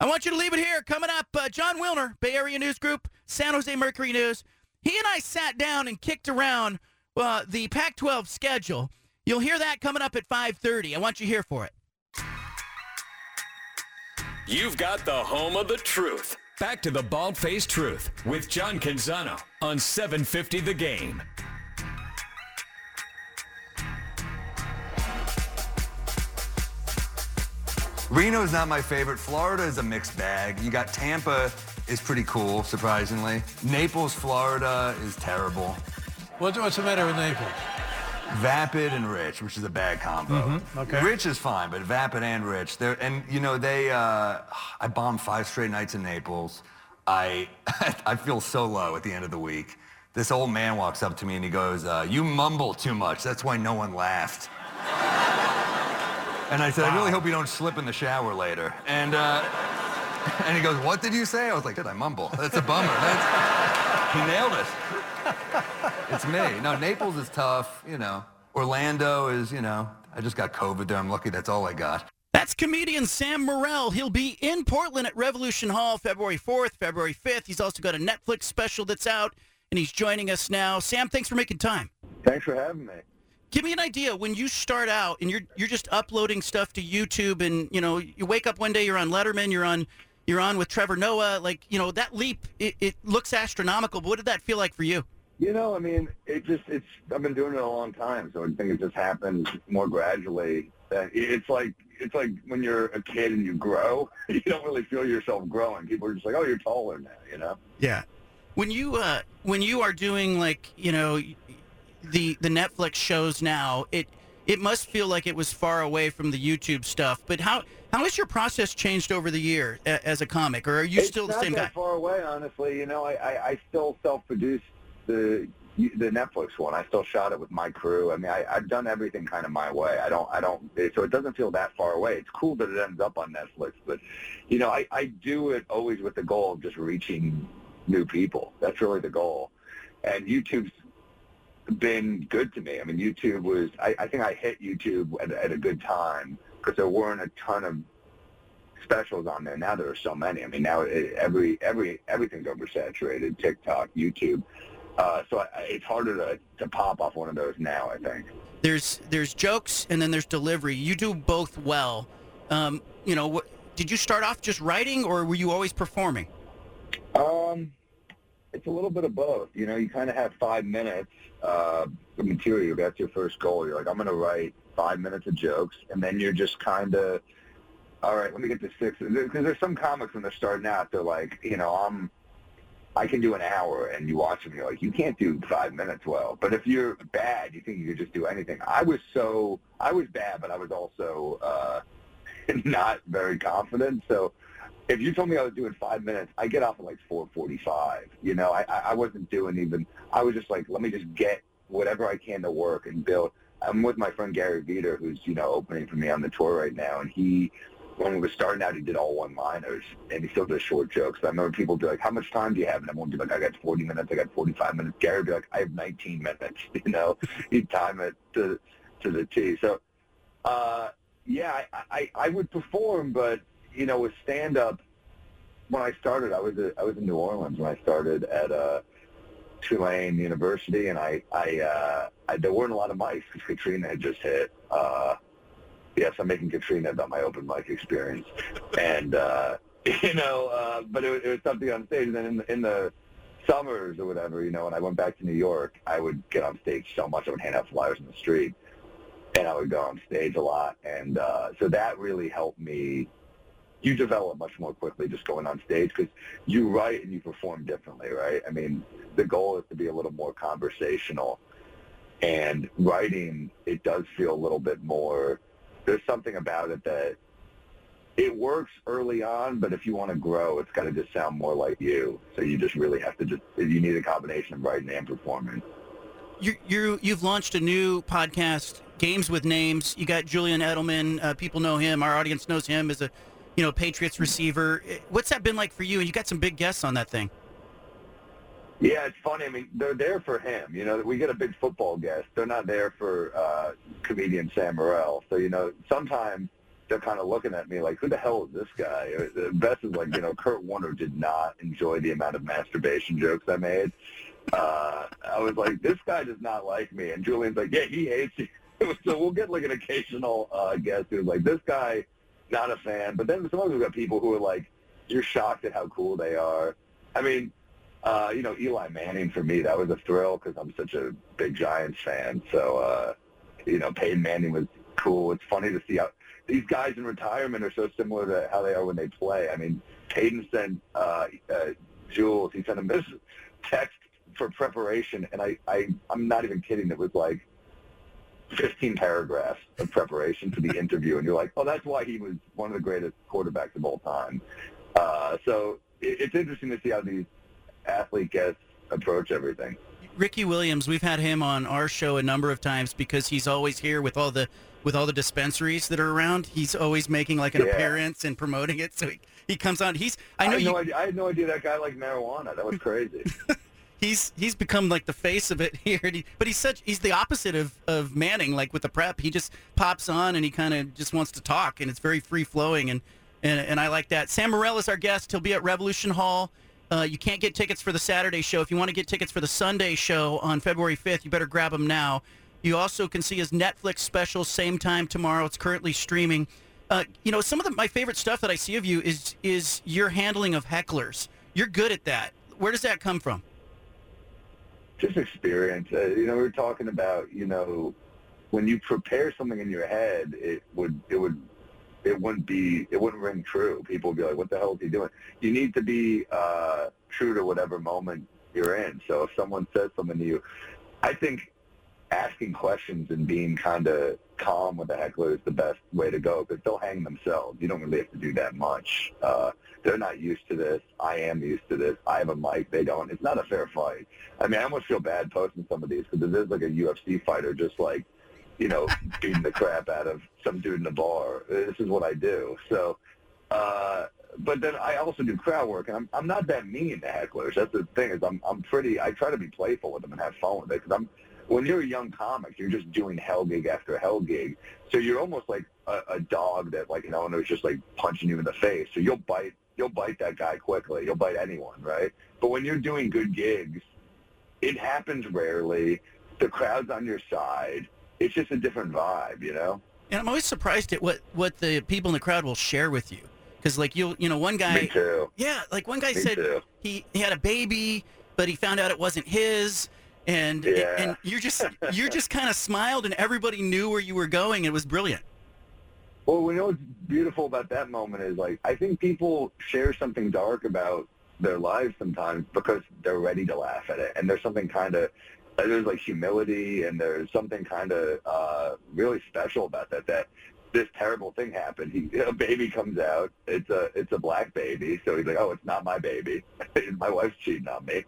I want you to leave it here. Coming up, uh, Jon Wilner, Bay Area News Group, San Jose Mercury News. He and I sat down and kicked around uh, the Pac-12 schedule. You'll hear that coming up at 5:30. I want you here for it. You've got the home of the truth. Back to the bald faced truth with John Canzano on 750 The Game. Reno's not my favorite. Florida is a mixed bag. You got Tampa is pretty cool, surprisingly. Naples, Florida is terrible. What's, what's the matter with Naples? Vapid and Rich, which is a bad combo. Mm-hmm. okay. Rich is fine, but Vapid and Rich, they're and you know they. Uh, I bombed five straight nights in Naples. I [laughs] I feel so low at the end of the week. This old man walks up to me and he goes, uh, "You mumble too much. That's why no one laughed." And I said, "I really hope you don't slip in the shower later." And uh, [laughs] and he goes, "What did you say?" I was like, "Did I mumble? That's a bummer." That's, he nailed it. It's me. No, Naples is tough. You know, Orlando is. You know, I just got COVID there. I'm lucky. That's all I got. That's comedian Sam Morril. He'll be in Portland at Revolution Hall February 4th, February 5th. He's also got a Netflix special that's out, and he's joining us now. Sam, thanks for making time. Thanks for having me. Give me an idea when you start out and you're you're just uploading stuff to YouTube, and you know you wake up one day you're on Letterman, you're on you're on with Trevor Noah. Like you know that leap, it, it looks astronomical. But what did that feel like for you? You know, I mean, it just it's I've been doing it a long time, so I think it just happens more gradually. Uh, It's like it's like when you're a kid and you grow, [laughs] you don't really feel yourself growing. People are just like, "Oh, you're taller now," you know. Yeah. When you uh when you are doing like you know the the Netflix shows now, it it must feel like it was far away from the YouTube stuff. But how how has your process changed over the year a, as a comic, or are you it's still the same guy? far away, honestly. You know, I, I, I still self-produce the the Netflix one. I still shot it with my crew. I mean, I, I've done everything kind of my way. I don't, I don't, so it doesn't feel that far away. It's cool that it ends up on Netflix, but you know, I, I do it always with the goal of just reaching new people. That's really the goal. And YouTube's been good to me. I mean, YouTube was, I, I think I hit YouTube at, at a good time because there weren't a ton of specials on there. Now there are so many. I mean, now it, every every everything's oversaturated. TikTok, YouTube. Uh, so I, it's harder to, to pop off one of those now. I think. There's there's jokes and then there's delivery. You do both well. Um, you know, what, did you start off just writing, or were you always performing? Um, it's a little bit of both. You know, you kind of have five minutes uh, of material. That's your first goal. You're like, I'm going to write five minutes of jokes, and then you're just kind of, all right, let me get to six. Because there's some comics when they're starting out, they're like, you know, I'm, I can do an hour, and you watch them, you're like, you can't do five minutes well. But if you're bad, you think you could just do anything. I was so, I was bad, but I was also uh, [laughs] not very confident. So if you told me I was doing five minutes, I get off at like 4:45. You know, I, I wasn't doing even. I was just like, let me just get whatever I can to work and build. I'm with my friend Gary Vider, who's you know opening for me on the tour right now, and he, when we were starting out, he did all one-liners, and he still does short jokes. I remember people be like, "How much time do you have?" And would be like, "I got 40 minutes. I got 45 minutes." Gary would be like, "I have 19 minutes." [laughs] You know, he'd time it to to the T. So, uh, yeah, I, I I would perform, but you know, with stand up, when I started, I was a, I was in New Orleans when I started at uh, Tulane University, and I I, uh, I there weren't a lot of mics because Katrina had just hit. Uh, yes, I'm making Katrina about my open mic experience, and uh, [laughs] you know, uh, but it, it was something on stage. And then in the, in the summers or whatever, you know, when I went back to New York, I would get on stage so much. I would hand out flyers in the street, and I would go on stage a lot, and uh, so that really helped me you develop much more quickly just going on stage because you write and you perform differently, right? I mean, the goal is to be a little more conversational. And writing, it does feel a little bit more, there's something about it that it works early on, but if you want to grow, it's got to just sound more like you. So you just really have to just, you need a combination of writing and performing. You, you you've launched a new podcast, Games with Names. You got Julian Edelman. Uh, people know him. Our audience knows him as a, you know, Patriots receiver. What's that been like for you? And you got some big guests on that thing. Yeah, it's funny. I mean, they're there for him. You know, we get a big football guest. They're not there for uh, comedian Sam Morril. So, you know, sometimes they're kind of looking at me like, who the hell is this guy? The best is like, you know, Kurt Warner did not enjoy the amount of masturbation jokes I made. Uh, I was like, this guy does not like me. And Julian's like, yeah, he hates you. [laughs] so we'll get like an occasional uh, guest who's like, this guy, not a fan. But then sometimes we've got people who are like, you're shocked at how cool they are. I mean, uh, you know, Eli Manning for me, that was a thrill because I'm such a big Giants fan. So, uh, you know, Peyton Manning was cool. It's funny to see how these guys in retirement are so similar to how they are when they play. I mean, Peyton sent uh, uh, Jules, he sent this [laughs] text for preparation, and I, I, I'm not even kidding. It was like 15 paragraphs of preparation for the interview, and you're like, oh, that's why he was one of the greatest quarterbacks of all time. Uh, so it, it's interesting to see how these athlete guests approach everything. Ricky Williams, we've had him on our show a number of times because he's always here with all the with all the dispensaries that are around. He's always making like an Yeah. appearance and promoting it. So he, he comes on. He's I know had you. no idea, I had no idea that guy liked marijuana. That was crazy. [laughs] he's he's become like the face of it [laughs] here. He- But he's such he's the opposite of of Manning. Like with the prep, he just pops on and he kind of just wants to talk, and it's very free flowing, and and and I like that. Sam Morril is our guest. He'll be at Revolution Hall. Uh, you can't get tickets for the Saturday show. If you want to get tickets for the Sunday show on February 5th, you better grab them now. You also can see his Netflix special same time tomorrow. It's currently streaming. Uh, you know, some of the, my favorite stuff that I see of you is is your handling of hecklers. You're good at that. Where does that come from? Just experience. Uh, you know, we were talking about, you know, when you prepare something in your head, it would, it would, it wouldn't be, it wouldn't ring true. People would be like, what the hell is he doing? You need to be uh, true to whatever moment you're in. So if someone says something to you, I think asking questions and being kind of calm with the heckler is the best way to go because they'll hang themselves. You don't really have to do that much. Uh, they're not used to this. I am used to this. I have a mic. They don't. It's not a fair fight. I mean, I almost feel bad posting some of these because there's like a UFC fighter just like, you know, [laughs] beating the crap out of some dude in a bar. This is what I do. So, uh, but then I also do crowd work, and I'm I'm not that mean to hecklers. That's the thing is I'm I'm pretty. I try to be playful with them and have fun with it because I'm when you're a young comic, you're just doing hell gig after hell gig. So you're almost like a, a dog that like an owner is just like punching you in the face. So you'll bite you'll bite that guy quickly. You'll bite anyone, right? But when you're doing good gigs, it happens rarely. The crowd's on your side. It's just a different vibe, you know. And I'm always surprised at what what the people in the crowd will share with you. Because like you'll you know one guy Me too. yeah like one guy Me said too. he, he had a baby but he found out it wasn't his and Yeah. and you're just you're just kind of smiled and everybody knew where you were going. It was brilliant. Well, we know what's beautiful about that moment is like I think people share something dark about their lives sometimes because they're ready to laugh at it, and there's something kind of there's like humility, and there's something kind of uh, really special about that. That this terrible thing happened. He, [laughs] a baby comes out. It's a it's a black baby, so he's like, oh, it's not my baby. [laughs] my wife's cheating on me,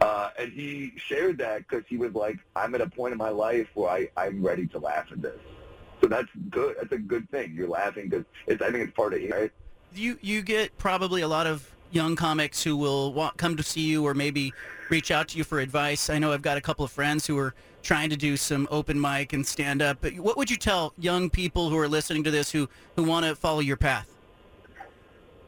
uh, and he shared that because he was like, I'm at a point in my life where I I'm ready to laugh at this. So that's good. That's a good thing. You're laughing because it's. I think it's part of it, right? You you get probably a lot of young comics who will want, come to see you or maybe reach out to you for advice. I know I've got a couple of friends who are trying to do some open mic and stand up. But what would you tell young people who are listening to this who who want to follow your path?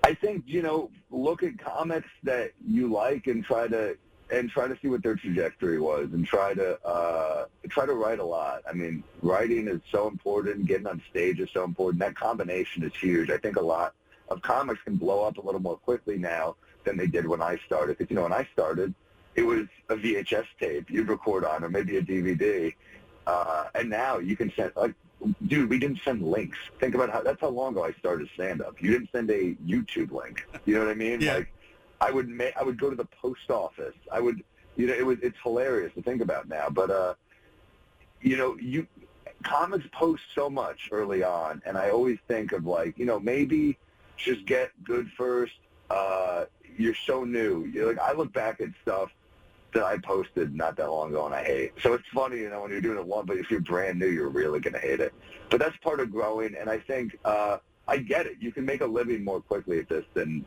I think you know, look at comics that you like and try to and try to see what their trajectory was and try to uh, try to write a lot. I mean, writing is so important. Getting on stage is so important. That combination is huge. I think a lot of comics can blow up a little more quickly now than they did when I started. Because you know, when I started, it was a VHS tape you'd record on, or maybe a DVD. Uh, and now you can send like, dude, we didn't send links. Think about how that's how long ago I started stand up. You didn't send a YouTube link. You know what I mean? Yeah. Like, I would ma- I would go to the post office. I would, you know, it was it's hilarious to think about now. But uh, you know, you comics post so much early on, and I always think of like, you know, maybe just get good first. Uh, you're so new. You're like I look back at stuff that I posted not that long ago and I hate. So it's funny, you know, when you're doing it long, but if you're brand new, you're really going to hate it. But that's part of growing, and I think uh, I get it. You can make a living more quickly at this than,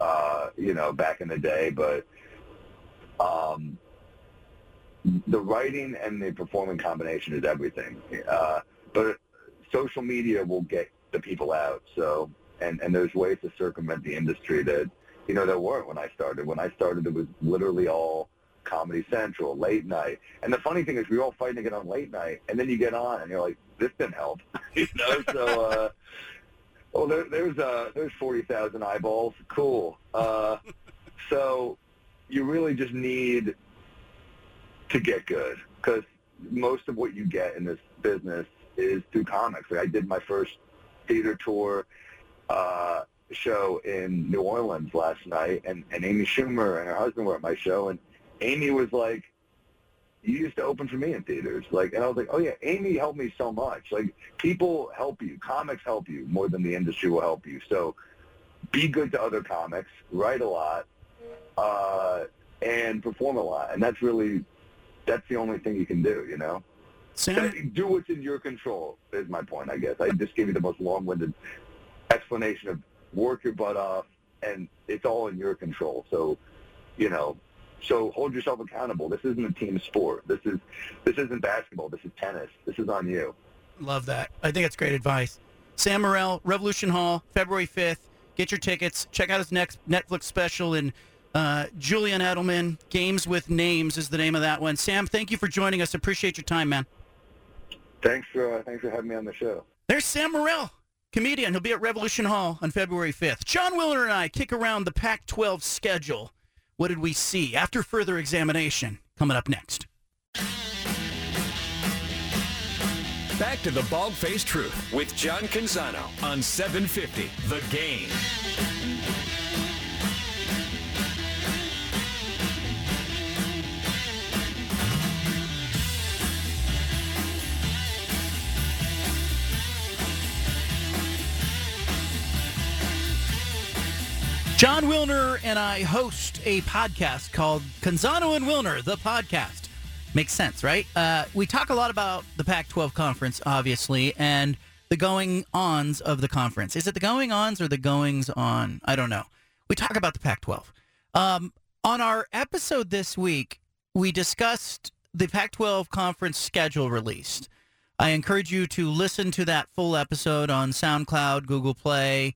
uh, you know, back in the day. But Um, the writing and the performing combination is everything. Uh, but social media will get the people out. So, and, and there's ways to circumvent the industry that, you know, there weren't when I started. When I started, it was literally all Comedy Central, late night. And the funny thing is we were all fighting to get on late night, and then you get on, and you're like, this didn't help. [laughs] you know, so, uh, well, there, there's, uh, there's 40,000 eyeballs. Cool. Uh, [laughs] so you really just need to get good because most of what you get in this business is through comics. Like I did my first theater tour uh, show in New Orleans last night, and, and Amy Schumer and her husband were at my show, and Amy was like, you used to open for me in theaters. Like, and I was like, oh yeah, Amy helped me so much. Like, people help you. Comics help you more than the industry will help you. So be good to other comics, write a lot, uh, and perform a lot. And that's really, that's the only thing you can do, you know? Sam? Do what's in your control is my point, I guess. I just gave you the most long-winded explanation of work your butt off, and it's all in your control. So, you know, so hold yourself accountable. This isn't a team sport. This is this isn't basketball. This is tennis. This is on you. Love that. I think it's great advice. Sam Morril, Revolution Hall, February 5th. Get your tickets. Check out his next Netflix special. And uh, Julian Edelman, Games with Names is the name of that one. Sam, thank you for joining us. Appreciate your time, man. Thanks for uh, thanks for having me on the show. There's Sam Morril, comedian. He'll be at Revolution Hall on February 5th. Jon Wilner and I kick around the Pac-12 schedule. What did we see after further examination? Coming up next. Back to the Bald Faced Truth with John Canzano on 750 The Game. Jon Wilner and I host a podcast called Canzano and Wilner, the podcast. Makes sense, right? Uh, we talk a lot about the Pac 12 conference, obviously, and the going ons of the conference. Is it the going ons or the goings on? I don't know. We talk about the Pac 12. Um, on our episode this week, we discussed the Pac 12 conference schedule released. I encourage you to listen to that full episode on SoundCloud, Google Play,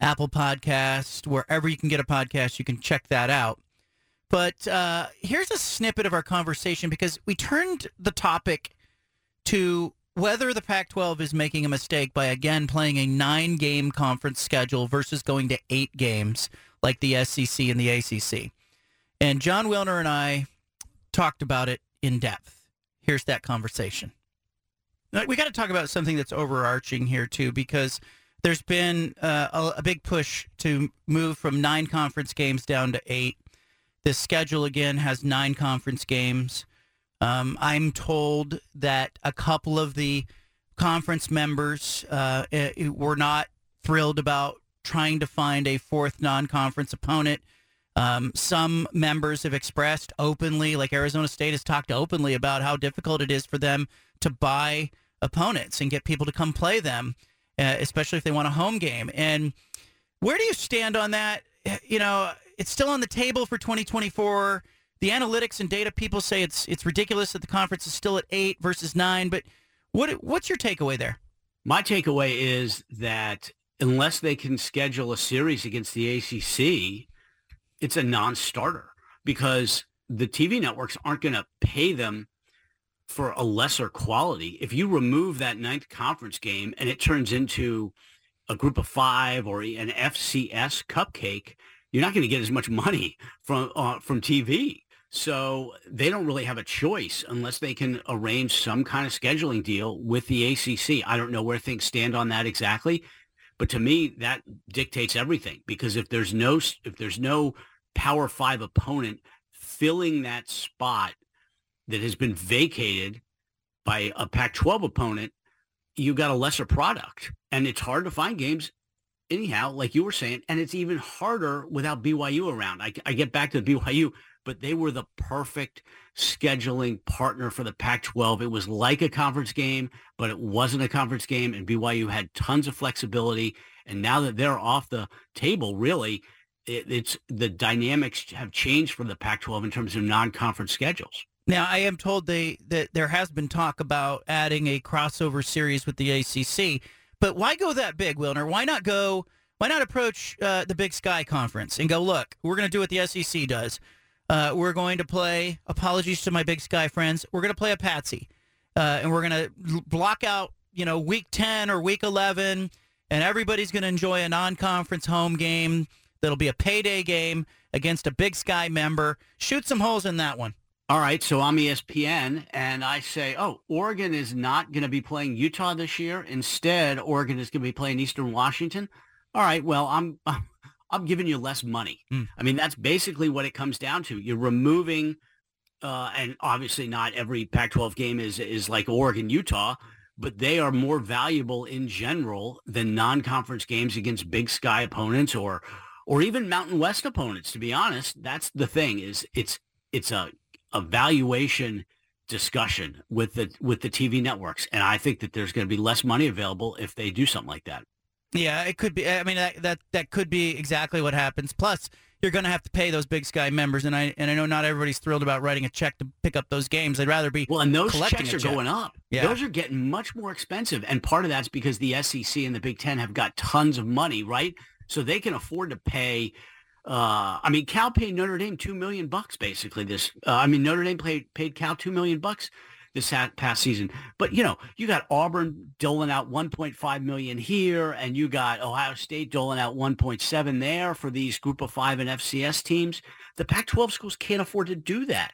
Apple Podcast, wherever you can get a podcast, you can check that out. But uh, here's a snippet of our conversation because we turned the topic to whether the Pac 12 is making a mistake by again playing a nine game conference schedule versus going to eight games like the SEC and the ACC. And Jon Wilner and I talked about it in depth. Here's that conversation. We got to talk about something that's overarching here, too, because there's been uh, a, a, big push to move from nine conference games down to eight. This schedule again has nine conference games. Um, I'm told that a couple of the conference members uh, were not thrilled about trying to find a fourth non-conference opponent. Um, some members have expressed openly, like Arizona State has talked openly about how difficult it is for them to buy opponents and get people to come play them uh, especially if they want a home game. And where do you stand on that? You know, it's still on the table for 2024. The analytics and data people say it's it's ridiculous that the conference is still at eight versus nine. But what what's your takeaway there? My takeaway is that unless they can schedule a series against the ACC, it's a non-starter because the TV networks aren't going to pay them for a lesser quality. If you remove that ninth conference game and it turns into a group of five or an FCS cupcake, you're not going to get as much money from uh, from TV. So they don't really have a choice unless they can arrange some kind of scheduling deal with the ACC. I don't know where things stand on that exactly, but to me that dictates everything because if there's no if there's no Power 5 opponent filling that spot that has been vacated by a Pac-12 opponent, you got a lesser product. And it's hard to find games anyhow, like you were saying, and it's even harder without BYU around. I, I get back to the BYU, but they were the perfect scheduling partner for the Pac-12. It was like a conference game, but it wasn't a conference game, and BYU had tons of flexibility. And now that they're off the table, really, it, it's the dynamics have changed for the Pac-12 in terms of non-conference schedules. Now, I am told they that there has been talk about adding a crossover series with the ACC, but why go that big, Wilner? Why not go? Why not approach uh, the Big Sky Conference and go? Look, we're going to do what the SEC does. Uh, we're going to play. Apologies to my Big Sky friends. We're going to play a patsy, uh, and we're going to block out, you know, week ten or week eleven, and everybody's going to enjoy a non-conference home game. That'll be a payday game against a Big Sky member. Shoot some holes in that one. All right, so I'm ESPN, and I say, oh, Oregon is not going to be playing Utah this year. Instead, Oregon is going to be playing Eastern Washington. All right, well, I'm I'm giving you less money. Mm. I mean, that's basically what it comes down to. You're removing, uh, and obviously not every Pac-12 game is is like Oregon Utah, but they are more valuable in general than non-conference games against Big Sky opponents or or even Mountain West opponents. To be honest, that's the thing is it's it's a evaluation discussion with the with the TV networks, and I think that there's going to be less money available if they do something like that. Yeah, it could be. I mean, that that, that could be exactly what happens. Plus, you're going to have to pay those Big Sky members, and I and I know not everybody's thrilled about writing a check to pick up those games. They'd rather be well, and those checks are check. going up. Yeah. those are getting much more expensive, and part of that's because the SEC and the Big Ten have got tons of money, right? So they can afford to pay uh, I mean, Cal paid Notre Dame two million bucks basically. This, uh, I mean, Notre Dame paid paid Cal two million bucks this past season. But you know, you got Auburn doling out 1.5 million here, and you got Ohio State doling out 1.7 there for these Group of Five and FCS teams. The Pac-12 schools can't afford to do that.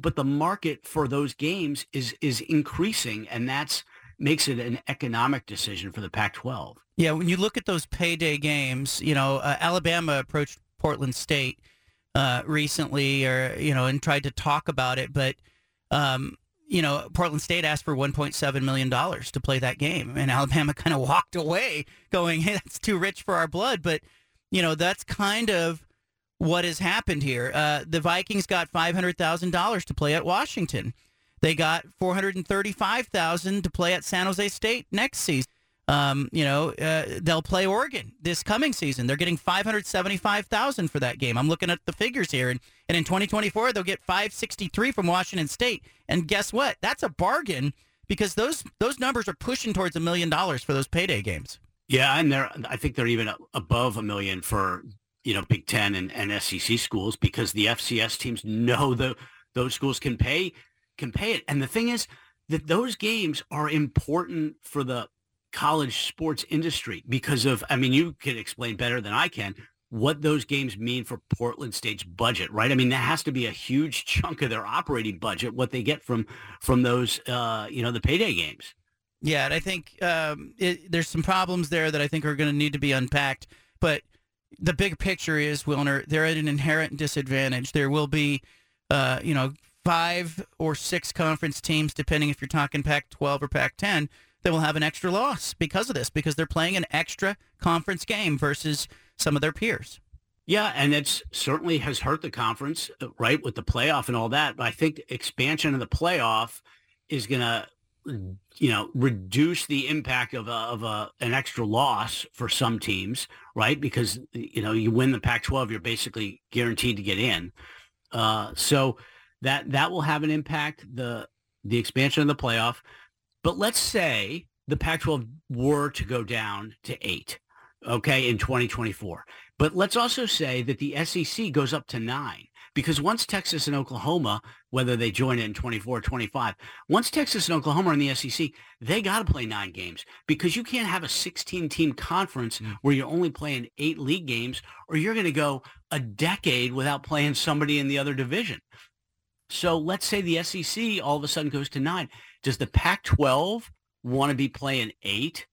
But the market for those games is is increasing, and that's makes it an economic decision for the Pac-12. Yeah, when you look at those payday games, you know, uh, Alabama approached Portland State uh, recently, or you know, and tried to talk about it, but um, you know, Portland State asked for 1.7 million dollars to play that game, and Alabama [laughs] kind of walked away, going, "Hey, that's too rich for our blood." But you know, that's kind of what has happened here. Uh, the Vikings got five hundred thousand dollars to play at Washington. They got four hundred and thirty-five thousand to play at San Jose State next season. Um, you know, uh, they'll play Oregon this coming season. They're getting 575,000 for that game. I'm looking at the figures here. And, and in 2024, they'll get 563 from Washington State. And guess what? That's a bargain because those those numbers are pushing towards a million dollars for those payday games. Yeah, and they're I think they're even above a million for, you know, Big 10 and, and SEC schools because the FCS teams know that those schools can pay can pay it. And the thing is that those games are important for the college sports industry because of, I mean, you can explain better than I can what those games mean for Portland State's budget, right? I mean, that has to be a huge chunk of their operating budget, what they get from from those, uh, you know, the payday games. Yeah, and I think um, it, there's some problems there that I think are going to need to be unpacked. But the big picture is, Wilner, they're at an inherent disadvantage. There will be, uh, you know, five or six conference teams, depending if you're talking Pac-12 or Pac-10, they will have an extra loss because of this, because they're playing an extra conference game versus some of their peers. Yeah, and it's certainly has hurt the conference, uh, right, with the playoff and all that. But I think expansion of the playoff is going to, you know, reduce the impact of a, of a an extra loss for some teams, right? Because you know you win the Pac-12, you're basically guaranteed to get in. Uh, so that that will have an impact. The the expansion of the playoff. But let's say the Pac-12 were to go down to eight, okay, in 2024. But let's also say that the SEC goes up to nine because once Texas and Oklahoma, whether they join it in 24 or 25, once Texas and Oklahoma are in the SEC, they got to play nine games because you can't have a 16-team conference mm. where you're only playing eight league games or you're going to go a decade without playing somebody in the other division. So let's say the SEC all of a sudden goes to nine. Does the Pac-12 want to be playing eight?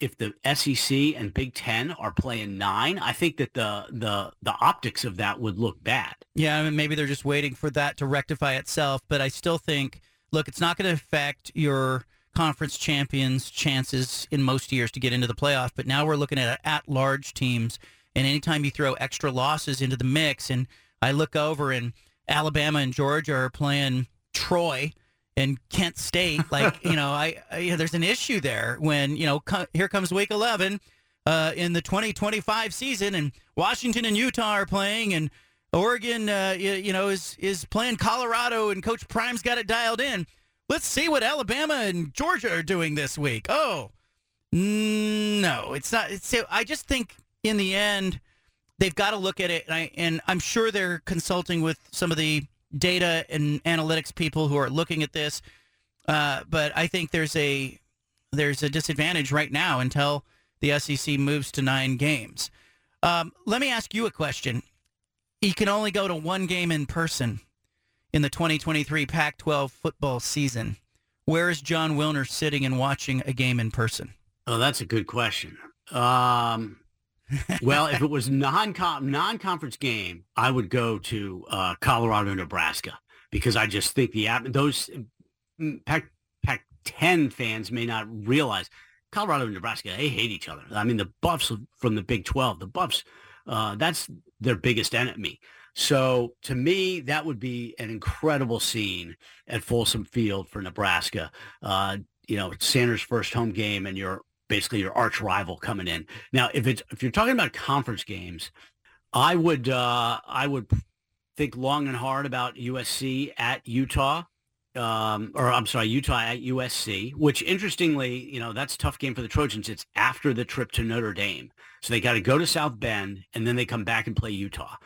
If the SEC and Big Ten are playing nine, I think that the the the optics of that would look bad. Yeah, I mean, maybe they're just waiting for that to rectify itself. But I still think, look, it's not going to affect your conference champions' chances in most years to get into the playoff. But now we're looking at at-large teams, and anytime you throw extra losses into the mix, and I look over and Alabama and Georgia are playing Troy and Kent State, like you know, I, I there's an issue there when you know co- here comes week 11 uh, in the 2025 season, and Washington and Utah are playing, and Oregon, uh, you, you know, is is playing Colorado, and Coach Prime's got it dialed in. Let's see what Alabama and Georgia are doing this week. Oh, no, it's not. It's, I just think in the end they've got to look at it, and, I, and I'm sure they're consulting with some of the data and analytics people who are looking at this. Uh, but I think there's a there's a disadvantage right now until the SEC moves to nine games. Um, let me ask you a question. You can only go to one game in person in the 2023 Pac-12 football season. Where is Jon Wilner sitting and watching a game in person? Oh, that's a good question. Um, well, if it was non non-conference game, I would go to uh, Colorado, Nebraska, because I just think the those mm, Pac Pac-10 fans may not realize Colorado and Nebraska they hate each other. I mean, the Buffs from the Big 12, the Buffs, uh, that's their biggest enemy. So to me, that would be an incredible scene at Folsom Field for Nebraska. Uh, you know, Sanders' first home game, and you're basically your arch rival coming in. Now, if it's if you're talking about conference games, I would uh, I would think long and hard about USC at Utah. Um, or I'm sorry, Utah at USC, which interestingly, you know, that's a tough game for the Trojans. It's after the trip to Notre Dame. So they got to go to South Bend and then they come back and play Utah.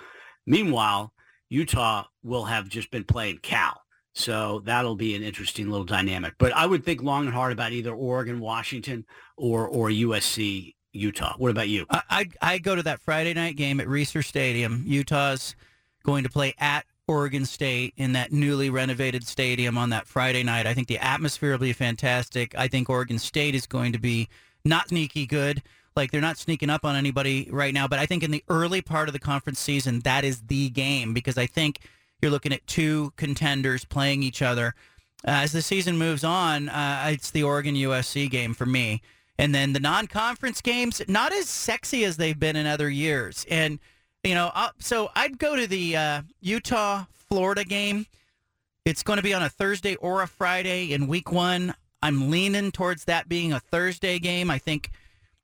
Meanwhile, Utah will have just been playing Cal. So that'll be an interesting little dynamic. But I would think long and hard about either Oregon, Washington, or or USC, Utah. What about you? I I go to that Friday night game at Reser Stadium. Utah's going to play at Oregon State in that newly renovated stadium on that Friday night. I think the atmosphere will be fantastic. I think Oregon State is going to be not sneaky good. Like they're not sneaking up on anybody right now, but I think in the early part of the conference season, that is the game because I think you're looking at two contenders playing each other. Uh, as the season moves on, uh, it's the Oregon USC game for me. And then the non-conference games, not as sexy as they've been in other years. And you know, uh, so I'd go to the uh, Utah Florida game. It's going to be on a Thursday or a Friday in Week One. I'm leaning towards that being a Thursday game. I think,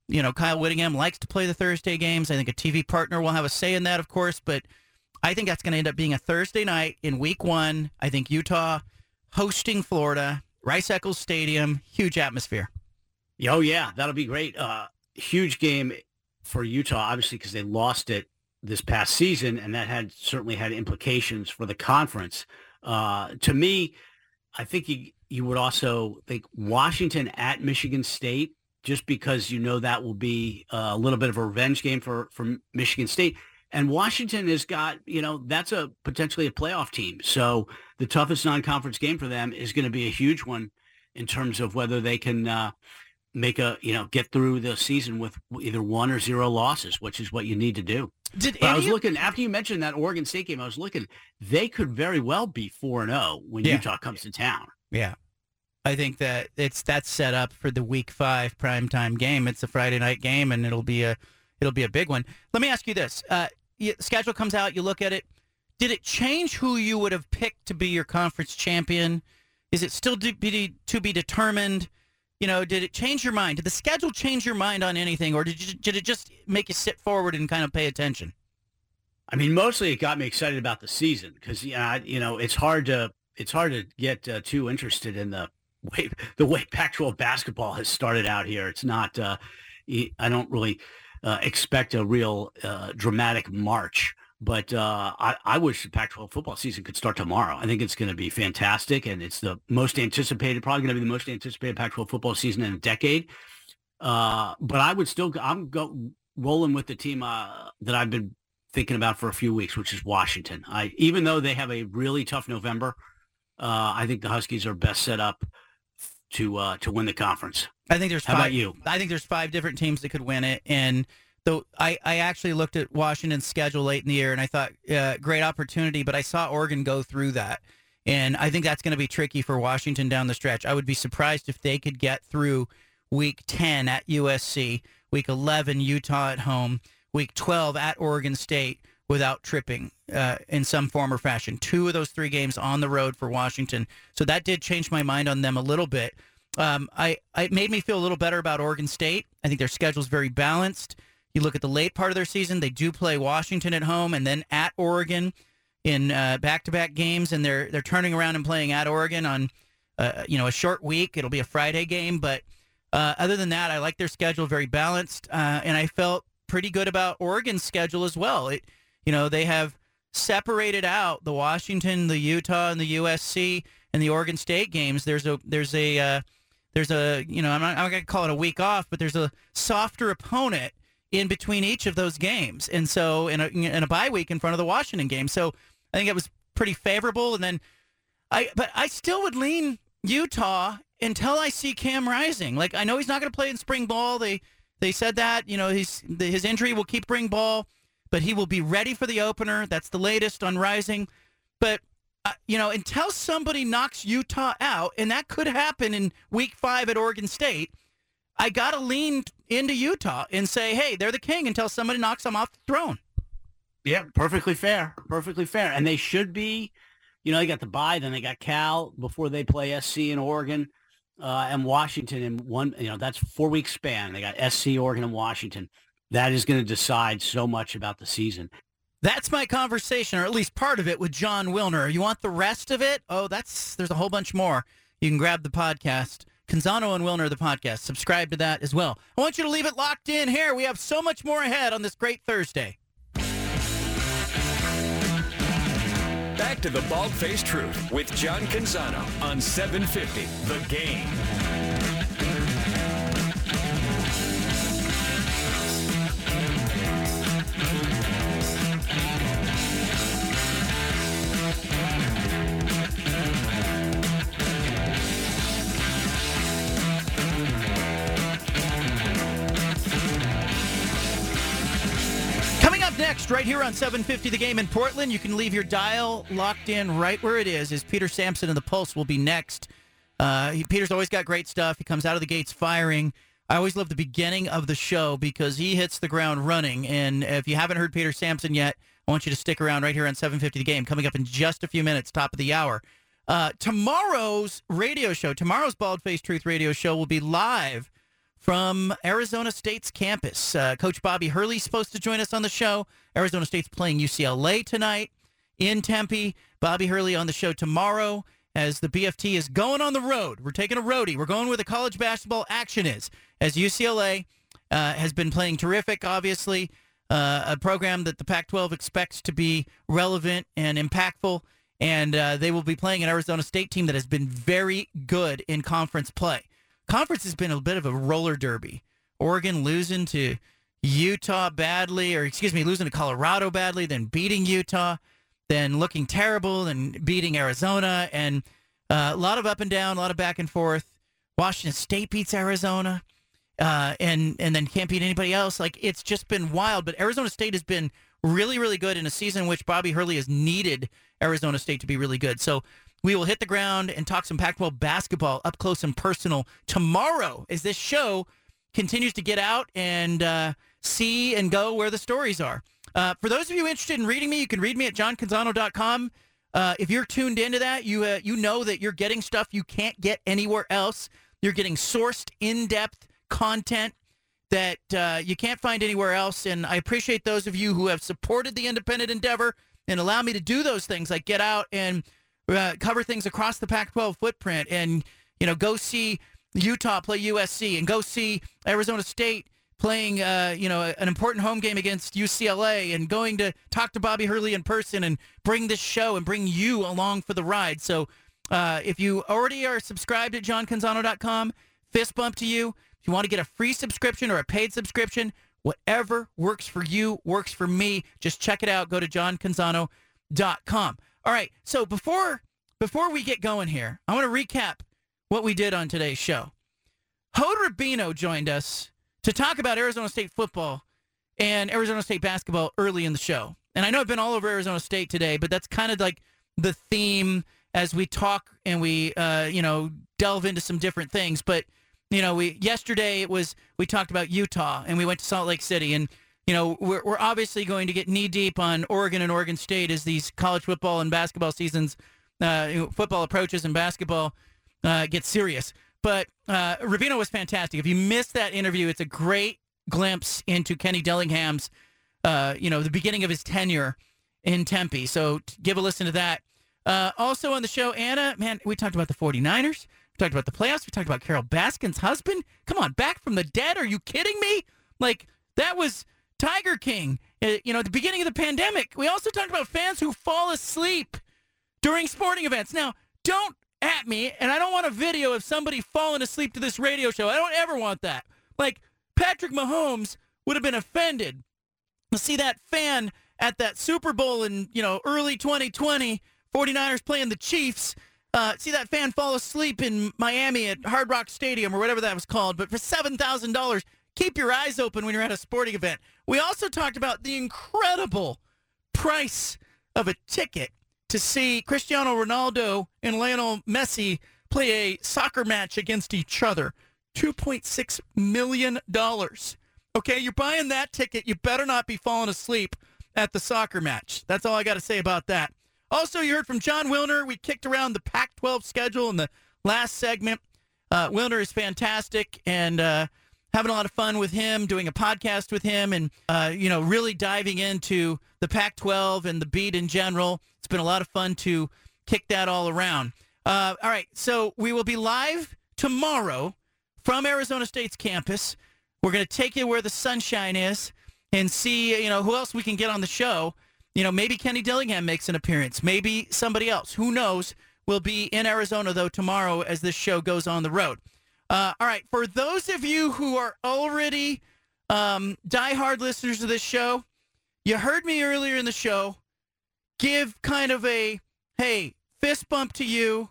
you know, Kyle Whittingham likes to play the Thursday games. I think a TV partner will have a say in that, of course, but I think that's going to end up being a Thursday night in Week One. I think Utah hosting Florida, Rice Eccles Stadium, huge atmosphere. Oh yeah, that'll be great. Uh, huge game for Utah, obviously because they lost it this past season, and that had certainly had implications for the conference. Uh, to me, I think you you would also think Washington at Michigan State, just because you know that will be a little bit of a revenge game for for Michigan State. And Washington has got, you know, that's a potentially a playoff team. So the toughest non-conference game for them is going to be a huge one in terms of whether they can uh, make a, you know, get through the season with either one or zero losses, which is what you need to do. Did I was looking after you mentioned that Oregon State game. I was looking; they could very well be four and zero when yeah. Utah comes to town. Yeah, I think that it's that's set up for the Week Five primetime game. It's a Friday night game, and it'll be a it'll be a big one. Let me ask you this: uh, schedule comes out, you look at it. Did it change who you would have picked to be your conference champion? Is it still to be, to be determined? You know, did it change your mind? Did the schedule change your mind on anything, or did you, did it just make you sit forward and kind of pay attention? I mean, mostly it got me excited about the season because yeah, you know, it's hard to it's hard to get uh, too interested in the [laughs] way the way Pac-12 basketball has started out here. It's not. Uh, I don't really uh, expect a real uh, dramatic march. But uh, I, I, wish the Pac-12 football season could start tomorrow. I think it's going to be fantastic, and it's the most anticipated, probably going to be the most anticipated Pac-12 football season in a decade. Uh, but I would still, I'm go, rolling with the team uh, that I've been thinking about for a few weeks, which is Washington. I, even though they have a really tough November, uh, I think the Huskies are best set up to to win the conference. I think there's. How five, about you? I think there's five different teams that could win it, and though I, I actually looked at Washington's schedule late in the year, and I thought uh, great opportunity, but I saw Oregon go through that, and I think that's going to be tricky for Washington down the stretch. I would be surprised if they could get through Week 10 at USC, Week 11 Utah at home, Week 12 at Oregon State without tripping uh, in some form or fashion. Two of those three games on the road for Washington, so that did change my mind on them a little bit. Um, I, it made me feel a little better about Oregon State. I think their schedule is very balanced. You look at the late part of their season; they do play Washington at home and then at Oregon in uh, back-to-back games, and they're they're turning around and playing at Oregon on uh, you know a short week. It'll be a Friday game, but uh, other than that, I like their schedule, very balanced, uh, and I felt pretty good about Oregon's schedule as well. It you know they have separated out the Washington, the Utah, and the USC and the Oregon State games. There's a there's a uh, there's a you know I'm not, I'm to call it a week off, but there's a softer opponent in between each of those games, and so in a in a bye week in front of the Washington game. So I think it was pretty favorable. And then I but I still would lean Utah until I see Cam Rising. Like I know he's not going to play in spring ball. They they said that you know he's his injury will keep spring ball, but he will be ready for the opener. That's the latest on Rising. But uh, you know, until somebody knocks Utah out, and that could happen in Week Five at Oregon State, I got to lean into Utah and say, hey, they're the king until somebody knocks them off the throne. Yeah, perfectly fair, perfectly fair, and they should be. You know, they got the bye, then they got Cal before they play SC in Oregon uh, and Washington in one. You know, that's four week span. They got SC, Oregon, and Washington. That is going to decide so much about the season. That's my conversation, or at least part of it, with Jon Wilner. You want the rest of it? Oh, that's there's a whole bunch more. You can grab the podcast. Canzano and Wilner, the podcast. Subscribe to that as well. I want you to leave it locked in here. We have so much more ahead on this great Thursday. Back to the Bald Faced Truth with John Canzano on 750 The Game. Next, right here on 750 The Game in Portland, you can leave your dial locked in right where it is. Is Peter Sampson and the Pulse will be next. Uh, he, Peter's always got great stuff. He comes out of the gates firing. I always love the beginning of the show because he hits the ground running. And if you haven't heard Peter Sampson yet, I want you to stick around right here on 750 The Game. Coming up in just a few minutes, top of the hour. Uh, tomorrow's radio show, tomorrow's Bald Face Truth radio show will be live from Arizona State's campus. Uh, Coach Bobby Hurley's supposed to join us on the show. Arizona State's playing UCLA tonight in Tempe. Bobby Hurley on the show tomorrow as the BFT is going on the road. We're taking a roadie. We're going where the college basketball action is as UCLA uh, has been playing terrific, obviously. Uh, a program that the Pac 12 expects to be relevant and impactful. And uh, they will be playing an Arizona State team that has been very good in conference play conference has been a bit of a roller derby. Oregon losing to Utah badly, or excuse me, losing to Colorado badly, then beating Utah, then looking terrible, then beating Arizona, and uh, a lot of up and down, a lot of back and forth. Washington State beats Arizona, uh, and and then can't beat anybody else. Like it's just been wild. But Arizona State has been really, really good in a season in which Bobby Hurley has needed Arizona State to be really good. So we will hit the ground and talk some Pac-12 basketball up close and personal tomorrow as this show continues to get out and uh, see and go where the stories are. Uh, for those of you interested in reading me, you can read me at johncanzano.com. Uh, if you're tuned into that, you uh, you know that you're getting stuff you can't get anywhere else. You're getting sourced, in-depth content that uh, you can't find anywhere else. And I appreciate those of you who have supported the independent endeavor and allow me to do those things, like get out and – uh, cover things across the Pac-12 footprint, and you know, go see Utah play USC, and go see Arizona State playing, uh, you know, an important home game against UCLA, and going to talk to Bobby Hurley in person, and bring this show and bring you along for the ride. So, uh, if you already are subscribed at johncanzano.com, fist bump to you. If you want to get a free subscription or a paid subscription, whatever works for you works for me. Just check it out. Go to johncanzano.com. All right. So before before we get going here, I want to recap what we did on today's show. Hod Rabino joined us to talk about Arizona State football and Arizona State basketball early in the show. And I know I've been all over Arizona State today, but that's kind of like the theme as we talk and we uh, you know delve into some different things. But you know, we yesterday it was we talked about Utah and we went to Salt Lake City and you know, we're, we're obviously going to get knee deep on Oregon and Oregon State as these college football and basketball seasons, uh, football approaches and basketball uh, get serious. But uh, was fantastic. If you missed that interview, it's a great, glimpse into Kenny Dillingham's, uh, you know, the beginning of his tenure in Tempe. So give a listen to that. Uh, also on the show, Anna, man, we talked about the 49ers. We talked about the playoffs. We talked about Carole Baskin's husband. Come on, back from the dead. Are you kidding me? Like, that was Tiger King, uh, you know, at the beginning of the pandemic. We also talked about fans who fall asleep during sporting events. Now, don't at me, and I don't want a video of somebody falling asleep to this radio show. I don't ever want that. Like, Patrick Mahomes would have been offended to see that fan at that Super Bowl in, you know, early 2020, 49ers playing the Chiefs. Uh, see that fan fall asleep in Miami at Hard Rock Stadium or whatever that was called. But for $7,000, keep your eyes open when you're at a sporting event. We also talked about the incredible price of a ticket to see Cristiano Ronaldo and Lionel Messi play a soccer match against each other. $2.6 million. Okay, you're buying that ticket. You better not be falling asleep at the soccer match. That's all I got to say about that. Also, you heard from Jon Wilner. We kicked around the Pac 12 schedule in the last segment. Uh, Wilner is fantastic and uh, having a lot of fun with him, doing a podcast with him, and, uh, you know, really diving into the Pac 12 and the beat in general. It's been a lot of fun to kick that all around. Uh, all right, so we will be live tomorrow from Arizona State's campus. We're going to take you where the sunshine is and see, you know, who else we can get on the show. You know, maybe Kenny Dillingham makes an appearance. Maybe somebody else. Who knows? We'll be in Arizona, though, tomorrow as this show goes on the road. Uh, all right. For those of you who are already um, diehard listeners of this show, you heard me earlier in the show give kind of a, hey, fist bump to you.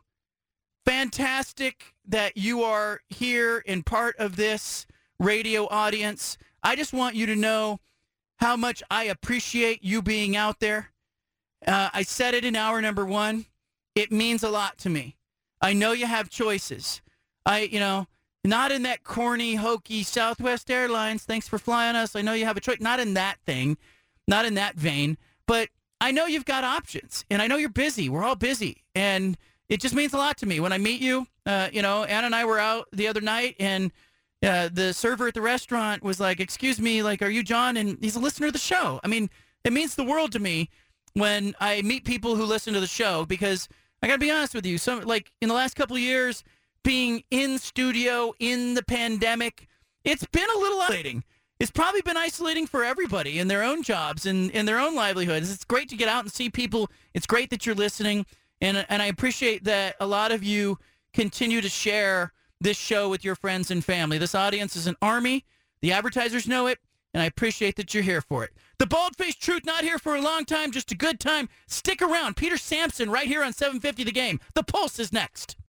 Fantastic that you are here and part of this radio audience. I just want you to know how much I appreciate you being out there. Uh, I said it in hour number one. It means a lot to me. I know you have choices. I, you know, not in that corny, hokey Southwest Airlines. Thanks for flying us. I know you have a choice. Not in that thing, not in that vein. But I know you've got options, and I know you're busy. We're all busy, and it just means a lot to me when I meet you. Uh, you know, Anna and I were out the other night, and uh, the server at the restaurant was like, "Excuse me, like, are you John?" And he's a listener of the show. I mean, it means the world to me when I meet people who listen to the show because I got to be honest with you. Some like in the last couple of years, being in studio in the pandemic, it's been a little isolating. It's probably been isolating for everybody in their own jobs and in their own livelihoods. It's great to get out and see people. It's great that you're listening, and and I appreciate that a lot of you continue to share this show with your friends and family. This audience is an army. The advertisers know it, and I appreciate that you're here for it. The bald faced truth, not here for a long time, just a good time. Stick around. Peter Sampson, right here on 750 The Game. The Pulse is next.